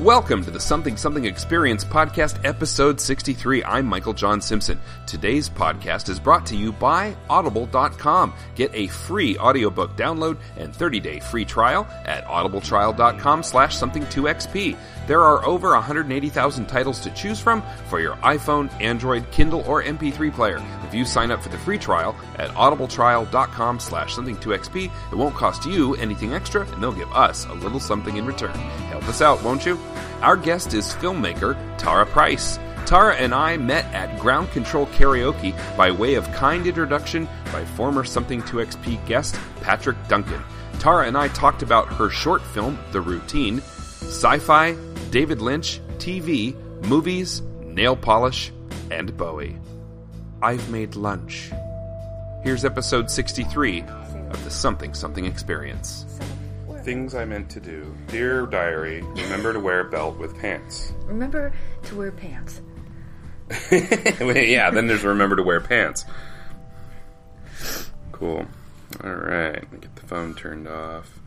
Welcome to the Something Something Experience Podcast, episode 63. I'm Michael John Simpson. Today's podcast is brought to you by Audible.com. Get a free audiobook download and 30-day free trial at audibletrial.com slash something2xp. There are over 180,000 titles to choose from for your iPhone, Android, Kindle, or MP3 player. If you sign up for the free trial at audibletrial.com slash something2xp, it won't cost you anything extra, and they'll give us a little something in return. Help us out, won't you? Our guest is filmmaker Tara Price. Tara and I met at Ground Control Karaoke by way of kind introduction by former Something 2XP guest Patrick Duncan. Tara and I talked about her short film, The Routine, sci fi, David Lynch, TV, movies, nail polish, and Bowie. I've made lunch. Here's episode 63 of the Something Something Experience. Things I meant to do. Dear diary, remember to wear a belt with pants. Remember to wear pants. yeah, then there's remember to wear pants. Cool. All right, get the phone turned off.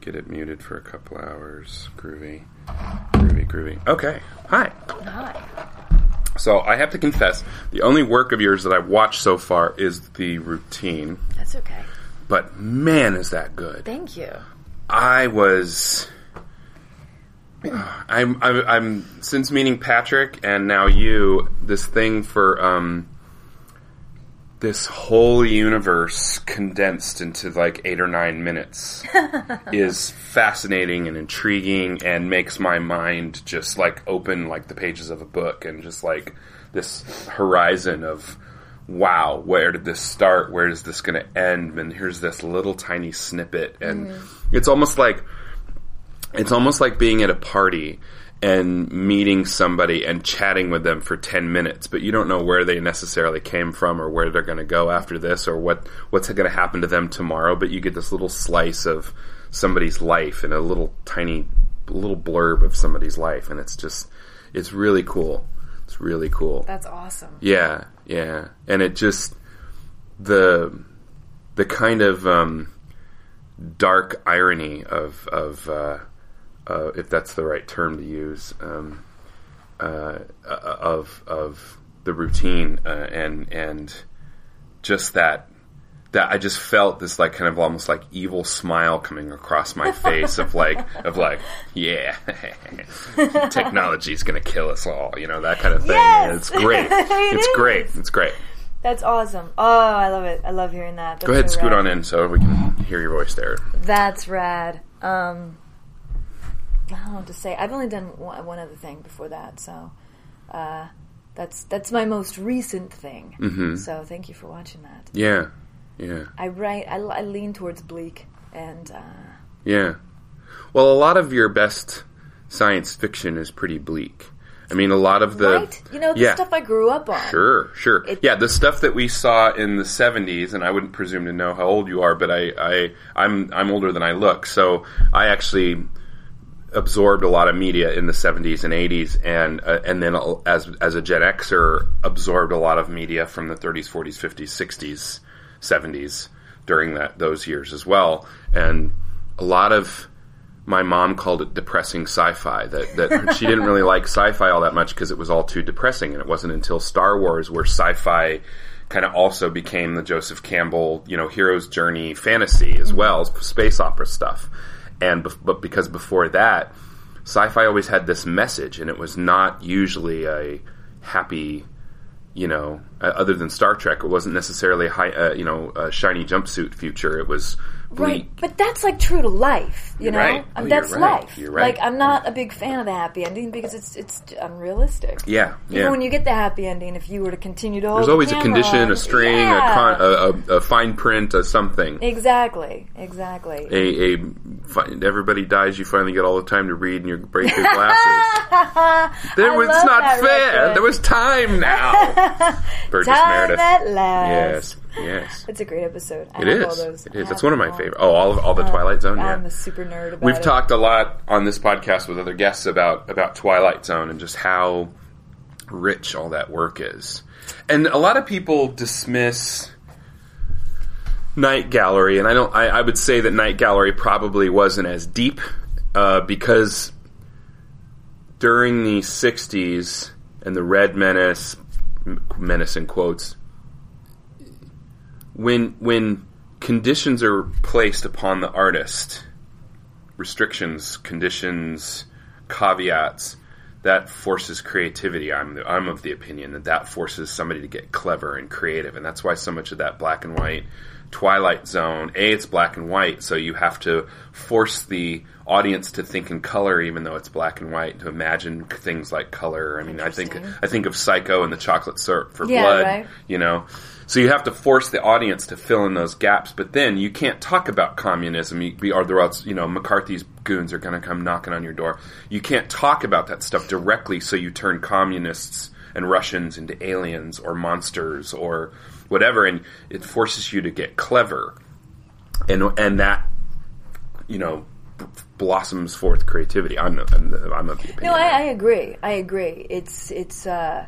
Get it muted for a couple hours. Groovy. Groovy, groovy. Okay. Hi. Hi. So I have to confess, the only work of yours that I've watched so far is the routine. That's okay. But man, is that good! Thank you. I was. I'm, I'm, I'm since meeting Patrick and now you. This thing for um, this whole universe condensed into like eight or nine minutes is fascinating and intriguing and makes my mind just like open like the pages of a book and just like this horizon of wow where did this start? Where is this going to end? And here's this little tiny snippet. And mm-hmm. it's almost like it's almost like being at a party and meeting somebody and chatting with them for 10 minutes but you don't know where they necessarily came from or where they're going to go after this or what what's going to happen to them tomorrow but you get this little slice of somebody's life and a little tiny little blurb of somebody's life and it's just it's really cool it's really cool That's awesome. yeah, yeah, and it just the the kind of um, dark irony of of uh, uh, if that's the right term to use um, uh, uh, of of the routine uh, and and just that that I just felt this like kind of almost like evil smile coming across my face of like of like yeah technology's gonna kill us all you know that kind of thing Yes! It's great It it's is. great it's great That's awesome. Oh, I love it. I love hearing that. go ahead scoot on in so we can hear your voice there That's rad. Um, I don't know what to say. I've only done one, one other thing before that, so uh, that's that's my most recent thing. Mm-hmm. So thank you for watching that. yeah yeah I write. I, I lean towards bleak, and uh, yeah well a lot of your best science fiction is pretty bleak I mean a lot of the right. You know the yeah. stuff I grew up on. Sure, sure. It- yeah, the stuff that we saw in the '70s, and I wouldn't presume to know how old you are, but I, I, I'm, I'm older than I look, so I actually absorbed a lot of media in the '70s and '80s, and uh, and then as as a Gen Xer, absorbed a lot of media from the 30s, 40s, 50s, 60s, 70s during that those years as well, and a lot of my mom called it depressing sci-fi. That that she didn't really like sci-fi all that much because it was all too depressing, and it wasn't until Star Wars where sci-fi kind of also became the Joseph Campbell, you know, hero's journey fantasy as mm-hmm. well as space opera stuff. And but because before that, sci-fi always had this message, and it was not usually a happy. You know, uh, other than Star Trek, it wasn't necessarily a high, uh, you know, a shiny jumpsuit future. It was. Right, but that's like true to life, you You're know. right. Oh, that's right. life. You're right. Like I'm not a big fan of the happy ending because it's it's unrealistic. Yeah, Even yeah. when you get the happy ending, if you were to continue to hold There's the always a condition, on- a string, Yeah. a, con- a, a, a fine print, a something. exactly, exactly. A, a fi- everybody dies. You finally get all the time to read, and you break your glasses. there was not fair. reference. There was time now. Burgess Time Meredith. at last. Yes, yes. It's a great episode. I It all those. It is. That's one of my all. favorite. Oh, all of, all the Twilight Zone. Yeah. I'm a super nerd about We've it. talked a lot on this podcast with other guests about about Twilight Zone and just how rich all that work is. And a lot of people dismiss Night Gallery, and I don't. I, I would say that Night Gallery probably wasn't as deep uh, because during the '60s and the Red Menace, menace in quotes, when when conditions are placed upon the artist, restrictions, conditions, caveats, that forces creativity. I'm the, I'm of the opinion that that forces somebody to get clever and creative, and that's why so much of that black and white Twilight Zone, a it's black and white, so you have to force the audience to think in color, even though it's black and white, to imagine things like color. I mean, I think I think of Psycho and the Chocolate Syrup for Yeah, Blood, right. you know. So you have to force the audience to fill in those gaps, but then you can't talk about communism, you, be- or else you know McCarthy's goons are going to come knocking on your door. You can't talk about that stuff directly, so you turn communists and Russians into aliens or monsters or whatever, and it forces you to get clever, and and that you know b- blossoms forth creativity. I'm I'm, I'm of the opinion. No, I, I agree. I agree. It's it's. uh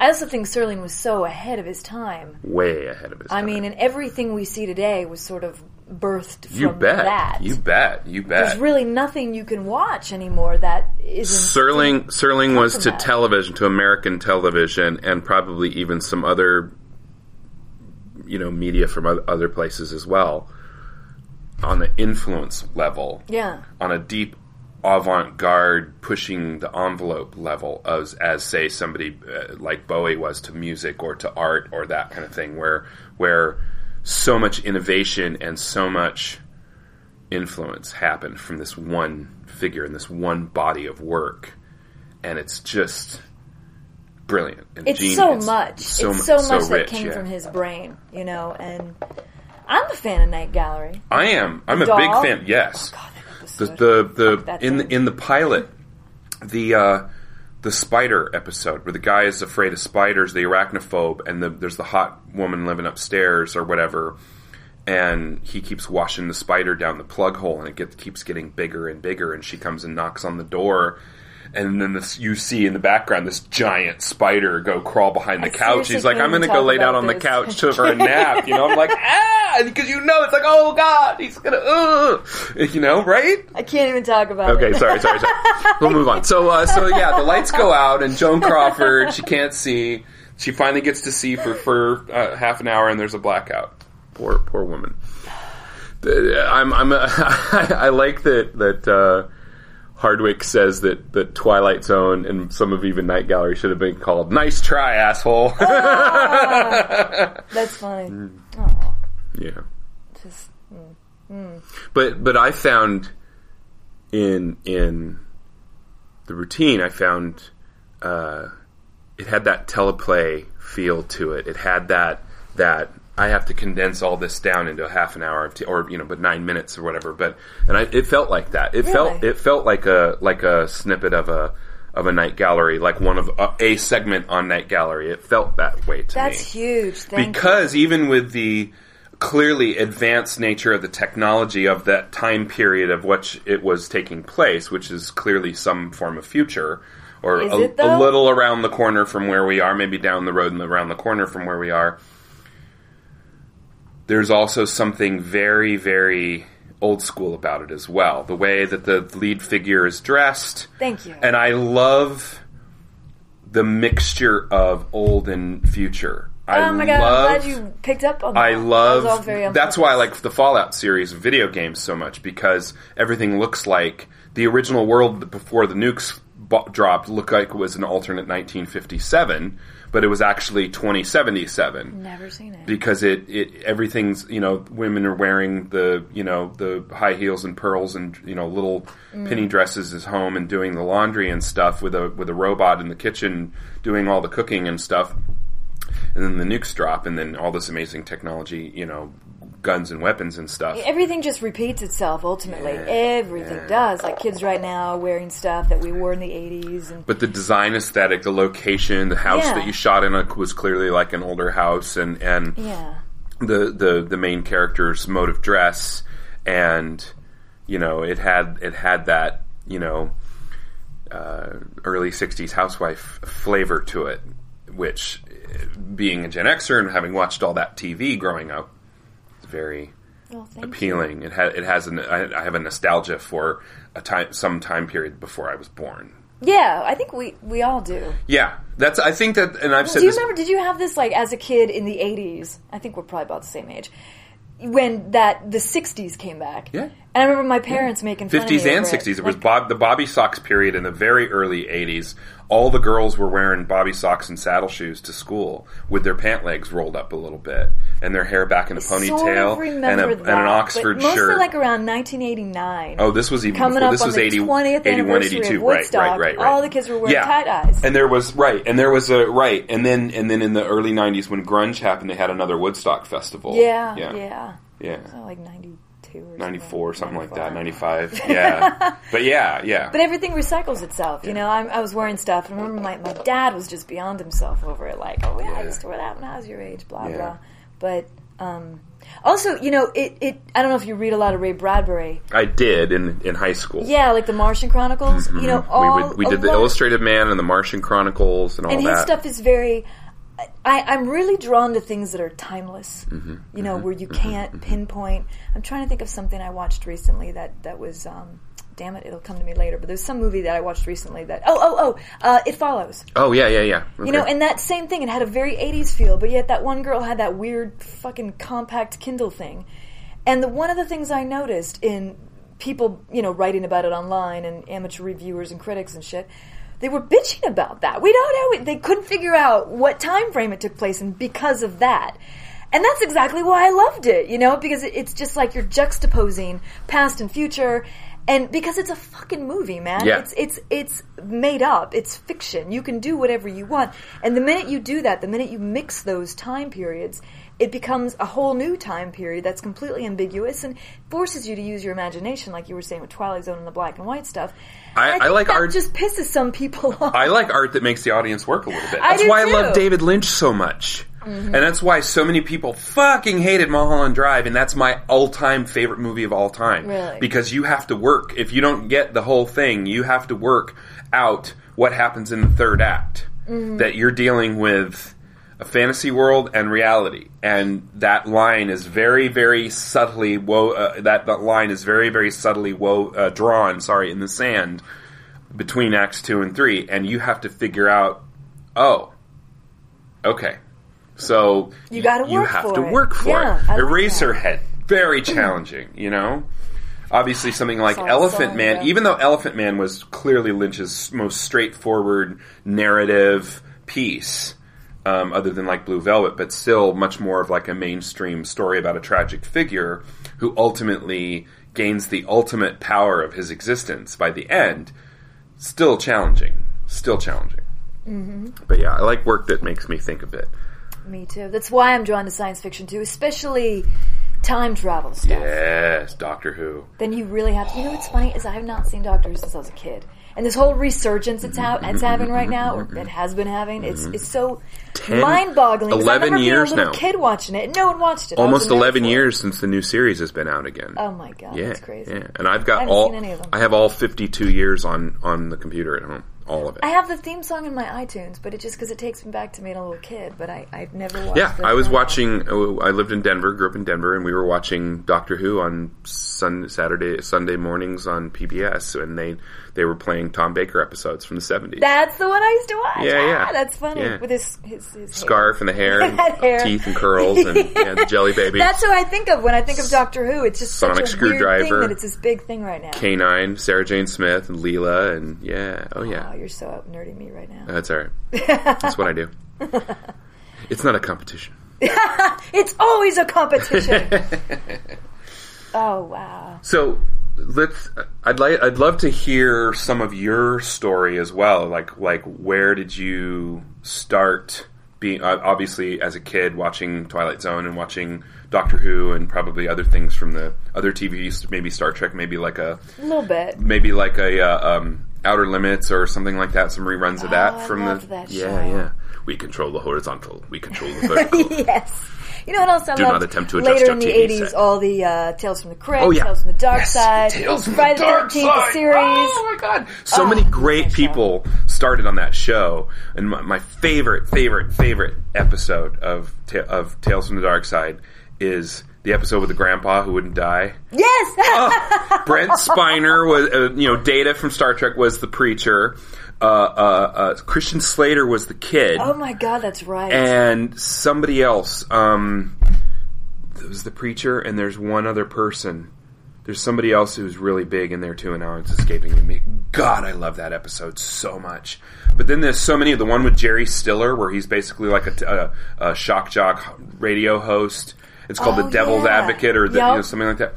I also think Serling was so ahead of his time. way ahead of his. Time. I time. mean, and everything we see today was sort of birthed from you bet, that. you bet, you bet. There's really nothing you can watch anymore that isn't. Serling Serling was to that. television, to American television, and probably even some other, you know, media from other places as well. On an influence level, Yeah. on a deep avant-garde, pushing the envelope level, as as say somebody uh, like Bowie was to music or to art or that kind of thing, where where so much innovation and so much influence happened from this one figure and this one body of work, and it's just brilliant. And It's genius. so much. So, it's so mu- much that rich, came yeah. from his brain, you know. And I'm a fan of Night Gallery. I am. I'm a big fan. Yes. God, that the the, the in the, in the pilot the uh, the spider episode where the guy is afraid of spiders, the arachnophobe, and the, there's the hot woman living upstairs or whatever, and he keeps washing the spider down the plug hole, and it gets, keeps getting bigger and bigger, and she comes and knocks on the door. And then this, you see in the background this giant spider go crawl behind the I couch. He's like, "I'm going to go lay down on the couch to for a nap." You know, I'm like, "Ah," because you know it's like, "Oh God, he's gonna," uh, you know, right? I can't even talk about Okay, it. sorry, sorry, sorry. We'll move on. So, uh, so yeah, the lights go out, and Joan Crawford, she can't see. She finally gets to see for for uh, half an hour, and there's a blackout. Poor, poor woman. I'm, I'm, a, I like that that uh, Hardwick says that that Twilight Zone and some of even Night Gallery should have been called "Nice Try, Asshole." That's funny. Mm. Oh, yeah. just but but I found in in the routine I found uh, it had that teleplay feel to it. It had that that I have to condense all this down into a half an hour of t- or you know, but nine minutes or whatever. But and I, it felt like that. It felt it felt like a like a snippet of a of a night gallery, like one of a, a segment on night gallery. It felt that way to that's me That's huge. Because even with the clearly advanced nature of the technology of that time period of which it was taking place, which is clearly some form of future, or a, a little around the corner from where we are, maybe down the road and around the corner from where we are. There's also something very, very old school about it as well. The way that the lead figure is dressed. Thank you. And I love the mixture of old and future. I oh my god, love, I'm glad you picked up on that. I That love. on that's why I like the Fallout series of video games so much because everything looks like the original world before the nukes dropped looked like it was an alternate 1957, but it was actually 2077 Never seen it. because it, it everything's you know women are wearing the you know the high heels and pearls and you know little Mm. penny dresses at home and doing the laundry and stuff with a with a robot in the kitchen doing all the cooking and stuff and then the nukes drop and then all this amazing technology you know guns and weapons and stuff Everything just repeats itself ultimately. Yeah, Everything yeah. does. Like kids right now wearing stuff that we wore in the 80s. And but the design aesthetic the location the house Yeah. that you shot in was clearly like an older house and and yeah. the the the main character's mode of dress and you know it had it had that you know uh, early 60s housewife flavor to it which uh, being a Gen Xer and having watched all that TV growing up very Well, appealing it ha- it has an I, I have a nostalgia for a time some time period before I was born Yeah, I think we we all do. Yeah, that's. I think that, and I've said Do you remember? Did you have this like as a kid in the '80s? I think we're probably about the same age. When that the '60s came back. Yeah. And I remember my parents making fun Fifties and sixties. It was Like, Bob, the Bobby socks period in the very early eighties. All the girls were wearing Bobby socks and saddle shoes to school with their pant legs rolled up a little bit and their hair back in a sort ponytail of and, remember a, that, and an Oxford mostly shirt. like around 1989. Oh, this was even Coming before. up This on was the 80, 20th 81, 82. of Right, right, right, right. all the kids were wearing yeah. tie-dyes. And there was right, and there was a right, and then and then in the early '90s when grunge happened, they had another Woodstock festival. yeah, yeah, yeah, yeah. So like 92 or 94 something like that 95 yeah but yeah yeah But everything recycles itself. You know, I, I was wearing stuff, and I remember my, my dad was just beyond himself over it. Like, oh yeah, I Yeah. used to wear that when I was your age, blah Yeah. blah. But um, also, you know, it, it. I don't know if you read a lot of Ray Bradbury. I did in in high school Yeah, like the Martian Chronicles. You know, all Mm-hmm. we, would, we did the Illustrated Man and the Martian Chronicles and all and that And his stuff is very. I, I'm really drawn to things that are timeless. Mm-hmm. You know, where you can't pinpoint. I'm trying to think of something I watched recently that that was. Um, damn it, it'll come to me later. But there's some movie that I watched recently that. Oh, oh, oh! Uh, it follows. oh yeah yeah yeah You know, and that same thing. It had a very 80s feel, but yet that one girl had that weird fucking compact Kindle thing. And the, one of the things I noticed in people, you know, writing about it online and amateur reviewers and critics and shit, they were bitching about that. We don't know. They couldn't figure out what time frame it took place in because of that. And that's exactly why I loved it, you know, because it's just like you're juxtaposing past and future. And because it's a fucking movie, man. Yeah. It's it's it's made up. It's fiction. You can do whatever you want. And the minute you do that, the minute you mix those time periods, it becomes a whole new time period that's completely ambiguous and forces you to use your imagination, like you were saying with Twilight Zone and the black and white stuff. I- And I like that art- Just pisses some people off. I like art that makes the audience work a little bit. I That's do why I too. Mm-hmm. love David Lynch so much. And that's why so many people fucking hated Mulholland Drive, and that's my all-time favorite movie of all time. Really? Because you have to work. If you don't get the whole thing, you have to work out what happens in the third act. Mm-hmm. That you're dealing with a fantasy world and reality, and that line is very, very subtly wo- uh, that that line is very, very subtly wo- uh, drawn. Sorry, in the sand between acts two and three, and you have to figure out, oh, okay, so You gotta you have to it. work for Yeah, it. I Eraserhead, very challenging, you know. Obviously, something like Elephant Man, yeah. even though Elephant Man was clearly Lynch's most straightforward narrative piece, um, other than like Blue Velvet, but still much more of like a mainstream story about a tragic figure who ultimately gains the ultimate power of his existence by the end. Still challenging, still challenging. Mm-hmm. But yeah, I like work that makes me think a bit. Me too. That's why I'm drawn to science fiction too, especially time travel stuff. Yes, Doctor Who. then you really have to. You know what's funny is I have not seen Doctor Who since I was a kid, and this whole resurgence it's, ha- it's having right now, or it has been having, it's mm-hmm. it's so Ten- mind-boggling. I 11 remember years being a little now. kid watching it, and no one watched it. Almost eleven years since the new series has been out again. Oh my god, yeah, that's crazy. yeah. And I've got haven't all. seen any of them. I have all fifty-two years on on the computer at home. All of it. I have the theme song in my iTunes, but it just because it takes me back to being a little kid. But I I've never watched. yeah, I was watching. oh, I lived in Denver, grew up in Denver, and we were watching Doctor Who on Sun, Saturday, Sunday mornings on PBS, and they they were playing Tom Baker episodes from the seventies. That's the one I used to watch. Yeah, yeah. Ah, that's funny Yeah. with his his, his hair. Scarf and the hair, and hair. teeth and curls, and yeah, the jelly baby. That's what I think of when I think of Doctor Who. It's just Sonic such a weird thing screwdriver. that it's this big thing right now. K9, Sarah Jane Smith, and Leela, and yeah, oh yeah, Wow, you're so out nerding me right now. that's all right. That's what I do. It's not a competition. It's always a competition. oh wow. So let's. I'd like. I'd love to hear some of your story as well. Like, like where did you start? Being uh, obviously as a kid watching Twilight Zone and watching Doctor Who and probably other things from the other TVs, maybe Star Trek, maybe like a A little bit. maybe like a uh, um, Outer Limits or something like that. Some reruns of that Oh, I from loved the that yeah yeah. We control the horizontal. We control the vertical. yes. You know what else I Do loved? not attempt to adjust Later your in the TV 80s, set. all the uh, Tales from the Crypt, Oh, yeah. Tales from the Dark Yes, Side, Tales from Friday the Dark 13th Side. series. Oh my god! So Oh, many great people started on that show, and my, my favorite, favorite, favorite episode of Ta- of Tales from the Dark Side is the episode with the grandpa who wouldn't die. Yes. Oh, Brent Spiner was, uh, you know, Data from Star Trek was the preacher. Uh, uh, uh, Christian Slater was the kid, oh my god, that's right. and somebody else. Um, it was the preacher, and there's one other person. There's somebody else who's really big in there too, and now it's escaping me. God, I love that episode so much. But then there's so many. Of the one with Jerry Stiller, where he's basically like a, a, a shock jock radio host. It's called Oh, the Devil's yeah. Advocate or the, Yup. you know, something like that.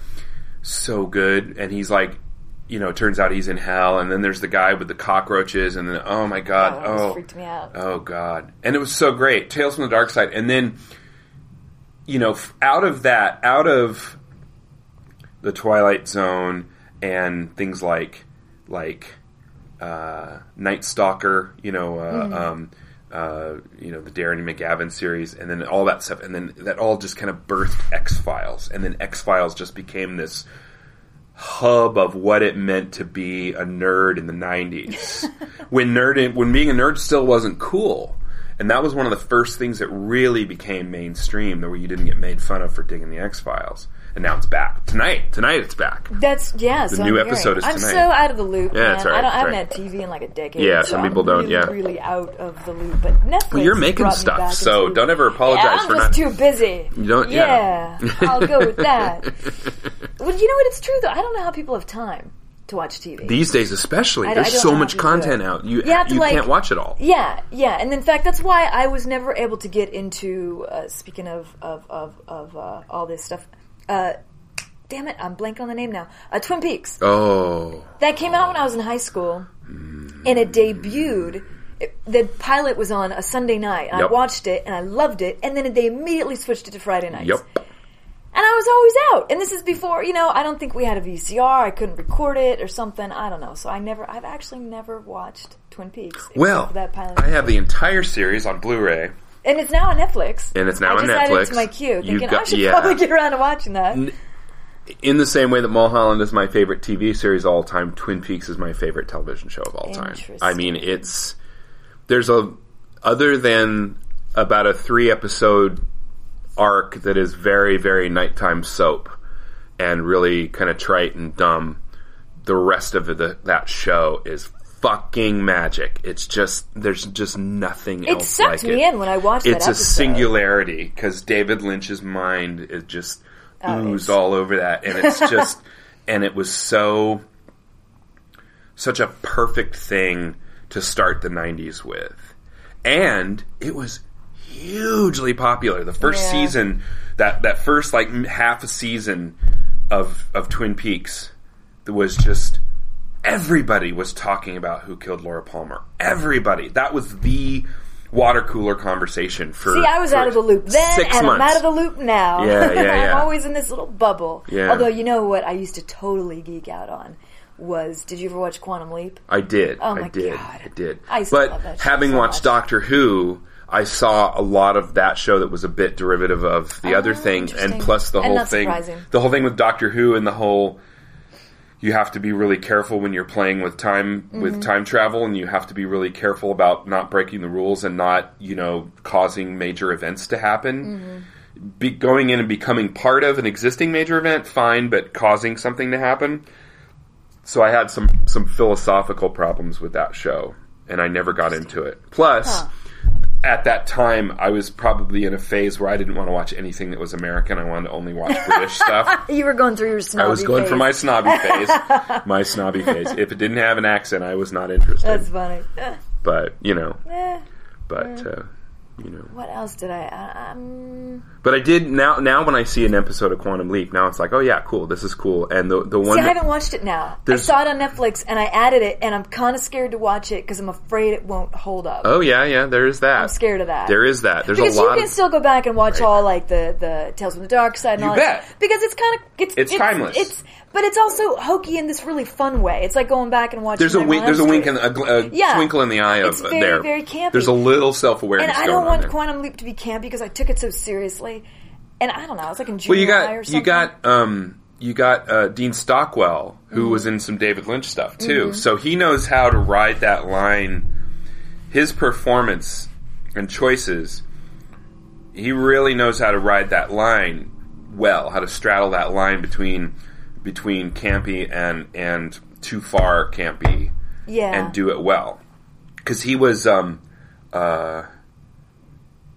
So good, and he's like, you know, it turns out he's in hell, and then there's the guy with the cockroaches, and then oh my god, Oh, oh, freaked me out. Oh God! And it was so great. Tales from the Dark Side, and then you know, out of that, out of the Twilight Zone, and things like like uh, Night Stalker, you know, uh, Hmm. um, uh, you know, the Darren McGavin series, and then all that stuff, and then that all just kind of birthed X Files, and then X Files just became this hub of what it meant to be a nerd in the 90s when nerd when being a nerd still wasn't cool and that was one of the first things that really became mainstream that where you didn't get made fun of for digging the x-files and now it's back tonight tonight it's back That's yeah. so new I'm episode hearing. is I'm tonight. so out of the loop. Yeah, that's right, I, don't, I haven't right. had TV in like a decade. Yeah, so some I'm people don't, Really, yeah. really out of the loop. But Netflix. well you're making stuff so don't ever apologize Yeah, I'm for just not too busy. You don't- yeah. yeah. I'll go with that. Well, you know what? It's true though. I don't know how people have time to watch TV. these days especially I- I there's don't so much content out you, You have to, you like- can't watch it all Yeah, yeah, and in fact, that's why I was never able to get into. Uh, speaking of of of, of uh, all this stuff, uh, damn it, I'm blank on the name now. Uh, Twin Peaks oh that came out when I was in high school, and it debuted. It, the pilot was on a Sunday night. And Yep. I watched it and I loved it, and then they immediately switched it to Friday nights. yep And I was always out. And this is before, you know, I don't think we had a VCR. I couldn't record it or something. I don't know. So I never, I've actually never watched Twin Peaks. well that pilot. i have the entire series on blu-ray And it's now on Netflix. And it's now I on just added it Netflix. to my queue, thinking got- oh, I should yeah. probably get around to watching that. in the same way that Mulholland is my favorite TV series of all time, Twin Peaks is my favorite television show of all time. I mean, it's there's a other than about a three episode arc that is very very nighttime soap and really kind of trite and dumb. The rest of the, that show is fucking magic. It's just there's just nothing It else sucked like me it. in when I watched It's a episode. singularity because David Lynch's mind is just Oh, oozed all over that, and it's just and it was so such a perfect thing to start the '90s with, and it was hugely popular. The first Yeah. season, that that first like half a season of of Twin Peaks, was just everybody was talking about who killed Laura Palmer. Everybody. That was the water cooler conversation for. See, I was out of the loop then, and months. I'm out of the loop now. Yeah, yeah, yeah. I'm always in this little bubble. Yeah. Although, you know what I used to totally geek out on was, did you ever watch Quantum Leap? I did. Oh I my did. God. I did. I but love that show having so watched much. Doctor Who, I saw a lot of that show that was a bit derivative of the other oh, thing, and Oh, plus the And whole thing, surprising. the whole thing with Doctor Who and the whole. You have to be really careful when you're playing with time Mm-hmm. with time travel, and you have to be really careful about not breaking the rules and not, you know, causing major events to happen. Mm-hmm. Be, going in and becoming part of an existing major event, fine, but causing something to happen. So I had some some philosophical problems with that show, and I never got into it. Plus, Huh. At that time, I was probably in a phase where I didn't want to watch anything that was American. I wanted to only watch British stuff. You were going through your snobby I was going phase. for my snobby phase. My snobby phase. If it didn't have an accent, I was not interested. That's funny. But you know, eh, but uh, you know. what else did I? I um, But I did now. Now when I see an episode of Quantum Leap, now it's like, oh yeah, cool. This is cool. And the the one see, I haven't watched it now. I saw it on Netflix and I added it, and I'm kind of scared to watch it because I'm afraid it won't hold up. oh yeah, yeah, there is that. I'm scared of that. There is that. There's because a lot. you can of still go back and watch all like the the Tales from the Dark Side and You all bet. that because it's kind of it's, It's timeless. It's but it's also hokey in this really fun way. It's like going back and watching. There's a wink. There's a wink and a, a Yeah. twinkle in the eye of It's uh, very, there. very campy. There's a little self awareness. and I don't want. Quantum Leap to be campy because I took it so seriously. And I don't know. It's like in Well, junior you high or got something. you got um you got uh, Dean Stockwell who Mm-hmm. was in some David Lynch stuff too. So he knows how to ride that line. His performance and choices, he really knows how to ride that line well, how to straddle that line between between campy and and too far campy, Yeah. and do it well. Because he was, um, uh,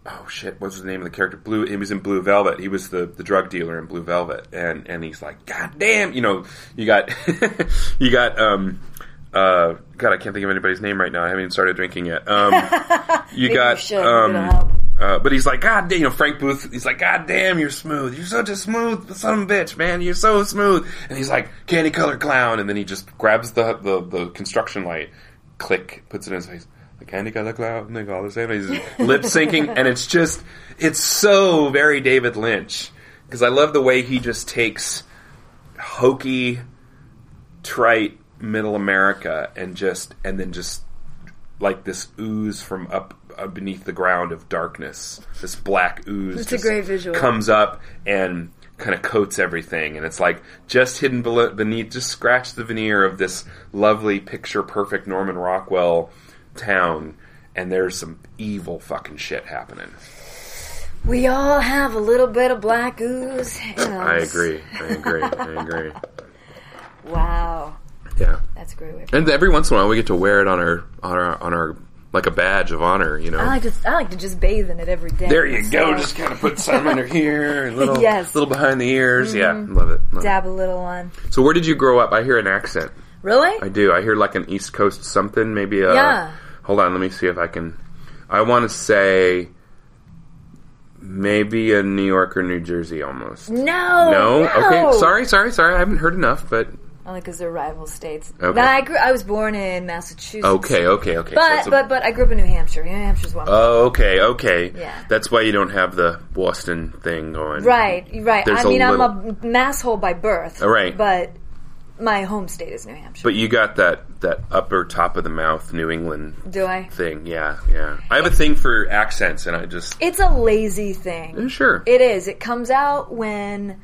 oh shit, what's the name of the character? Blue. He was in Blue Velvet. He was the the drug dealer in Blue Velvet, and and he's like, God damn, you know, you got you got um. Uh, God, I can't think of anybody's name right now. I haven't even started drinking yet. Um, you got, you um. Uh, but he's like, God damn, you know, Frank Booth, he's like, God damn, you're smooth. You're such a smooth son of a bitch, man. You're so smooth. And he's like, candy colored clown. And then he just grabs the, the, the construction light, click, puts it in his face. The candy colored clown, they all the same. He's lip syncing. And it's just, it's so very David Lynch. Because I love the way he just takes hokey, trite middle America and just, and then just like this ooze from up uh, beneath the ground of darkness. This black ooze. It's a just great visual. Comes up and kind of coats everything, and it's like just hidden below beneath, just scratch the veneer of this lovely, picture perfect Norman Rockwell town, and there's some evil fucking shit happening. We all have a little bit of black ooze. in us. I agree. I agree. I agree. Wow, Yeah. that's a great way. And every once in a while, we get to wear it on our on our on our like a badge of honor. You know. I like to I like to just bathe in it every day. There you go. Just kind of put some under here, a little, Yes. little behind the ears. Yeah, mm-hmm. love it. love it. dab a little on. So, where did you grow up? I hear an accent. Really? I do. I hear like an East Coast something. Maybe. A, Yeah. Hold on. Let me see if I can. I want to say maybe a New York or New Jersey almost. no. No. Okay. Sorry. Sorry. Sorry. I haven't heard enough. But Only because they're rival states. Okay. I grew. I was born in Massachusetts. okay. Okay. Okay. But it's a- but but I grew up in New Hampshire. New Hampshire's one. Oh, okay, okay. Yeah. That's why you don't have the Boston thing going. right, right. There's I mean, I'm a masshole by birth. Oh, right. But my home state is New Hampshire. But you got that that upper top of the mouth New England Do I? thing. Yeah, yeah. I have a thing for accents, and I just It's a lazy thing. Sure. It is. It comes out when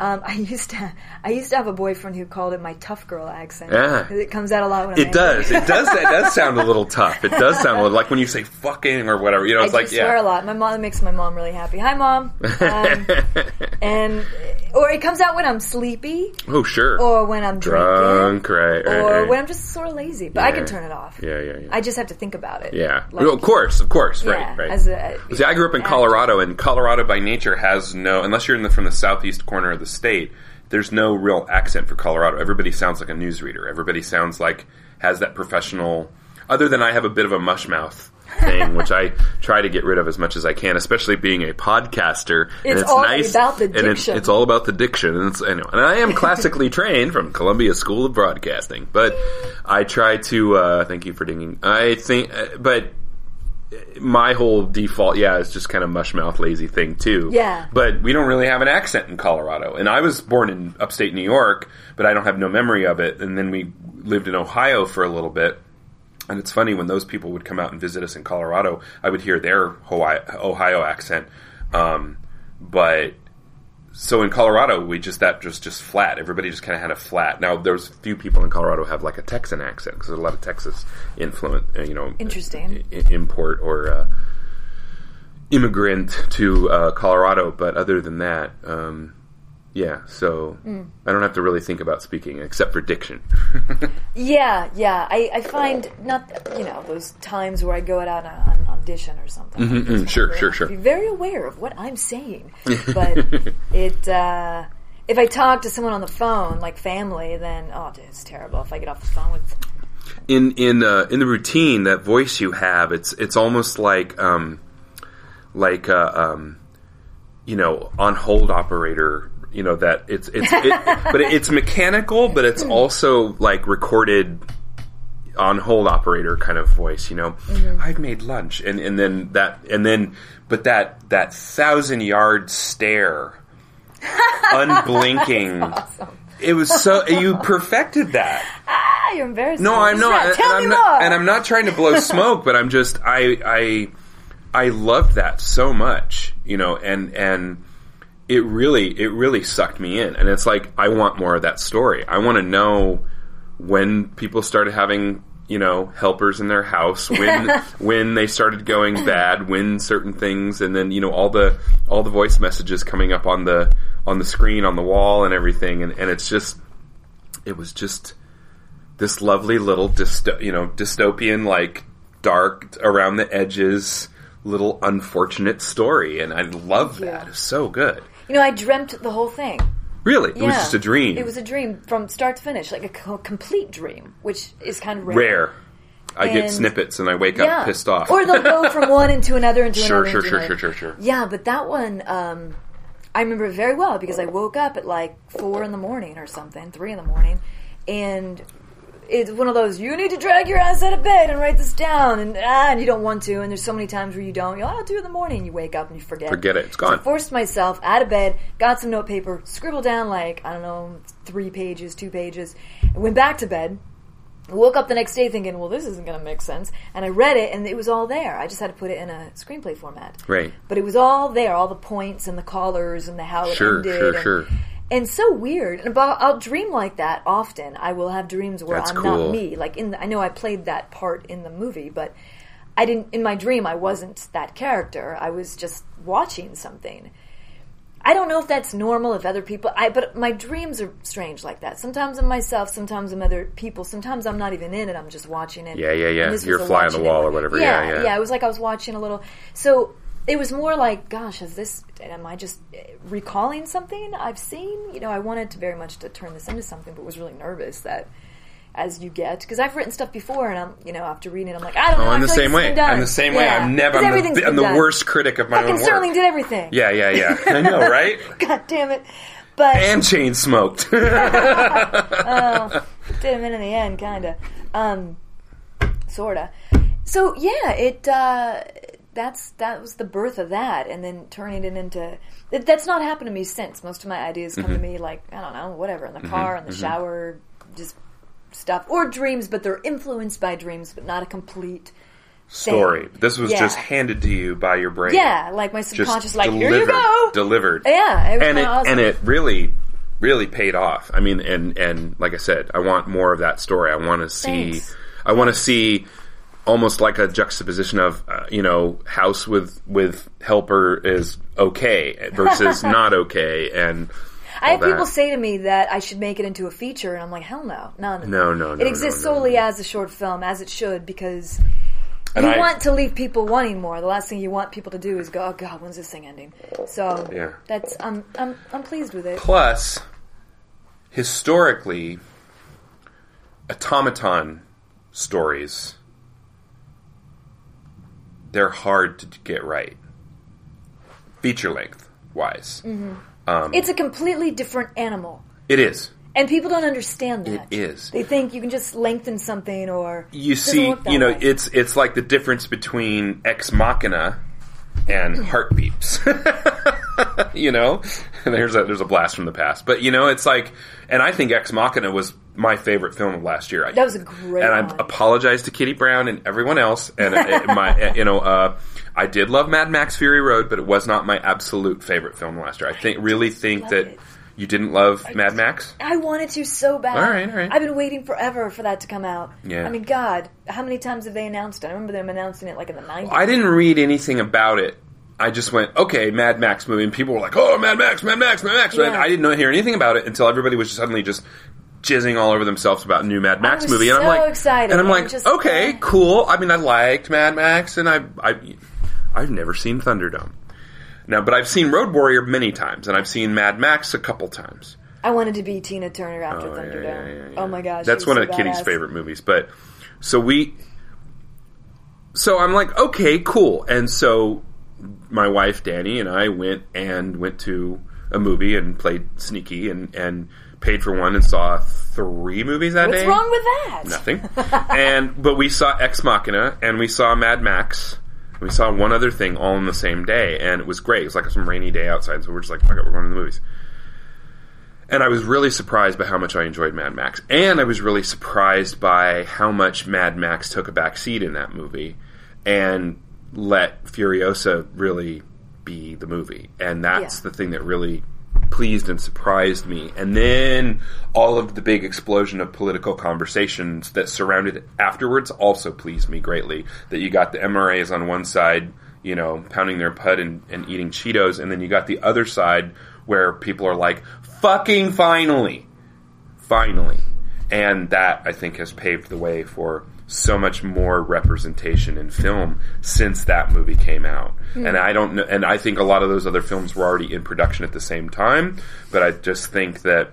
um, I used to. I used to have a boyfriend who called it my tough girl accent. Yeah. It comes out a lot when I'm It angry. does. It does. It does sound a little tough. It does sound a little, like when you say "fucking" or whatever. You know, I it's do like swear yeah. a lot. My mom it makes my mom really happy. Hi, mom. Um, and or it comes out when I'm sleepy, oh sure. or when I'm Drunk, drinking, right? right, or right. when I'm just sort of lazy. But I can turn it off. yeah, yeah, yeah. I just have to think about it. yeah. Like- Well, of course, of course. Yeah, right, right. As a, See, I grew up in Colorado, and Colorado by nature has no, unless you're in the, from the southeast corner of the state, there's no real accent for Colorado. Everybody sounds like a newsreader. Everybody sounds like has that professional. Other than I have a bit of a mush mouth thing, which I try to get rid of as much as I can, especially being a podcaster. and It's it's all nice, about the and it's, diction. it's all about the diction, and it's, anyway, and I am classically trained from Columbia School of Broadcasting, but I try to. Uh, thank you for dinging. I think, uh, but my whole default, yeah, is just kind of mush mouth lazy thing too. Yeah. But we don't really have an accent in Colorado. And I was born in upstate New York, but I don't have no memory of it. And then we lived in Ohio for a little bit. And it's funny when those people would come out and visit us in Colorado, I would hear their Hawaii, Ohio accent. Um, but so in Colorado, we just that just just flat. Everybody just kind of had a flat. Now there's few people in Colorado who have like a Texan accent because there's a lot of Texas influence. uh, You know, Interesting. i- import or uh, immigrant to uh, Colorado. But other than that, um, yeah. So I don't have to really think about speaking except for diction. Yeah, yeah. I, I find not you know those times where I go out on, on an audition or something. mm, sure, sure, Be very aware of what I'm saying, but it. Uh, if I talk to someone on the phone, like family, then oh, dude, it's terrible. If I get off the phone with in in uh, in the routine that voice you have it's it's almost like um like uh, um you know on hold operator you know that it's it's it, but it's mechanical but it's also like recorded on hold operator kind of voice you know? I've made lunch. And and then that and then but that that thousand yard stare unblinking it was so you perfected that. Ah, you're embarrassed. no, I'm not. And, tell and me I'm not, more. and I'm not trying to blow smoke, but I'm just I I I loved that so much, you know, and and it really it really sucked me in, and it's like I want more of that story. I want to know when people started having you know helpers in their house when when they started going bad when certain things and then you know all the all the voice messages coming up on the on the screen on the wall and everything. And, and it's just it was just this lovely little dysto- you know dystopian like dark around the edges little unfortunate story. And I love Yeah. that it's so good You know, I dreamt the whole thing. really it was Yeah. just a dream It was a dream from start to finish, like a co- complete dream, which is kind of rare. rare I get And- snippets and I wake Yeah. up pissed off Or they'll go from one into another into Sure, another. sure, into sure, another. sure, sure, sure. Yeah, but that one, um, I remember it very well because I woke up at like four in the morning or something, three in the morning, and it's one of those you need to drag your ass out of bed and write this down, and ah, and you don't want to, and there's so many times where you don't. You're, oh, I'll do it in the morning. You wake up and you forget. Forget it. It's So I gone. forced myself out of bed, got some notepaper, scribbled down like I don't know three pages, two pages, and went back to bed. I woke up the next day thinking, well, this isn't going to make sense. And I read it, and it was all there. I just had to put it in a screenplay format. Right. But it was all there, all the points and the colors and the how it Sure, ended. sure, and, sure. And so weird. And but I'll dream like that often. I will have dreams where That's I'm cool. not me. Like in, the, I know I played that part in the movie, but I didn't. In my dream, I wasn't that character. I was just watching something. I don't know if that's normal if other people I but my dreams are strange like that. Sometimes I'm myself, sometimes I'm other people, sometimes I'm not even in it, I'm just watching it. Yeah, yeah, yeah. You're fly on the wall it. or whatever. Yeah, yeah. Yeah, it was like I was watching a little so it was more like, gosh, is this? Am I just recalling something I've seen? You know, I wanted to very much to turn this into something, but was really nervous that as you get because I've written stuff before, and I'm you know after reading it, I'm like, I don't know. Oh, I'm the like same way. I'm the same way. I'm never. I'm the, I'm the worst critic of my Fucking own Serling work. did everything. Yeah, yeah, yeah. I know, right? God damn it! But and chain smoked. Oh, did him in in the end, kind of, um, sorta. So yeah, it uh, that's that was the birth of that, and then turning it into that- that's not happened to me since. Most of my ideas come Mm-hmm. to me like I don't know, whatever in the car, in the shower, just stuff or dreams, but they're influenced by dreams, but not a complete Story. This was Yeah. just handed to you by your brain. yeah. Like my Just subconscious, like delivered, here you go, Delivered. yeah, it was and it awesome. and it really really paid off. I mean, and and like I said, I want more of that story. I want to see. Thanks. I want to see almost like a juxtaposition of uh, you know house with with helper is okay versus not okay and I have that. people say to me that I should make it into a feature, and I'm like, hell no, no, no, No, no, no, It exists no, no, solely no. as a short film, as it should, because And you I- want to leave people wanting more. The last thing you want people to do is go, "Oh God, when's this thing ending?" So Yeah. that's I'm I'm I'm pleased with it. Plus, historically, automaton stories they're hard to get right, feature length wise. Mm-hmm. It's a completely different animal, It is. and people don't understand that. It is. They think you can just lengthen something, or You see, you know, way. it's it's like the difference between ex machina and Heartbeeps. you know, there's a there's a blast from the past, but you know, it's like, and I think Ex Machina was my favorite film of last year. That was a great and I one. apologize to Kitty Brown and everyone else. And uh, my, uh, you know, uh, I did love Mad Max Fury Road, but it was not my absolute favorite film last year. I think really think that it. you didn't love Mad Max. I wanted to so bad. All right, all right. I've been waiting forever for that to come out. Yeah. I mean, God, how many times have they announced it? I remember them announcing it like in the 90s. I didn't read anything about it. I just went, okay, Mad Max movie, and people were like, oh, Mad Max, Mad Max, Mad Max. And Yeah. I didn't know, hear anything about it until everybody was suddenly just jizzing all over themselves about a new Mad Max movie, and I'm so like, excited, and I'm and like, just, okay, uh, cool. I mean, I liked Mad Max, and I, I, I've never seen Thunderdome. Now, but I've seen Road Warrior many times, and I've seen Mad Max a couple times. I wanted to be Tina Turner after Oh, Thunderdome. yeah, yeah, yeah. Oh my gosh. That's one so of Kitty's favorite movies. But so we, so I'm like, okay, cool. And so my wife Danny and I went and went to a movie and played sneaky and and paid for one and saw three movies that What's day. What's wrong with that? Nothing. and but we saw Ex Machina and we saw Mad Max. We saw one other thing all in the same day, and it was great. It was like some rainy day outside, so we're just like, "Fuck it, we're going to the movies." And I was really surprised by how much I enjoyed Mad Max, and I was really surprised by how much Mad Max took a back seat in that movie, and let Furiosa really be the movie. And that's Yeah. the thing that really pleased and surprised me. And then all of the big explosion of political conversations that surrounded it afterwards also pleased me greatly. That you got the MRAs on one side, you know, pounding their pud and, and eating Cheetos, and then you got the other side where people are like, fucking finally. Finally. And that, I think, has paved the way for so much more representation in film since that movie came out. Hmm. And I don't know, and I think a lot of those other films were already in production at the same time, but I just think that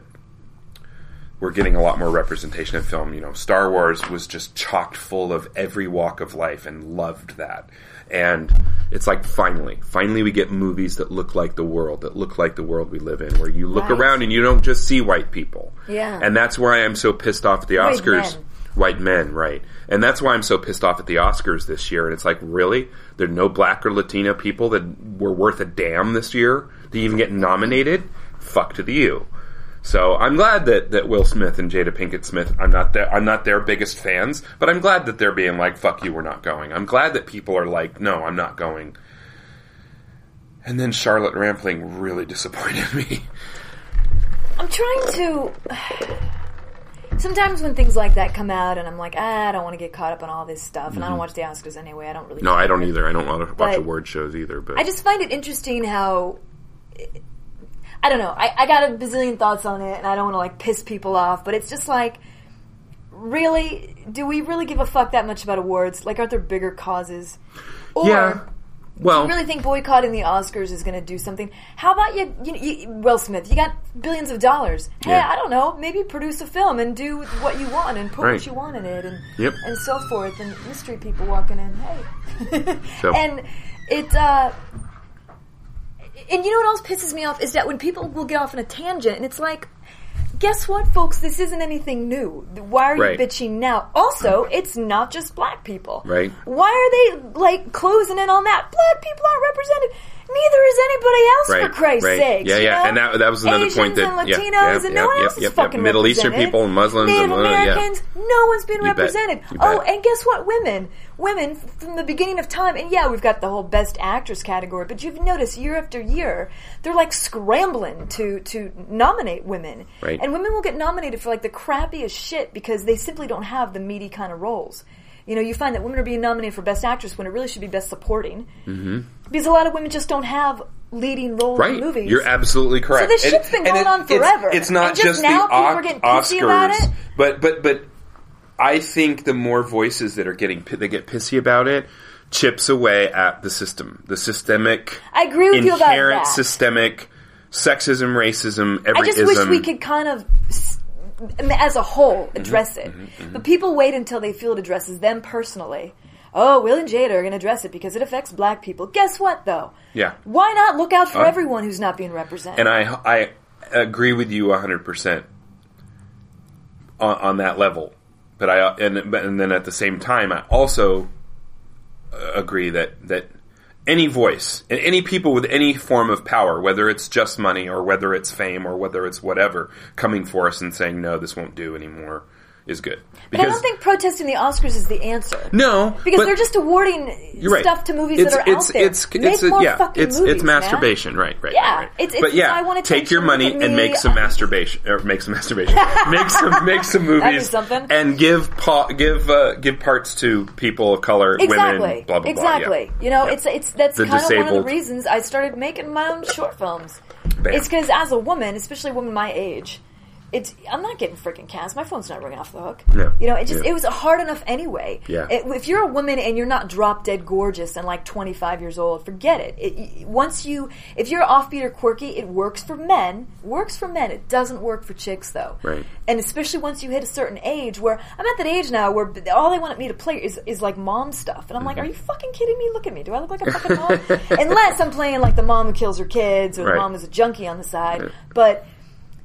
we're getting a lot more representation in film. You know, Star Wars was just chocked full of every walk of life and loved that. And it's like finally, finally we get movies that look like the world, that look like the world we live in, where you look Right. around and you don't just see white people. Yeah. And that's why I'm so pissed off at the Oscars. men. White men, right. And that's why I'm so pissed off at the Oscars this year. And it's like, really? There are no black or Latino people that were worth a damn this year to even get nominated? Fuck to the you. So I'm glad that, that Will Smith and Jada Pinkett Smith. I'm not their I'm not their biggest fans, but I'm glad that they're being like, "Fuck you, we're not going." I'm glad that people are like, "No, I'm not going." And then Charlotte Rampling really disappointed me. I'm trying to. Sometimes when things like that come out, and I'm like, ah, I don't want to get caught up on all this stuff, and I don't watch the Oscars anyway. I don't really. Mm-hmm. No, I don't either. I don't want to watch But- award shows either. But I just find it interesting how. I don't know. I, I got a bazillion thoughts on it, and I don't want to like piss people off, but it's just like, really, do we really give a fuck that much about awards? Like, aren't there bigger causes? Or yeah. Well, do you really think boycotting the Oscars is going to do something? How about you, you, you, Will Smith? You got billions of dollars. Hey, Yeah. I don't know. Maybe produce a film and do what you want and put Right. what you want in it, and Yep. and so forth. And mystery people walking in. Hey, So- and it. uh and you know what else pisses me off is that when people will get off on a tangent, and it's like, guess what, folks? This isn't anything new. Why are Right. you bitching now? Also, it's not just black people. Right. Why are they like closing in on that? Black people aren't represented. Neither is anybody else, Right, for Christ's right. sakes. Yeah, yeah, know? and that- that was another Asians point that- and Latinos yeah, and yeah, one yeah, else is yeah, yeah. fucking Middle Eastern people and Muslims Native and, uh, yeah. Americans. No one's been You represented. Oh, and guess what? Women, women from the beginning of time, and yeah, we've got the whole best actress category, but you've noticed year after year, they're like scrambling to to nominate women, Right. and women will get nominated for like the crappiest shit because they simply don't have the meaty kind of roles. You know, you find that women are being nominated for best actress when it really should be best supporting, mm-hmm. because a lot of women just don't have leading roles right, in movies. you're absolutely correct. So this shit's been going on forever. It's, not And just just, now the people Os- are getting pissy about it? but but but I think the more voices that are getting that get pissy about it chips away at the system, the systemic. I agree with you about that. inherent systemic sexism, racism, every I just wish we could kind of, as a whole, Mm-hmm, address it. But people wait until they feel it addresses them personally. Oh, Will and Jada are going to address it because it affects black people. Guess what, though? Yeah. Why not look out for Huh? everyone who's not being represented? and I I agree with you hundred percent on on that level. But I and and then at the same time, I also uh, agree that that any voice and any people with any form of power, whether it's just money or whether it's fame or whether it's whatever, coming for us and saying no, this won't do anymore, is good. but I don't think protesting the Oscars is the answer. no, Because they're just awarding right. stuff to movies it's, that are it's, out there. It's, Make it's, more yeah, fucking it's, movies, it's man. masturbation, right, right. Yeah, right, right. it's- but yeah, I want take your money and make some masturbation, or make some masturbation, make some, make some movies, something. and give pa- give uh, give parts to people of color, Exactly. women, blah blah exactly. blah. yeah. You know, Yeah. it's it's that's The kind of one of the reasons I started making my own short films. Bam. It's because as a woman, especially a woman my age, it's I'm not getting freaking cast. My phone's not ringing off the hook. No. You know, it just Yeah. it was hard enough anyway. Yeah. It- if you're a woman and you're not drop dead gorgeous and like 25 years old, forget it. it. Once you, if you're offbeat or quirky, it works for men. Works for men. It doesn't work for chicks though. Right. And especially once you hit a certain age, where I'm at that age now where all they want me to play is is like mom stuff, and I'm like, Mm-hmm. are you fucking kidding me? Look at me. Do I look like a fucking mom? Unless I'm playing like the mom who kills her kids or Right. the mom who's a junkie on the side, Right. but.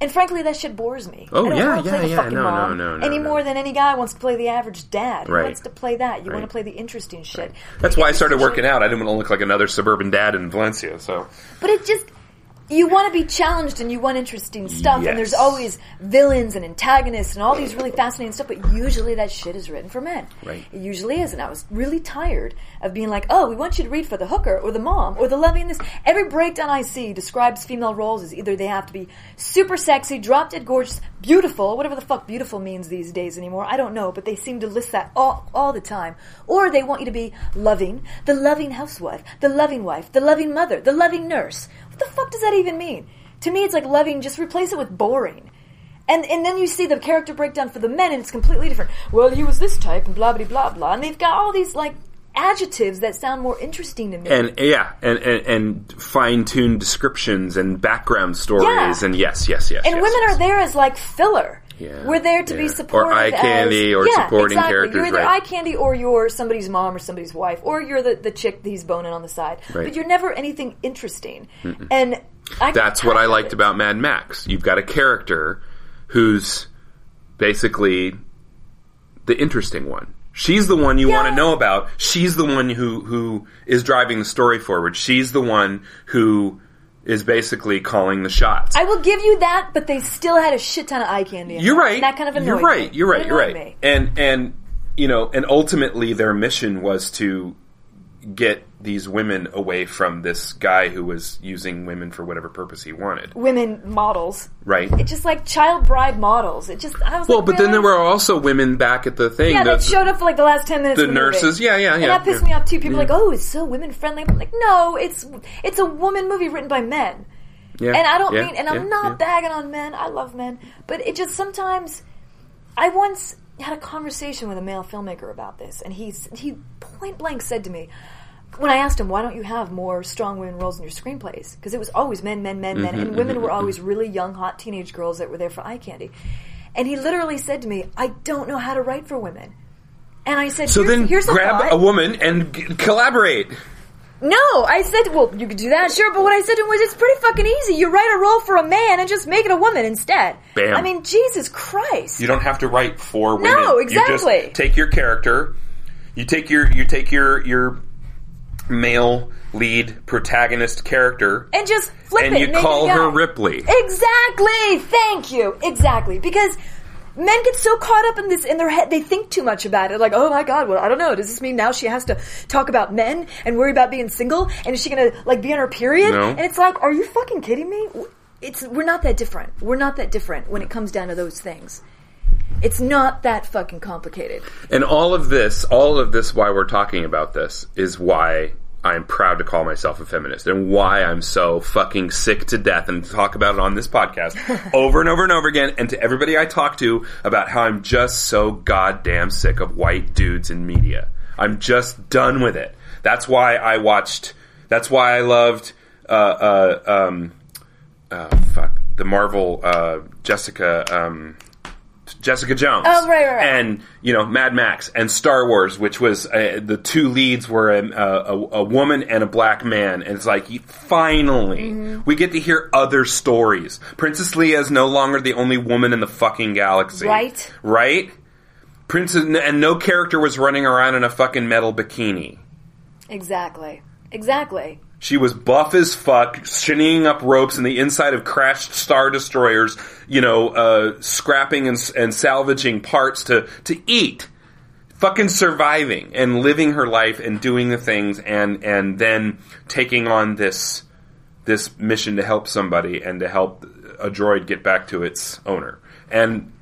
And frankly, that shit bores me. Oh, I don't yeah, want to play yeah, the yeah. fucking No, no, mom no, no, any no. more than any guy wants to play the average dad. Who Right. wants to play that? You Right. want to play the interesting shit. That's why I started working shit- out. I didn't want to look like another suburban dad in Valencia. So But it just you want to be challenged and you want interesting stuff and there's always villains and antagonists and all these really fascinating stuff but usually that shit is written for men. Right. it usually is and i was really tired of being like oh we want you to read for the hooker or the mom or the loving this. Every breakdown i see describes female roles as either they have to be super sexy drop dead gorgeous beautiful whatever the fuck beautiful means these days anymore i don't know but they seem to list that all, all the time. Or they want you to be loving the loving housewife the loving wife the loving mother the loving nurse the fuck does that even mean? To me, it's like loving. Just replace it with boring. And and then you see the character breakdown for the men, and it's completely different. Well, he was this type, and blah blah blah blah. And they've got all these like adjectives that sound more interesting to me. and yeah, and and, and fine tuned descriptions and background stories, Yeah. and yes, yes, yes. and yes, women yes. are there as like filler. Yeah, We're there to yeah. be Or eye candy as- or yeah, supporting exactly. characters, You're either right. eye candy or you're somebody's mom or somebody's wife, or you're the, the chick that he's boning on the side. Right. But you're never anything interesting. And I That's what I liked about Mad Max. You've got a character who's basically the interesting one. She's the one you Yeah. want to know about. She's the one who who is driving the story forward. She's the one who is basically calling the shots. I will give you that, but they still had a shit ton of eye candy. in You're right. And that kind of annoyed You're right. me. You're right. It You're annoyed right. me. And and you know, and ultimately their mission was to get these women away from this guy who was using women for whatever purpose he wanted. Women models. Right. It's just like child bride models. It just I was Well, like, but then there were also women back at the thing. yeah the- that showed up for like the last ten minutes. the nurses, yeah, yeah, And yeah, that pissed yeah. me off too. People are like, oh, it's so women friendly. I'm like, no, it's it's a woman movie written by men. yeah, And I don't yeah, mean, and I'm not yeah. bagging on men. I love men, but it just sometimes. I once had a conversation with a male filmmaker about this, and he's he point blank said to me when I asked him, "Why don't you have more strong women roles in your screenplays?" Because it was always men, men, men, men, and women were always really young, hot teenage girls that were there for eye candy. And he literally said to me, "I don't know how to write for women." And I said, So here's, then here's a grab thought. a woman and g- collaborate. No, I said, well, you could do that, sure, but what I said to him was, it's pretty fucking easy. You write a role for a man and just make it a woman instead. Bam. I mean, Jesus Christ. You don't have to write for women. No, You exactly. just take your character. You take your you take your your male lead protagonist character and just flip it and it. you it call her Ripley. Exactly. Thank you. Exactly. Because men get so caught up in this in their head, they think too much about it. Like, oh my god, well, I don't know. Does this mean now she has to talk about men and worry about being single? And is she gonna like be on her period? No. And it's like, are you fucking kidding me? It's we're not that different. We're not that different when it comes down to those things. It's not that fucking complicated. And all of this, all of this, why we're talking about this, is why I'm proud to call myself a feminist, and why I'm so fucking sick to death and talk about it on this podcast over and over and over again, and to everybody I talk to about how I'm just so goddamn sick of white dudes in media. I'm just done with it. That's why I watched. That's why I loved. Uh, uh, um, uh, fuck the Marvel uh, Jessica. Um, Jessica Jones. Oh, right, right, right. And you know Mad Max and Star Wars, which was uh, the two leads were a, a, a woman and a black man, and it's like finally Mm-hmm. we get to hear other stories. Princess Leia is no longer the only woman in the fucking galaxy, Right. Right. Princess and no character was running around in a fucking metal bikini. Exactly. Exactly. She was buff as fuck, shinnying up ropes in the inside of crashed star destroyers, you know, uh, scrapping and, and salvaging parts to, to eat. Fucking surviving and living her life and doing the things and, and then taking on this, this mission to help somebody and to help a droid get back to its owner. And,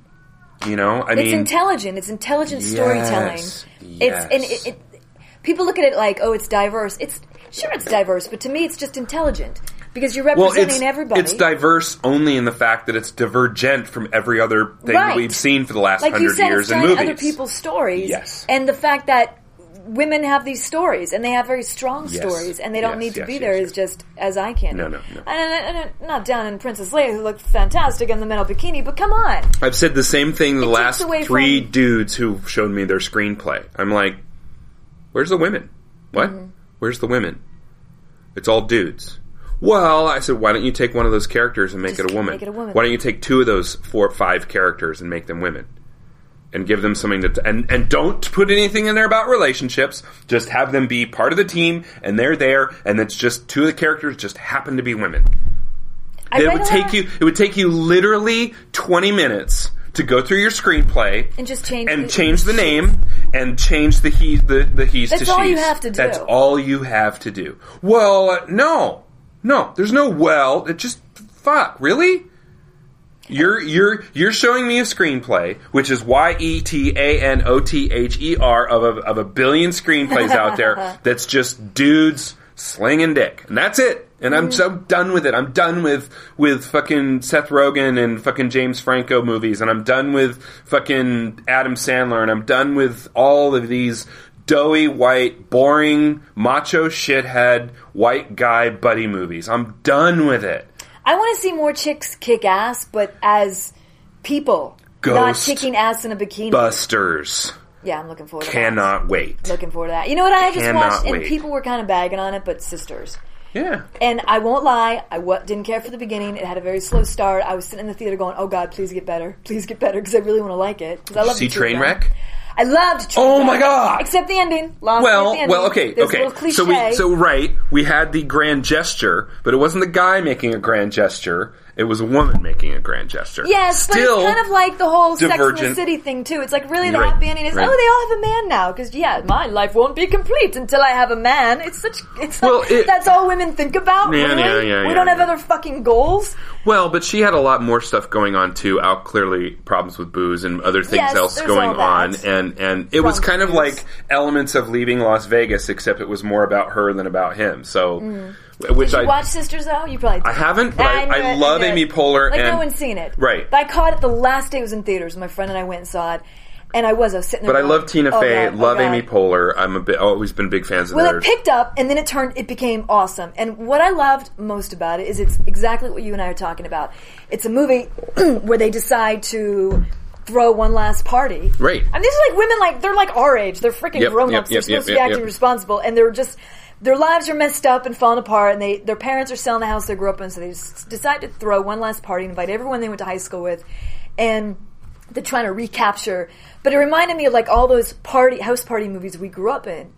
you know, I It's mean, It's intelligent. It's intelligent storytelling. Yes. It's and it, it, people look at it like, oh, it's diverse. It's sure it's diverse, but to me, it's just intelligent because you're well, representing it's, everybody. it's diverse only in the fact that it's divergent from every other thing Right. that we've seen for the last like hundred years in movies. other people's stories. Yes. and the fact that women have these stories and they have very strong Yes. stories and they don't Yes, need to yes, be there as just as eye candy. No, no, no. And, and, and, not down in Princess Leia who looked fantastic in the metal bikini, but come on. I've said the same thing the takes last three from- dudes who showed me their screenplay. I'm like, where's the women? What? Mm-hmm. Where's the women? It's all dudes. Well, I said, why don't you take one of those characters and make Just it a woman? make it a woman. Why don't you take two of those four, five characters and make them women? And give them something to, and, and don't put anything in there about relationships. Just have them be part of the team, and they're there, and it's just two of the characters just happen to be women. It would take you. It would take you literally twenty minutes to go through your screenplay And just change and the- change the name and change the he the the he's That's to all you have to do. That's all you have to do. Well, uh, no, no. There's no well. It just fuck. Really. You're you're you're showing me a screenplay, which is Y E T A N O T H E R of a of a billion screenplays out there. That's just dudes slinging dick, and that's it. And I'm so done with it. I'm done with with fucking Seth Rogen and fucking James Franco movies, and I'm done with fucking Adam Sandler, and I'm done with all of these doughy white, boring, macho shithead white guy buddy movies. I'm done with it. I want to see more chicks kick ass, but as people, not kicking ass in a bikini. Busters yeah, I'm looking forward to that. cannot wait. Looking forward to that. You know what I just Cannot watched, and people were kind of bagging on it, but Sisters. Yeah. And I won't lie, I w- didn't care for the beginning. It had a very slow start. I was sitting in the theater going, "Oh God, please get better, please get better," because I really want to like it. Because I love See the two of. Trainwreck? I loved. Trainwreck, oh my God! Except the ending. Lost Well, the ending. well, okay, There's okay. So we, so right, we had the grand gesture, but it wasn't the guy making a grand gesture. It was a woman making a grand gesture. Yes, but Still, it's kind of like the whole Sex in the. City thing too. It's like really the Right, happy ending is right. oh they all have a man now because yeah my life won't be complete until I have a man. It's such it's like it- that's all women think about. Yeah, really? yeah, yeah, we yeah, don't have other fucking goals. Well, but she had a lot more stuff going on too. Out clearly problems with booze and other things Yes, else going on, and and it was kind of like elements of leaving Las Vegas, except it was more about her than about him. So, Mm. Did you I watch Sisters though? You probably. Did. I haven't, but I, knew I, it, love. Amy Poehler. Like and, no one's seen it, Right. But I caught it the last day it was in theaters. My friend and I went and saw it, and I was I was sitting there. But I love Tina oh, Fey, God, oh, love God. Amy Poehler. I'm a bit, always been big fans of Well, theirs. it picked up, and then it turned. It became awesome. And what I loved most about it is it's exactly what you and I are talking about. It's a movie where they decide to throw one last party. Right. I mean, these are like women, like they're like our age. They're freaking Yep, grown ups. yep, they're supposed yep, to be acting responsible, and they're just their lives are messed up and falling apart. And they their parents are selling the house they grew up in, so they decide to throw one last party, and invite everyone they went to high school with, and they're trying to recapture. But it reminded me of like all those party house party movies we grew up in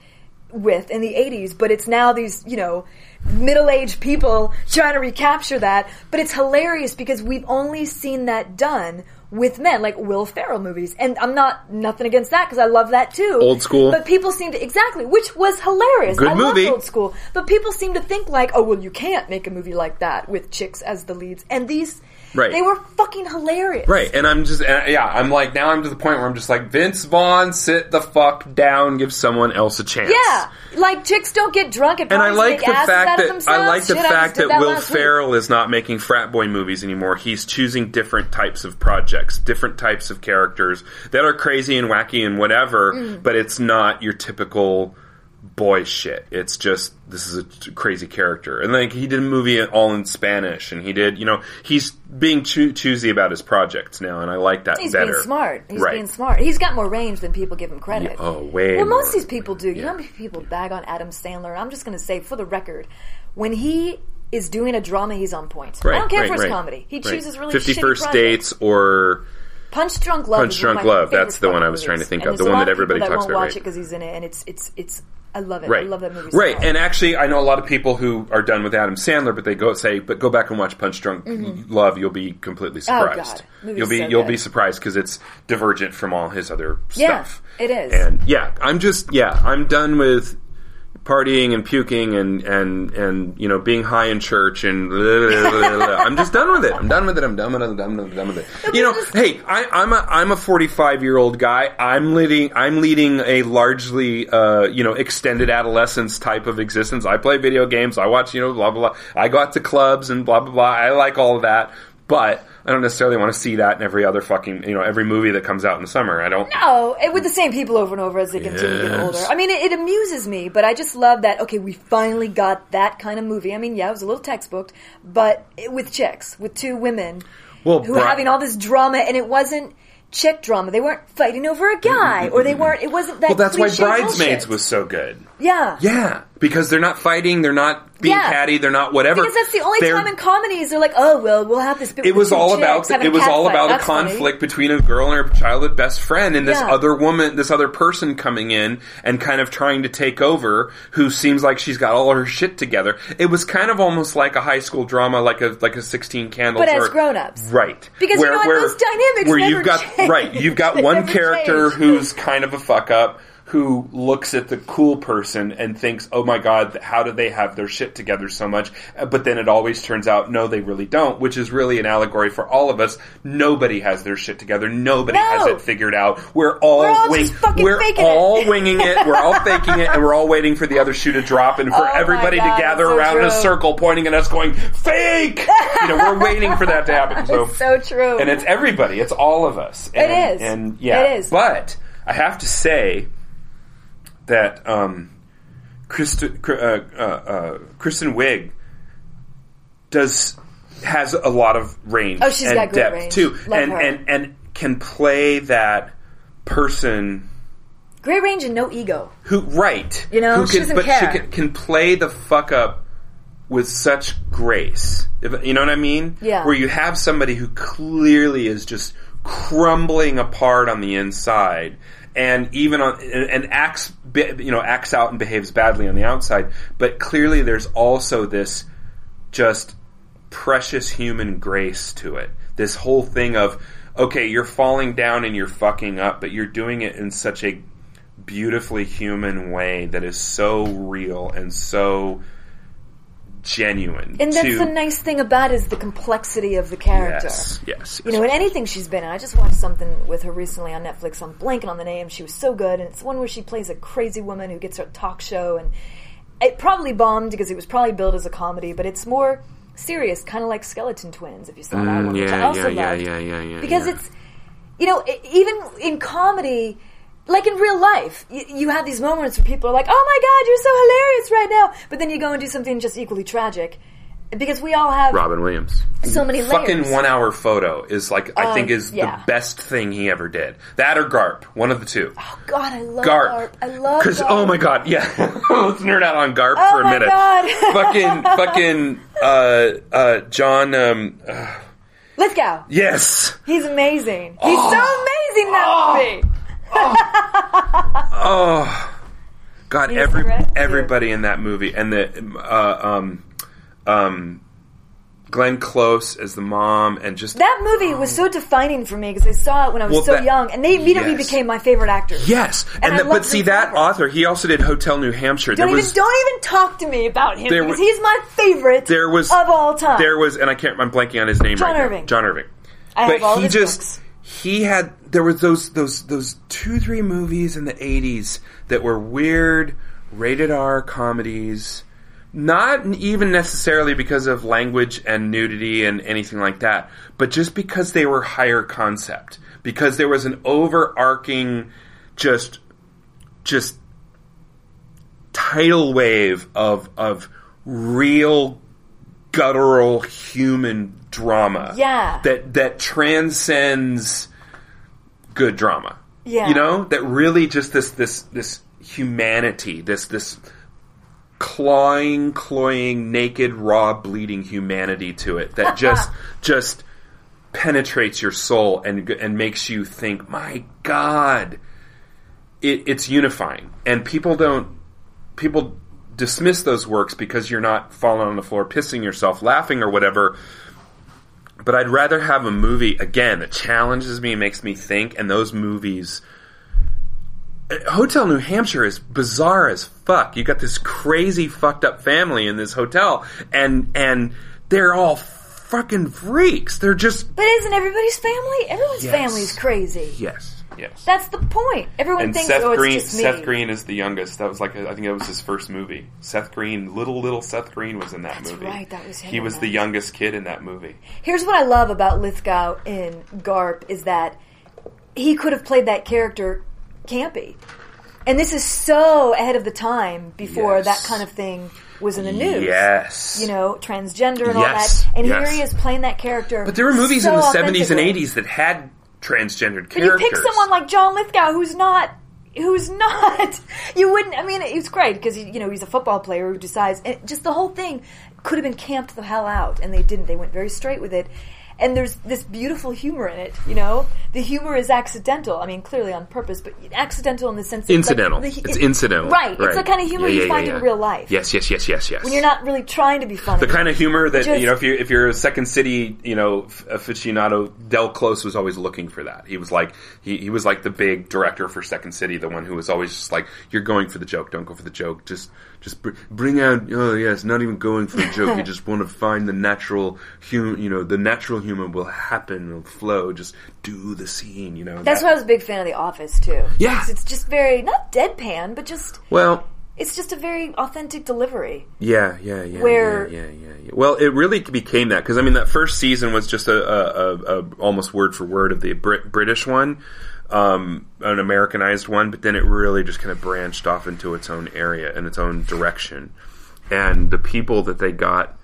with in the 80s, but it's now these, you know, middle-aged people trying to recapture that. But it's hilarious because we've only seen that done with men, like Will Ferrell movies. And I'm not, nothing against that because I love that too. Old school. But people seem to, exactly, which was hilarious. Good I movie. old school. But people seem to think like, oh, well, you can't make a movie like that with chicks as the leads. And these, Right. they were fucking hilarious. Right, and I'm just, uh, yeah, I'm like, now I'm to the point where I'm just like, Vince Vaughn, sit the fuck down, give someone else a chance. Yeah, like chicks don't get drunk at And I like the fact that I like the Shit, fact did that, Will last week. Ferrell is not making frat boy movies anymore. He's choosing different types of projects, different types of characters that are crazy and wacky and whatever, Mm. but it's not your typical boy shit. It's just this is a crazy character. And like he did a movie all in Spanish and he did, you know, he's being choo- choosy about his projects now and I like that He's better. being smart. He's right. being smart. He's got more range than people give him credit. Oh, way Well, most of these people do. You know how many people bag on Adam Sandler? I'm just going to say, for the record, when he is doing a drama, he's on point. Right, I don't care right, for his right, comedy. He chooses really Fifty First. Dates or Punch Drunk Love. Punch is one of Drunk Love, that's the one I was trying to think And of, the one that everybody talks about, watch right. it because he's in it, and it's it's it's. I love it. Right. I love that movie. so Right. much. And actually, I know a lot of people who are done with Adam Sandler, but they go say, "But go back and watch Punch Drunk Love. You'll be completely surprised. Mm-hmm. Oh, God. You'll be so you'll good. be surprised because it's divergent from all his other Yeah, stuff. it is. And yeah, I'm just yeah, I'm done with partying and puking and and and you know being high in church and blah, blah, blah. I'm just done with it. I'm done with it. I'm done with it. I'm done with it. Done with it. You know, hey, I, I'm a I'm a 45 year old guy. I'm leading I'm leading a largely uh, you know extended adolescence type of existence. I play video games. I watch you know blah blah blah. I go out to clubs and blah blah blah. I like all of that, but I don't necessarily want to see that in every other fucking you know every movie that comes out in the summer. I don't. No, it, with the same people over and over as they continue to get older. I mean, it, it amuses me, but I just love that. Okay, we finally got that kind of movie. I mean, yeah, it was a little textbooked, but it, with chicks, with two women Well, who Bri- were having all this drama, and it wasn't chick drama. They weren't fighting over a guy, or they weren't. It wasn't that. Well, that's why Bridesmaids bullshit. was so good. Yeah, Yeah, because they're not fighting, they're not being Yeah. catty, they're not whatever. Because that's the only They're- time in comedies they're like, oh well, we'll have this. bit it was all about having it was all fight. about a That's funny. conflict between a girl and her childhood best friend and this Yeah. other woman this other person coming in and kind of trying to take over who seems like she's got all her shit together it was kind of almost like a high school drama like a like a 16 candles But as or- grown-ups. right Because you know what? Those dynamics where you've got change. right you've got one character change. who's kind of a fuck up who looks at the cool person and thinks, "Oh my god, how do they have their shit together so much?" Uh, But then it always turns out, no, they really don't. Which is really an allegory for all of us. Nobody has their shit together. Nobody No. has it figured out. We're all, We're all wing- just fucking we're faking it. all winging it. We're all faking it, and we're all waiting for the other shoe to drop, and for Oh everybody God, to gather so around in a circle, pointing at us, going, "Fake!" you know, we're waiting for that to happen. So, It's so true. and it's everybody. It's all of us. And, It is. and yeah, It is. But I have to say that um, Kristen, uh, uh, uh, Kristen Wiig does has a lot of range Oh, she's and got great depth range. too, Love and her. and and can play that person Great range and no ego. who right You know, who she can, doesn't but care. she can, can play the fuck up with such grace If- you know what i mean Yeah. where you have somebody who clearly is just crumbling apart on the inside and even on and, acts you know acts out and behaves badly on the outside but clearly there's also this just precious human grace to it. This whole thing of, okay, you're falling down and you're fucking up, but you're doing it in such a beautifully human way that is so real and so genuine. And that's to, the nice thing about it is the complexity of the character. Yes, yes. You know, in anything she's been in. I just watched something with her recently on Netflix. I'm blanking on the name. She was so good, and it's one where she plays a crazy woman who gets her talk show, and it probably bombed because it was probably billed as a comedy, but it's more serious, kind of like Skeleton Twins. If you saw that one, which I Mm, yeah, also yeah, loved. yeah, yeah, yeah, because yeah. it's you know even in comedy. Like in real life, you, you have these moments where people are like, "Oh my god, you're so hilarious right now," but then you go and do something just equally tragic, because we all have Robin Williams. so many layers. Fucking one hour photo is like I Um, think is yeah. the best thing he ever did. That or Garp, one of the two. Oh God, I love Garp. Garp. I love Because oh my god, yeah. Let's nerd out on Garp Oh for a my minute. God. fucking fucking uh uh John um uh, Lithgow. yes. He's amazing. He's Oh. so amazing in that movie. Oh God, every everybody in that movie and the uh um um Glenn Close as the mom and just That movie was so defining for me because I saw it when I was Well, so that- young, and they immediately yes. became my favorite actors. Yes, and, And the, but see that forever. author, he also did Hotel New Hampshire. Don't there even was don't even talk to me about him because was- he's my favorite. there was of all time. There was, and I can't. I'm blanking on his name John right now. Irving. John Irving. I but have all he just books. He had there was those those those two three movies in the 80s that were weird rated R comedies. Not even necessarily because of language and nudity and anything like that, but just because they were higher concept. Because there was an overarching, just, just tidal wave of of real guttural human drama. Yeah. That that transcends good drama. Yeah. You know? That really just this this this humanity, this this clawing, cloying, naked, raw, bleeding humanity to it that just just penetrates your soul and and makes you think, "My god, it, it's unifying." And people don't people dismiss those works because you're not falling on the floor pissing yourself laughing or whatever but I'd rather have a movie again that challenges me, and makes me think, and those movies. Uh, Hotel New Hampshire is bizarre as fuck. You got this crazy fucked up family in this hotel, and and they're all fucking freaks. They're just but isn't everybody's family? Everyone's Yes. family's crazy. yes, yes. That's the point. Everyone and thinks, Seth oh, Green, it's just me. Seth Green is the youngest. That was like I think that was his first movie. Seth Green, little little Seth Green was in that That's movie. right, that was him He was that. the youngest kid in that movie. Here's what I love about Lithgow in Garp is that he could have played that character campy. And this is so ahead of the time before Yes. that kind of thing was in the news. Yes, You know, transgender and Yes, all that. And yes. here he is playing that character. But there were movies so in the seventies and eighties that had transgendered But you pick someone like John Lithgow who's not who's not. You wouldn't. I mean, it's great because you know he's a football player who decides. And just the whole thing could have been camped the hell out, and they didn't. They went very straight with it. And there's this beautiful humor in it. You know, the humor is accidental. I mean, clearly on purpose, but accidental in the sense that Incidental. Like, the- it's incidental. Right. It's the kind of humor Yeah, you yeah, find yeah, in real life. Yes, yes, yes, yes, yes. When you're not really trying to be funny. the kind of humor that Just- you know if you if you're a Second City you know aficionado, Del Close was always looking for that. He was like he, he was like the big director for Second City, the one who was always just like you're going for the joke, don't go for the joke, just just br- bring out oh yes, not even going for a joke. you just want to find the natural humor, you know, the natural humor will happen, will flow. Just do the scene, you know. That's that- why I was a big fan of The Office too. Yeah. It's, it's just very not deadpan, but just well. it's just a very authentic delivery. Yeah, yeah, yeah. Where- yeah, yeah, yeah, yeah. Well, it really became that because I mean that first season was just a, a, a, a almost word for word of the Brit- British one, um, an Americanized one, but then it really just kind of branched off into its own area and its own direction, and the people that they got,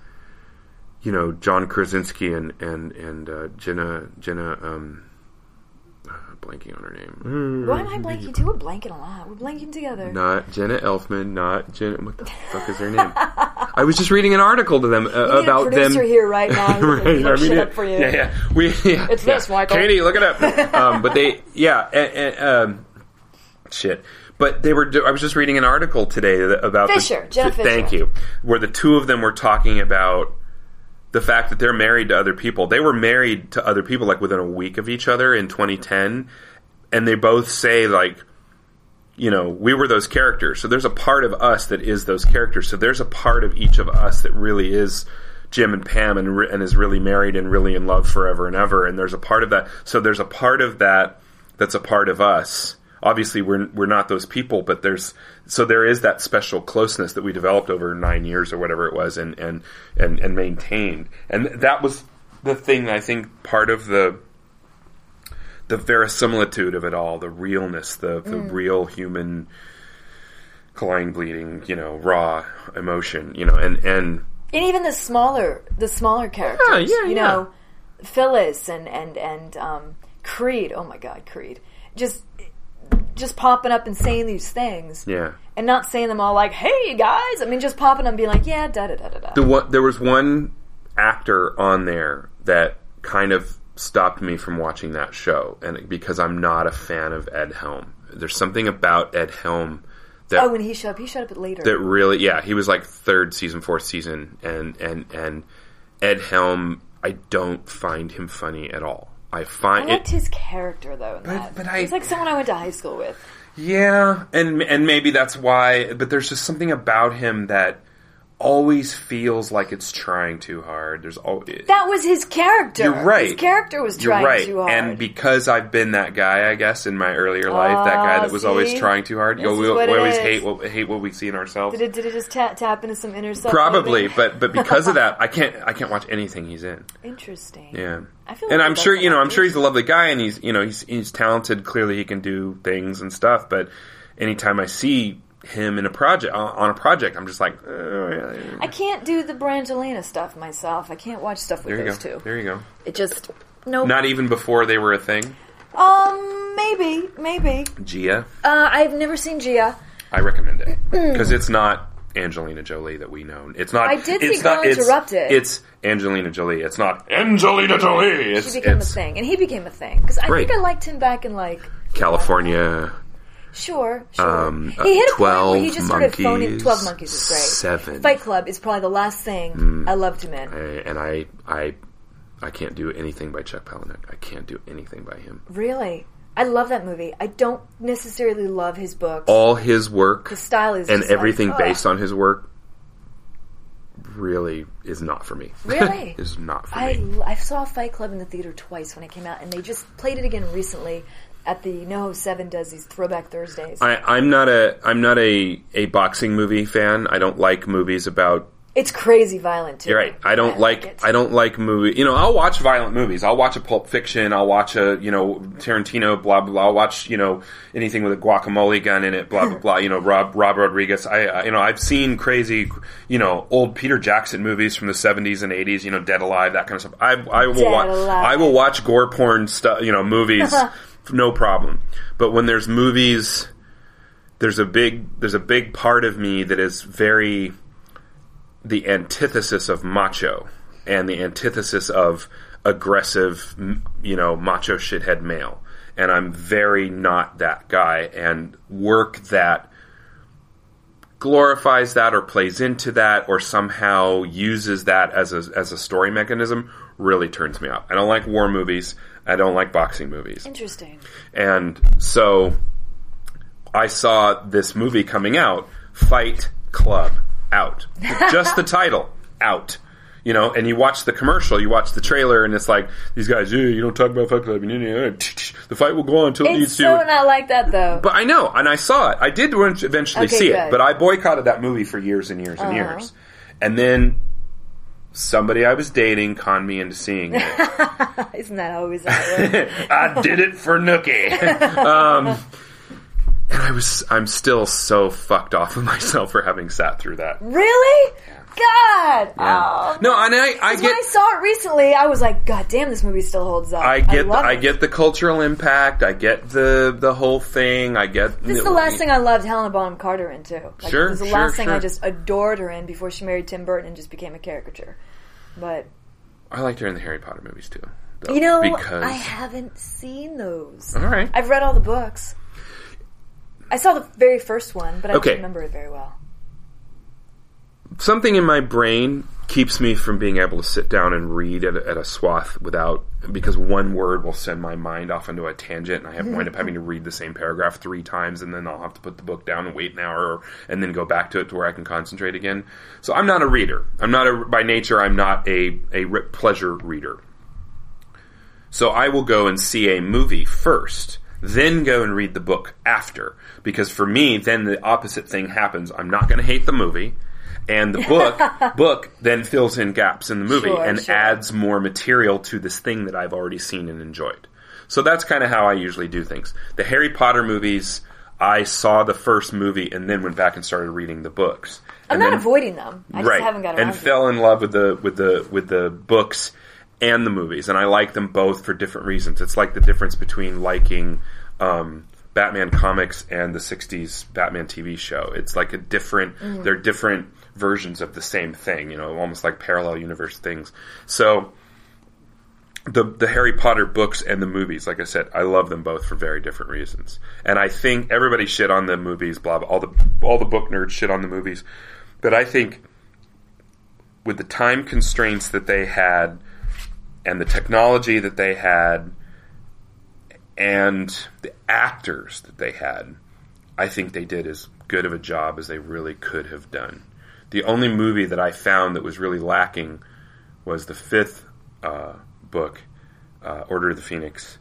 you know, John Krasinski and and and uh, Jenna Jenna. Um, blanking on her name. Why am I blanking too? We're blanking a lot. We're blanking together. Not Jenna Elfman, not Jenna. What the fuck is her name? I was just reading an article to them uh, We need about a producer them. here right now. Right, look I mean, shit up for you. Yeah, yeah. We, yeah, It's yeah. this, Michael. Katie, look it up. um, but they, yeah, and, and, um, shit. But they were. I was just reading an article today that- about the- Fisher, Jenna th- Thank you. Where the two of them were talking about the fact that they're married to other people. They were married to other people like within a week of each other in 2010, and they both say like you know, we were those characters. So there's a part of us that is those characters. So there's a part of each of us that really is Jim and Pam and, re- and is really married and really in love forever and ever. And there's a part of that. So there's a part of that that's a part of us. Obviously, we're we're not those people, but there's so there is that special closeness that we developed over nine years or whatever it was, and and and, and maintained. And that was the thing. I think part of the the verisimilitude of it all, the realness, the, the real human clawing, bleeding, you know, raw emotion, you know, and and and even the smaller the smaller characters Yeah, yeah, you yeah. know phyllis and and and um, creed oh my god creed just just popping up and saying these things. Yeah. and not saying them all like hey guys. I mean just popping up and being like yeah da da da da da. The one there was one actor on there that kind of stopped me from watching that show, and because I'm not a fan of Ed Helm. There's something about Ed Helm that oh when he showed up he showed up later. that really yeah he was like third season fourth season and and and ed helm i don't find him funny at all i i find liked it his character though in that. but I- he's like someone i went to high school with. Yeah. and and maybe that's why but there's just something about him that always feels like it's trying too hard. There's all that was his character. You're right. his character was trying right. too hard. And because i've been that guy i guess in my earlier life that guy Ah, that was always trying too hard. This you is we, we always is. hate what hate what we see in ourselves. Did it, did it just tap, tap into some inner self probably but but because of that i can't i can't watch anything he's in. Interesting. Yeah, I feel and like I'm sure you know I'm sure he's a lovely guy, and he's you know he's he's talented. Clearly, he can do things and stuff. But anytime I see him in a project on a project, I'm just like, yeah. I can't do the Brangelina stuff myself. I can't watch stuff with there you those go, two. there you go. It just no. Not even before they were a thing. um, maybe, maybe. Gia, Uh, I've never seen Gia. I recommend it because it's not Angelina Jolie that we know. It's not. I did it's see not, Girl it's, Interrupted. It's Angelina Jolie. It's not Angelina Jolie. It's, She became a thing, and he became a thing because I Right. think I liked him back in like California. Sure, sure. Um, uh, he hit a point where 12 he just started phoning. Monkeys, Twelve Monkeys is great. Seven. Fight Club is probably the last thing Mm. I loved him in. I- and I I I can't do anything by Chuck Palahniuk. I can't do anything by him. Really, I love that movie. I don't necessarily love his books. All his work His style is and just like, everything based on his work really is not for me. Really? is not for I, me. I saw Fight Club in the theater twice when it came out, and they just played it again recently at the NoHo Seven does these Throwback Thursdays. I, I'm not a I'm not a, a boxing movie fan. I don't like movies about it's crazy violent too. You're right. I don't like, it. I don't like movie. You know, I'll watch violent movies. I'll watch a Pulp Fiction. I'll watch a you know Tarantino. Blah blah. blah. I'll watch you know anything with a guacamole gun in it. Blah blah blah. You know Rob Rob Rodriguez. I I- you know I've seen crazy you know old Peter Jackson movies from the 70s and 80s. You know Dead Alive that kind of stuff. I I will Dead watch. Alive. I will watch gore porn stuff. You know movies. no problem. But when there's movies there's a big there's a big part of me that is very the antithesis of macho and the antithesis of aggressive, you know, macho shithead male. And I'm very not that guy. And work that glorifies that or plays into that or somehow uses that as a, as a story mechanism really turns me off. I don't like war movies. I don't like boxing movies. Interesting. And so I saw this movie coming out, Fight Club, out. Just the title, out. You know, and you watch the commercial, you watch the trailer, and it's like these guys. "Yeah, you don't talk about Fight Club. The fight will go on until it It's needs so to. not like that though. But I know, and I saw it. I did eventually Okay, see good. it, but I boycotted that movie for years and years and Uh-huh. years. And then somebody I was dating conned me into seeing it. Isn't that always that way? I did it for Nookie. um, and I was, I'm still so fucked off of myself for having sat through that. really? God. Yeah. Oh. no, and I, I Because when get, I saw it recently, I was like, God damn, this movie still holds up. I get, the, I get the cultural impact. I get the the whole thing. I get. This is the last thing I loved Helena Bonham Carter in too. Like, Sure, it was the sure, last thing I just adored her in before she married Tim Burton and just became a caricature. But I liked her in the Harry Potter movies too. though, you know, because I haven't seen those. all right. I've read all the books. I saw the very first one, but I Okay. don't remember it very well. something in my brain keeps me from being able to sit down and read at a, at a swath without because one word will send my mind off into a tangent and I have wind up having to read the same paragraph three times and then I'll have to put the book down and wait an hour and then go back to it to where I can concentrate again. So I'm not a reader. I'm not a by nature I'm not a a re- pleasure reader. So I will go and see a movie first, then go and read the book after. Because for me, then the opposite thing happens. I'm not going to hate the movie. And the book book then fills in gaps in the movie Sure, and sure. adds more material to this thing that I've already seen and enjoyed. So that's kind of how I usually do things. The Harry Potter movies, I saw the first movie and then went back and started reading the books. I'm And not then- avoiding them. I just right. haven't got around and to it. fell in love with the with the with the books and the movies, and I like them both for different reasons. It's like the difference between liking um, Batman comics and the '60s Batman TV show. It's like a different. Mm. They're different versions of the same thing. You know, almost like parallel universe things. So. The, the Harry Potter books and the movies, like I said, I love them both for very different reasons. And I think everybody shit on the movies, blah, blah, all the, all the book nerds shit on the movies. But I think with the time constraints that they had and the technology that they had and the actors that they had, I think they did as good of a job as they really could have done. The only movie that I found that was really lacking was the fifth uh, book, uh, Order of the Phoenix,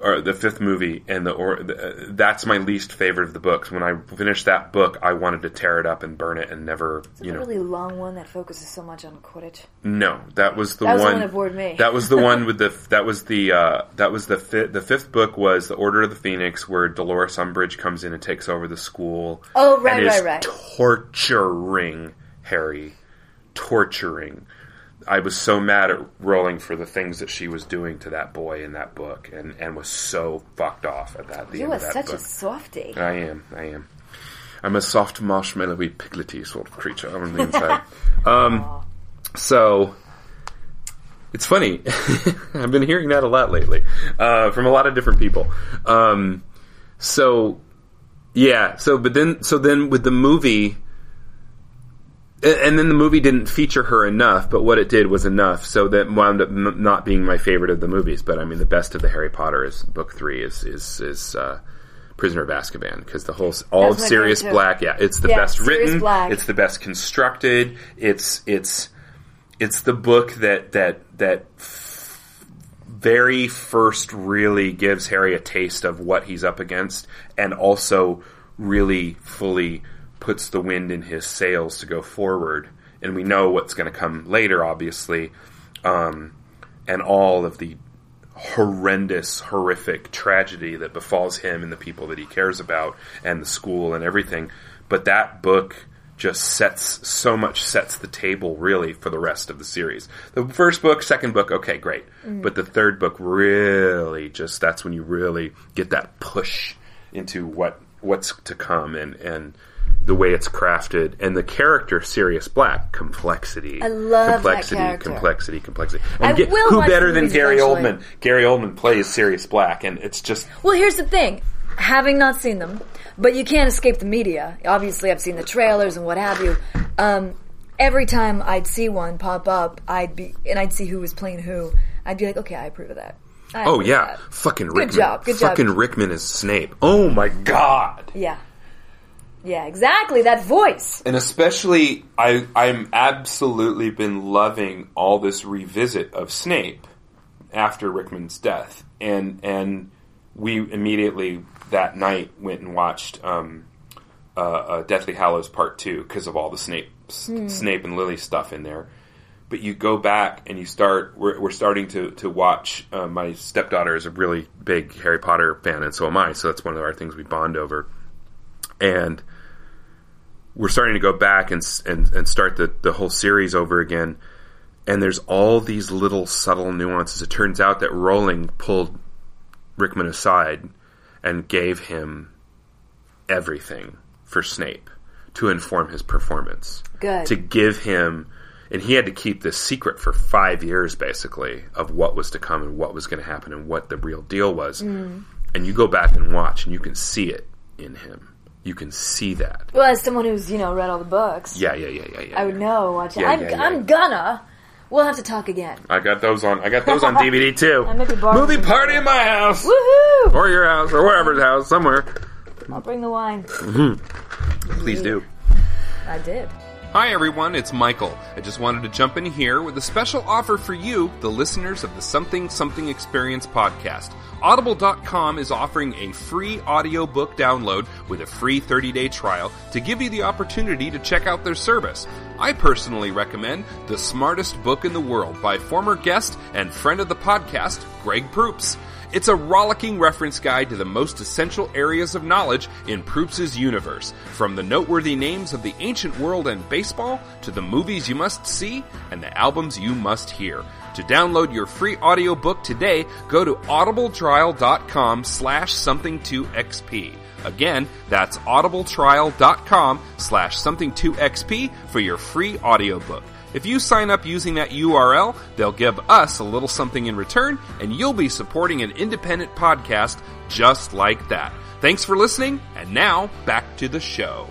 or the fifth movie, and the or the, uh, that's my least favorite of the books. When I finished that book, I wanted to tear it up and burn it and never, you a know. really long one that focuses so much on Quidditch. No, that was the That was the one. one that bored me. That was the one with the. That was the. Uh, that was the fifth. The fifth book was the Order of the Phoenix, where Dolores Umbridge comes in and takes over the school. Oh, right, and is right, right. Torturing Harry, torturing. I was so mad at Rowling for the things that she was doing to that boy in that book, and, and was so fucked off at that. The You end are of that such book. a softie. I am. I am. I'm a soft marshmallowy piglety sort of creature on the inside. um, so it's funny. I've been hearing that a lot lately uh, from a lot of different people. Um, so yeah. So but then so then with the movie. And then the movie didn't feature her enough, but what it did was enough, so that wound up n- not being my favorite of the movies. But I mean, the best of the Harry Potter is book three is is is uh, Prisoner of Azkaban because the whole all That of Sirius. Black, yeah, it's the Yeah, best Sirius written, Black. it's the best constructed, it's it's it's the book that that that f- very first really gives Harry a taste of what he's up against, and also really fully puts the wind in his sails to go forward. And we know what's going to come later, obviously, um, and all of the horrendous, horrific tragedy that befalls him and the people that he cares about, and the school and everything. But that book just sets so much sets the table really for the rest of the series. The first book, second book, okay, great. But the third book really just that's when you really get that push into what what's to come and and the way it's crafted and the character Sirius Black complexity. I love that complexity, character. complexity, complexity. I And get- will who better than Gary eventually. Oldman? Gary Oldman plays Sirius Black, and it's just Well, here's the thing. Having not seen them, but you can't escape the media. Obviously, I've seen the trailers and what have you. Um, every time I'd see one pop up, I'd be, and I'd see who was playing who. I'd be like, okay, I approve of that. I oh yeah, that. fucking Good Rickman. job, good job. fucking Rickman is Snape. Oh my god. Yeah. Yeah, exactly. That voice. and especially I I'm absolutely been loving all this revisit of Snape after Rickman's death, and and we immediately that night went and watched um, uh, uh, Deathly Hallows Part Two because of all the Snape Snape and Lily stuff in there. But you go back and you start. We're, we're starting to to watch. Uh, my stepdaughter is a really big Harry Potter fan, and so am I. So that's one of our things we bond over. And we're starting to go back and and, and start the, the whole series over again. And there's all these little subtle nuances. It turns out that Rowling pulled Rickman aside and gave him everything for Snape to inform his performance. Good. To give him, and he had to keep this secret for five years, basically, of what was to come and what was going to happen and what the real deal was. Mm. And you go back and watch, and you can see it in him. You can see that. Well, as someone who's you know read all the books, Yeah, yeah, yeah, yeah, yeah. I would know. Watch it. Yeah, I'm, yeah, yeah. I'm gonna. We'll have to talk again. I got those on. I got those on DVD too. I might be borrowing Movie them. party in my house, Woohoo! or your house, or wherever's house, somewhere. I'll bring the wine. Mm-hmm. Please do. I did. Hi everyone, it's Michael. I just wanted to jump in here with a special offer for you, the listeners of the Something Something Experience podcast. Audible.com is offering a free audiobook download with a free 30-day trial to give you the opportunity to check out their service. I personally recommend The Smartest Book in the World by former guest and friend of the podcast, Greg Proops. It's a rollicking reference guide to the most essential areas of knowledge in Proops' universe, from the noteworthy names of the ancient world and baseball to the movies you must see and the albums you must hear. To download your free audiobook today, go to audibletrial.com slash something2xp. Again, that's audibletrial.com slash something2xp for your free audiobook. If you sign up using that URL, they'll give us a little something in return, and you'll be supporting an independent podcast just like that. Thanks for listening, and now back to the show.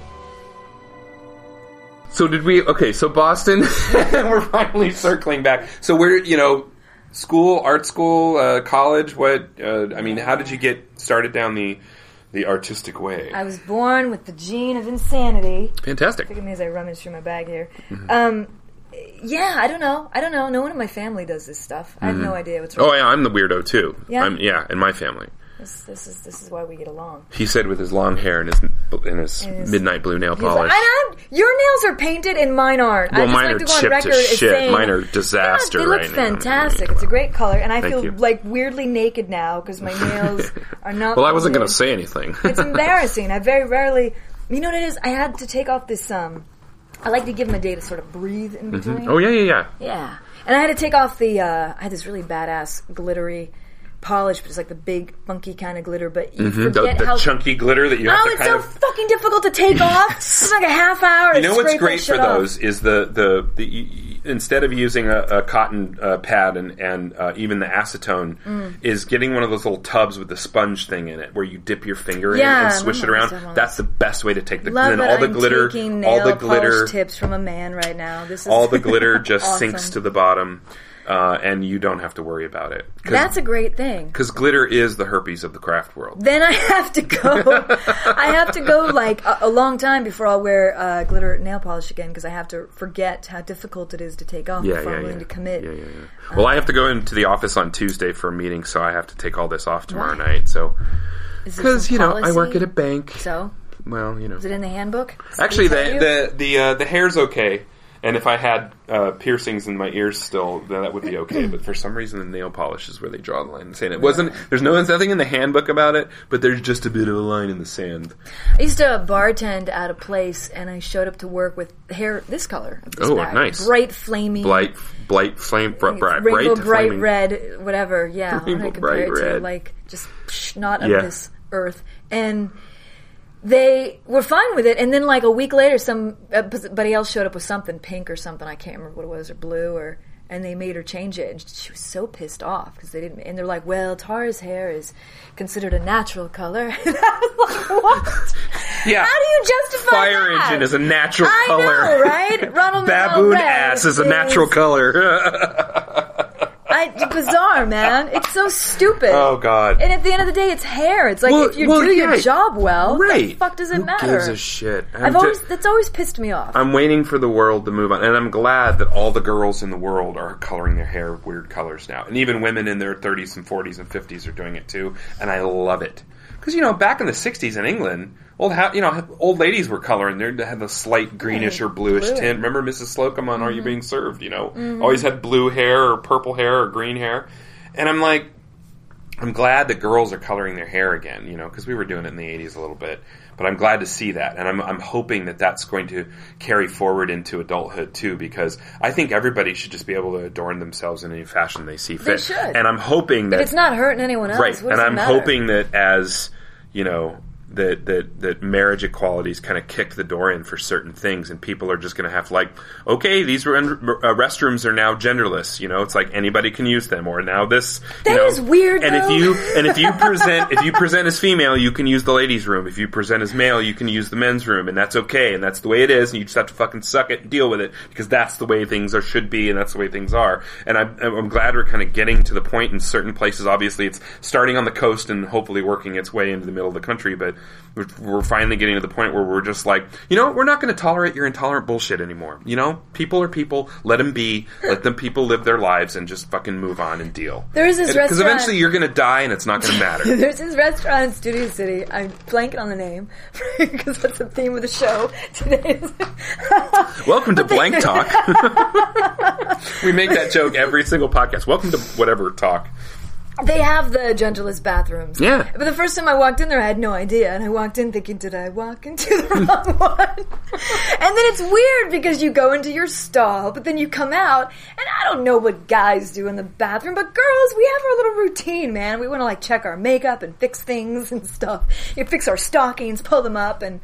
So did we? Okay, so Boston, we're finally circling back. So we're you know, school, art school, uh, college. What? Uh, I mean, how did you get started down the the artistic way? I was born with the gene of insanity. Fantastic. Look at me as I rummage through my bag here. Mm-hmm. Um, yeah, I don't know. I don't know. No one in my family does this stuff. I have no idea what's wrong. Oh yeah, I'm the weirdo too. Yeah? I'm, yeah, in my family. This, this is this is why we get along. He said with his long hair and his and his And his- midnight blue nail like, polish. I don't, your nails are painted and mine aren't. I Well, just mine like are to go on record to shit. saying- Mine are disaster Yeah, they look right now. fantastic. It's a great color, and I Thank feel you. like weirdly naked now because my nails are not. well, I wasn't going to say anything. It's embarrassing. I very rarely. You know what it is? I had to take off this. Um, I like to give them a day to sort of breathe in between. oh yeah, yeah, yeah. Yeah, and I had to take off the. Uh, I had this really badass glittery polish, but it's like the big funky kind of glitter. But you The, forget the how. chunky glitter that you have Oh, it's so of. fucking difficult to take off. It's like a half hour. You know what's great for those is the the, the you- instead of using a, a cotton uh, pad and and uh, even the acetone Mm. is getting one of those little tubs with the sponge thing in it where you dip your finger in Yeah, and swish it around. used to have one of That's the best way to take the Love and all the I'm glitter, all the glitter, tips from a man right now. This is all the glitter just awesome. sinks to the bottom, uh, and you don't have to worry about it. That's a great thing. because glitter is the herpes of the craft world. Then I have to go. I have to go like a, a long time before I'll wear uh, glitter nail polish again because I have to forget how difficult it is to take off Yeah, before yeah, I'm yeah. willing to commit. Yeah, yeah, yeah. Well, I have to go into the office on Tuesday for a meeting, so I have to take all this off tomorrow Why? night. So because you know I work at a bank. So Well, you know. is it in the handbook? Actually, it tell you? the the the uh, the hair's okay, and if I had uh, piercings in my ears still, then that would be okay. but for some reason, the nail polish is where they draw the line. in Saying it wasn't. There's no there's nothing in the handbook about it, but there's just a bit of a line in the sand. I used to bartend at a place, and I showed up to work with hair this color. This Oh, bag. nice. Bright, flaming, Blight, blight, flame, br- br- rainbow, bright, bright flaming. red, whatever. Yeah, Rainbow Brite it to like just psh, not of Yeah. this earth. And they were fine with it, and then like a week later, uh, somebody else showed up with something pink or something. I can't remember what it was, or blue, or and they made her change it. And she was so pissed off because they didn't. And they're like, "Well, Tara's hair is considered a natural color." And I was like, "What? Yeah. How do you justify Fire that? engine is a natural I color. know, right? Ronald Baboon ass is a natural color. I, bizarre, man. It's so stupid. oh God. And at the end of the day, it's hair. It's like Well- if you well, do your job well, right. the fuck does it Who matter? gives a shit? I've ju- always that's always pissed me off. I'm waiting for the world to move on, and I'm glad that all the girls in the world are coloring their hair weird colors now, and even women in their 30s and 40s and 50s are doing it too, and I love it. Because you know, back in the 60s in England, old you know old ladies were coloring. They had the slight greenish or bluish Blue. tint. Remember Mrs. Slocombe on Are You Being Served? You know, Mm-hmm. always had blue hair or purple hair or green hair, and I'm like, I'm glad that girls are coloring their hair again, you know, because we were doing it in the 80s a little bit. But I'm glad to see that. And I'm, I'm hoping that that's going to carry forward into adulthood too, because I think everybody should just be able to adorn themselves in any fashion they see fit. should. And I'm hoping that. It's not hurting anyone else. Right. And I'm matter? hoping that as, you know, that, that, that marriage equality's kind of kicked the door in for certain things and people are just going to have to like, okay, these uh, restrooms are now genderless, you know, it's like anybody can use them or now this, That you know, is weird, And if you, and if you present, if you present as female, you can use the ladies room. If you present as male, you can use the men's room and that's okay and that's the way it is and you just have to fucking suck it and deal with it because that's the way things are should be and that's the way things are. And I'm, I'm glad we're kind of getting to the point in certain places. Obviously it's starting on the coast and hopefully working its way into the middle of the country, but we're, finally getting to the point where we're just like, you know, we're not going to tolerate your intolerant bullshit anymore. You know, people are people. Let them be. Let them people live their lives and just fucking move on and deal. There is this Because restaurant- eventually you're going to die and it's not going to matter. There's this restaurant in Studio City. I'm blanking on the name because that's the theme of the show today. Welcome to Blank Talk. we make that joke every single podcast. Welcome to whatever talk. They have the gentlest bathrooms. Yeah. But the first time I walked in there, I had no idea, and I walked in thinking, "Did I walk into the wrong one?" and then it's weird because you go into your stall, but then you come out, and I don't know what guys do in the bathroom, but girls, we have our little routine, man. We want to like check our makeup and fix things and stuff. You fix our stockings, pull them up, and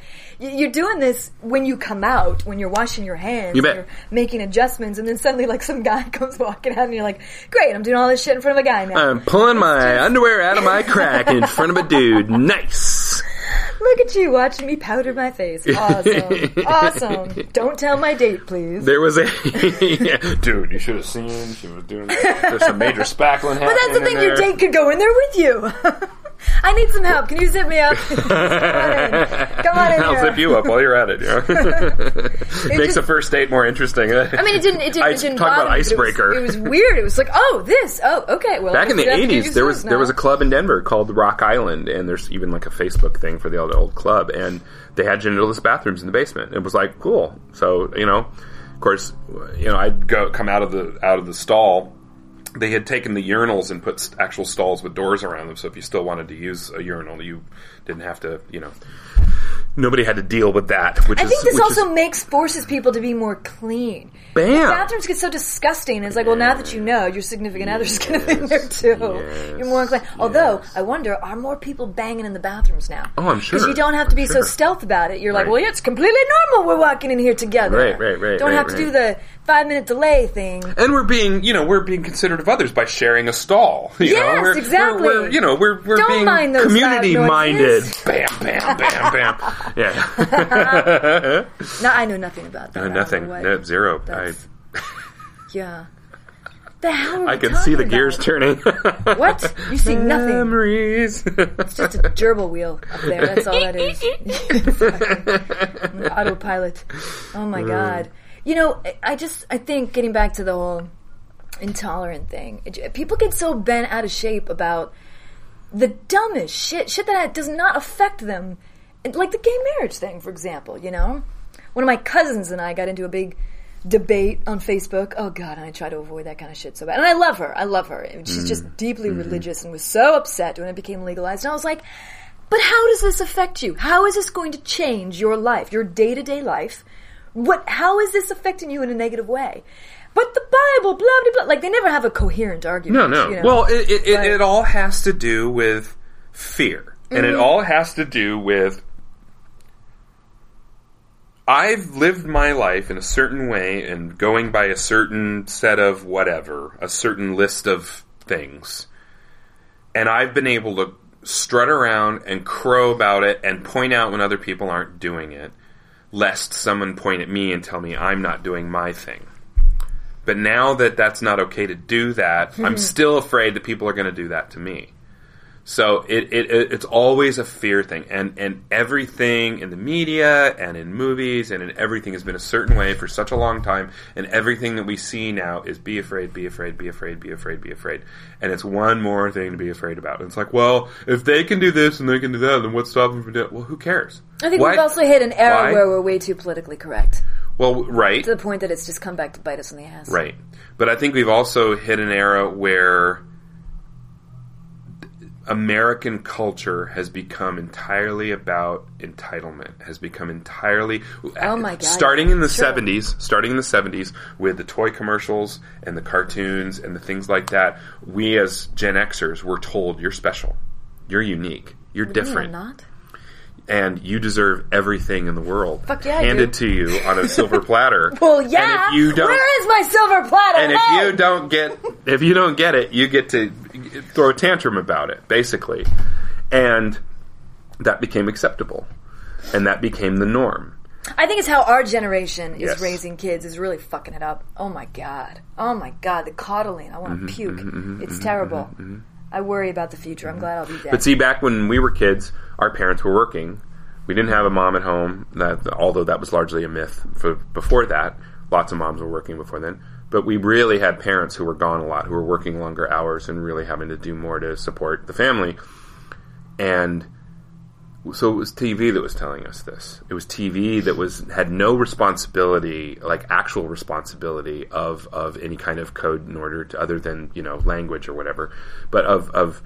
you're doing this when you come out, when you're washing your hands, You bet. you're making adjustments, and then suddenly like some guy comes walking out, and you're like, "Great, I'm doing all this shit in front of a guy now." I'm pulling my underwear out of my crack in front of a dude. Nice. Look at you watching me powder my face. Awesome. awesome. Don't tell my date, please. There was a Yeah, dude. You should have seen. She was doing. There's some major spackling happening. But that's the thing, your date could go in there with you. I need some help. Can you zip me up? Come on in. Come on in I'll here. Zip you up while you're at it. Yeah. Makes just- the first date more interesting. I mean, it didn't. It didn't. Ice- it didn't talk about me, but it was- icebreaker. It was, weird. It was like, oh, this. Oh, okay. Well, Back in the I guess we have to give '80s, there was sauce there was a club in Denver called Rock Island, and there's even like a Facebook thing for the old, old club, and they had genderless bathrooms in the basement. It was like cool. So you know, of course, you know, I'd go come out of the out of the stall. They had taken the urinals and put actual stalls with doors around them, so if you still wanted to use a urinal, you didn't have to, you know. Nobody had to deal with that. Which I is, think this also is, makes forces people to be more clean. Bam! Bathrooms get so disgusting. It's like, well, now that you know, your significant other's going to be in there too. yes, You're more inclined. Although. I wonder, are more people banging in the bathrooms now? Oh, I'm sure. Because you don't have to be I'm so sure. stealth about it. You're like, well, yeah, it's completely normal. We're walking in here together. Right, right, right, Don't right, have to do the five minute delay thing. and we're being, you know, we're being considerate of others by sharing a stall. You Yes, know? we're, exactly. We're, we're, you know, we're we're Don't being mind those community minded. Bam, bam, bam, bam. Yeah, No, I know nothing about that. No, nothing, no, zero. I Yeah. The hell I can see the gears about? turning. What? You see nothing. Memories. It's just a gerbil wheel up there. That's all that is. Autopilot. Oh my uh. god. You know, I- I just I think getting back to the whole intolerant thing. it- people get so bent out of shape about the dumbest shit, shit that does not affect them. Like the gay marriage thing, for example. You know, one of my cousins and I got into a big debate on Facebook. Oh God, and I try to avoid that kind of shit so bad. And I love her. I love her. She's just mm. deeply mm-hmm. religious and was so upset when it became legalized. And I was like, but how does this affect you? How is this going to change your life, your day to day life? What? How is this affecting you in a negative way? But the Bible, blah blah blah. Like they never have a coherent argument. no, no. you know? Well, it it, it, it all has to do with fear, and Mm-hmm. it all has to do with I've lived my life in a certain way and going by a certain set of whatever, a certain list of things. And I've been able to strut around and crow about it and point out when other people aren't doing it, lest someone point at me and tell me I'm not doing my thing. But now that that's not okay to do that, I'm still afraid that people are going to do that to me. So it, it, it it's always a fear thing, and and everything in the media and in movies and in everything has been a certain way for such a long time, and everything that we see now is be afraid, be afraid, be afraid, be afraid, be afraid, and it's one more thing to be afraid about. And it's like, well, if they can do this and they can do that, then what's stopping them from doing? it? Well, who cares? I think Why- we've also hit an era Why? where we're way too politically correct well, right, to the point that it's just come back to bite us in the ass. Right. But I think we've also hit an era where American culture has become entirely about entitlement, has become entirely Oh my God, starting in the sure. 70s, starting in the 70s with the toy commercials and the cartoons and the things like that, we as Gen Xers were told you're special. You're unique. You're What do you mean different not. And you deserve everything in the world Fuck yeah, I handed do. to you on a silver platter. Well, And yeah. if you don't Where is my silver platter? and if you don't get if you don't get it, you get to throw a tantrum about it, basically. And that became acceptable. And that became the norm. I think it's how our generation is Yes. raising kids is really fucking it up. Oh my god. Oh my god. The coddling. I Mm-hmm, want to puke. Mm-hmm, mm-hmm, it's mm-hmm, terrible. I worry about the future. I'm glad I'll be dead. But see, back when we were kids, our parents were working. We didn't have a mom at home. That, although that was largely a myth. For before that, lots of moms were working before then. But we really had parents who were gone a lot, who were working longer hours and really having to do more to support the family. And so it was TV that was telling us this. It was TV that was had no responsibility, like actual responsibility of of any kind of code in order to other than you know language or whatever, but of of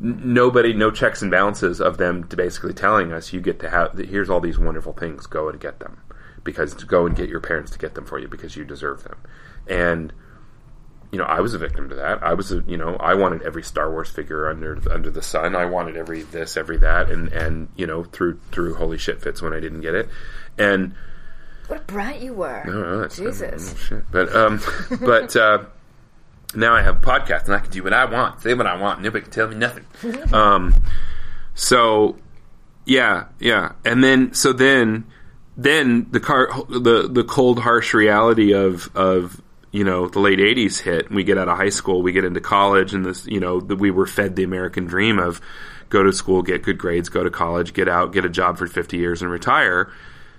nobody, no checks and balances of them to basically telling us you get to have here's all these wonderful things, go and get them. Because to go and get your parents to get them for you because you deserve them, and you know, I was a victim to that. I was, a, you know, I wanted every Star Wars figure under under the sun. I wanted every this, every that, and and you know, through through holy shit fits when I didn't get it, and what a brat you were. that's, Jesus. oh, shit. But um, but uh, now I have a podcast and I can do what I want, say what I want. Nobody can tell me nothing. um, so yeah, yeah, and then so then then the car the the cold harsh reality of of you know the late 80s hit we get out of high school we get into college and this you know that we were fed the american dream of go to school get good grades go to college get out get a job for 50 years and retire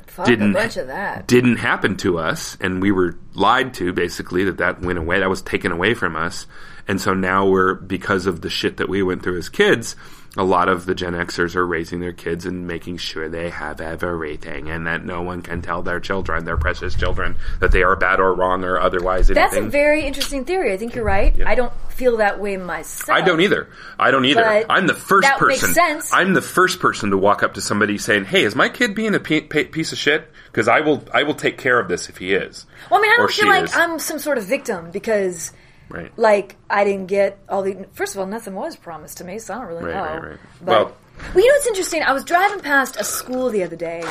Fuck didn't- a bunch of that. didn't happen to us and we were lied to basically that that went away that was taken away from us and so now we're because of the shit that we went through as kids a lot of the gen xers are raising their kids and making sure they have everything and that no one can tell their children their precious children that they are bad or wrong or otherwise That's a very interesting theory. I think you're right. I don't feel that way myself. I don't either. I don't either. But I'm the first that makes person. sense. I'm the first person to walk up to somebody saying, "Hey, is my kid being a piece of shit?" Because I will. I will take care of this if he is. Well, I mean, I don't feel like is. I'm some sort of victim because, Right. like, I didn't get all the. First of all, nothing was promised to me, so I don't really Right, know. right, right. But, Well- well, you know what's interesting? I was driving past a school the other day.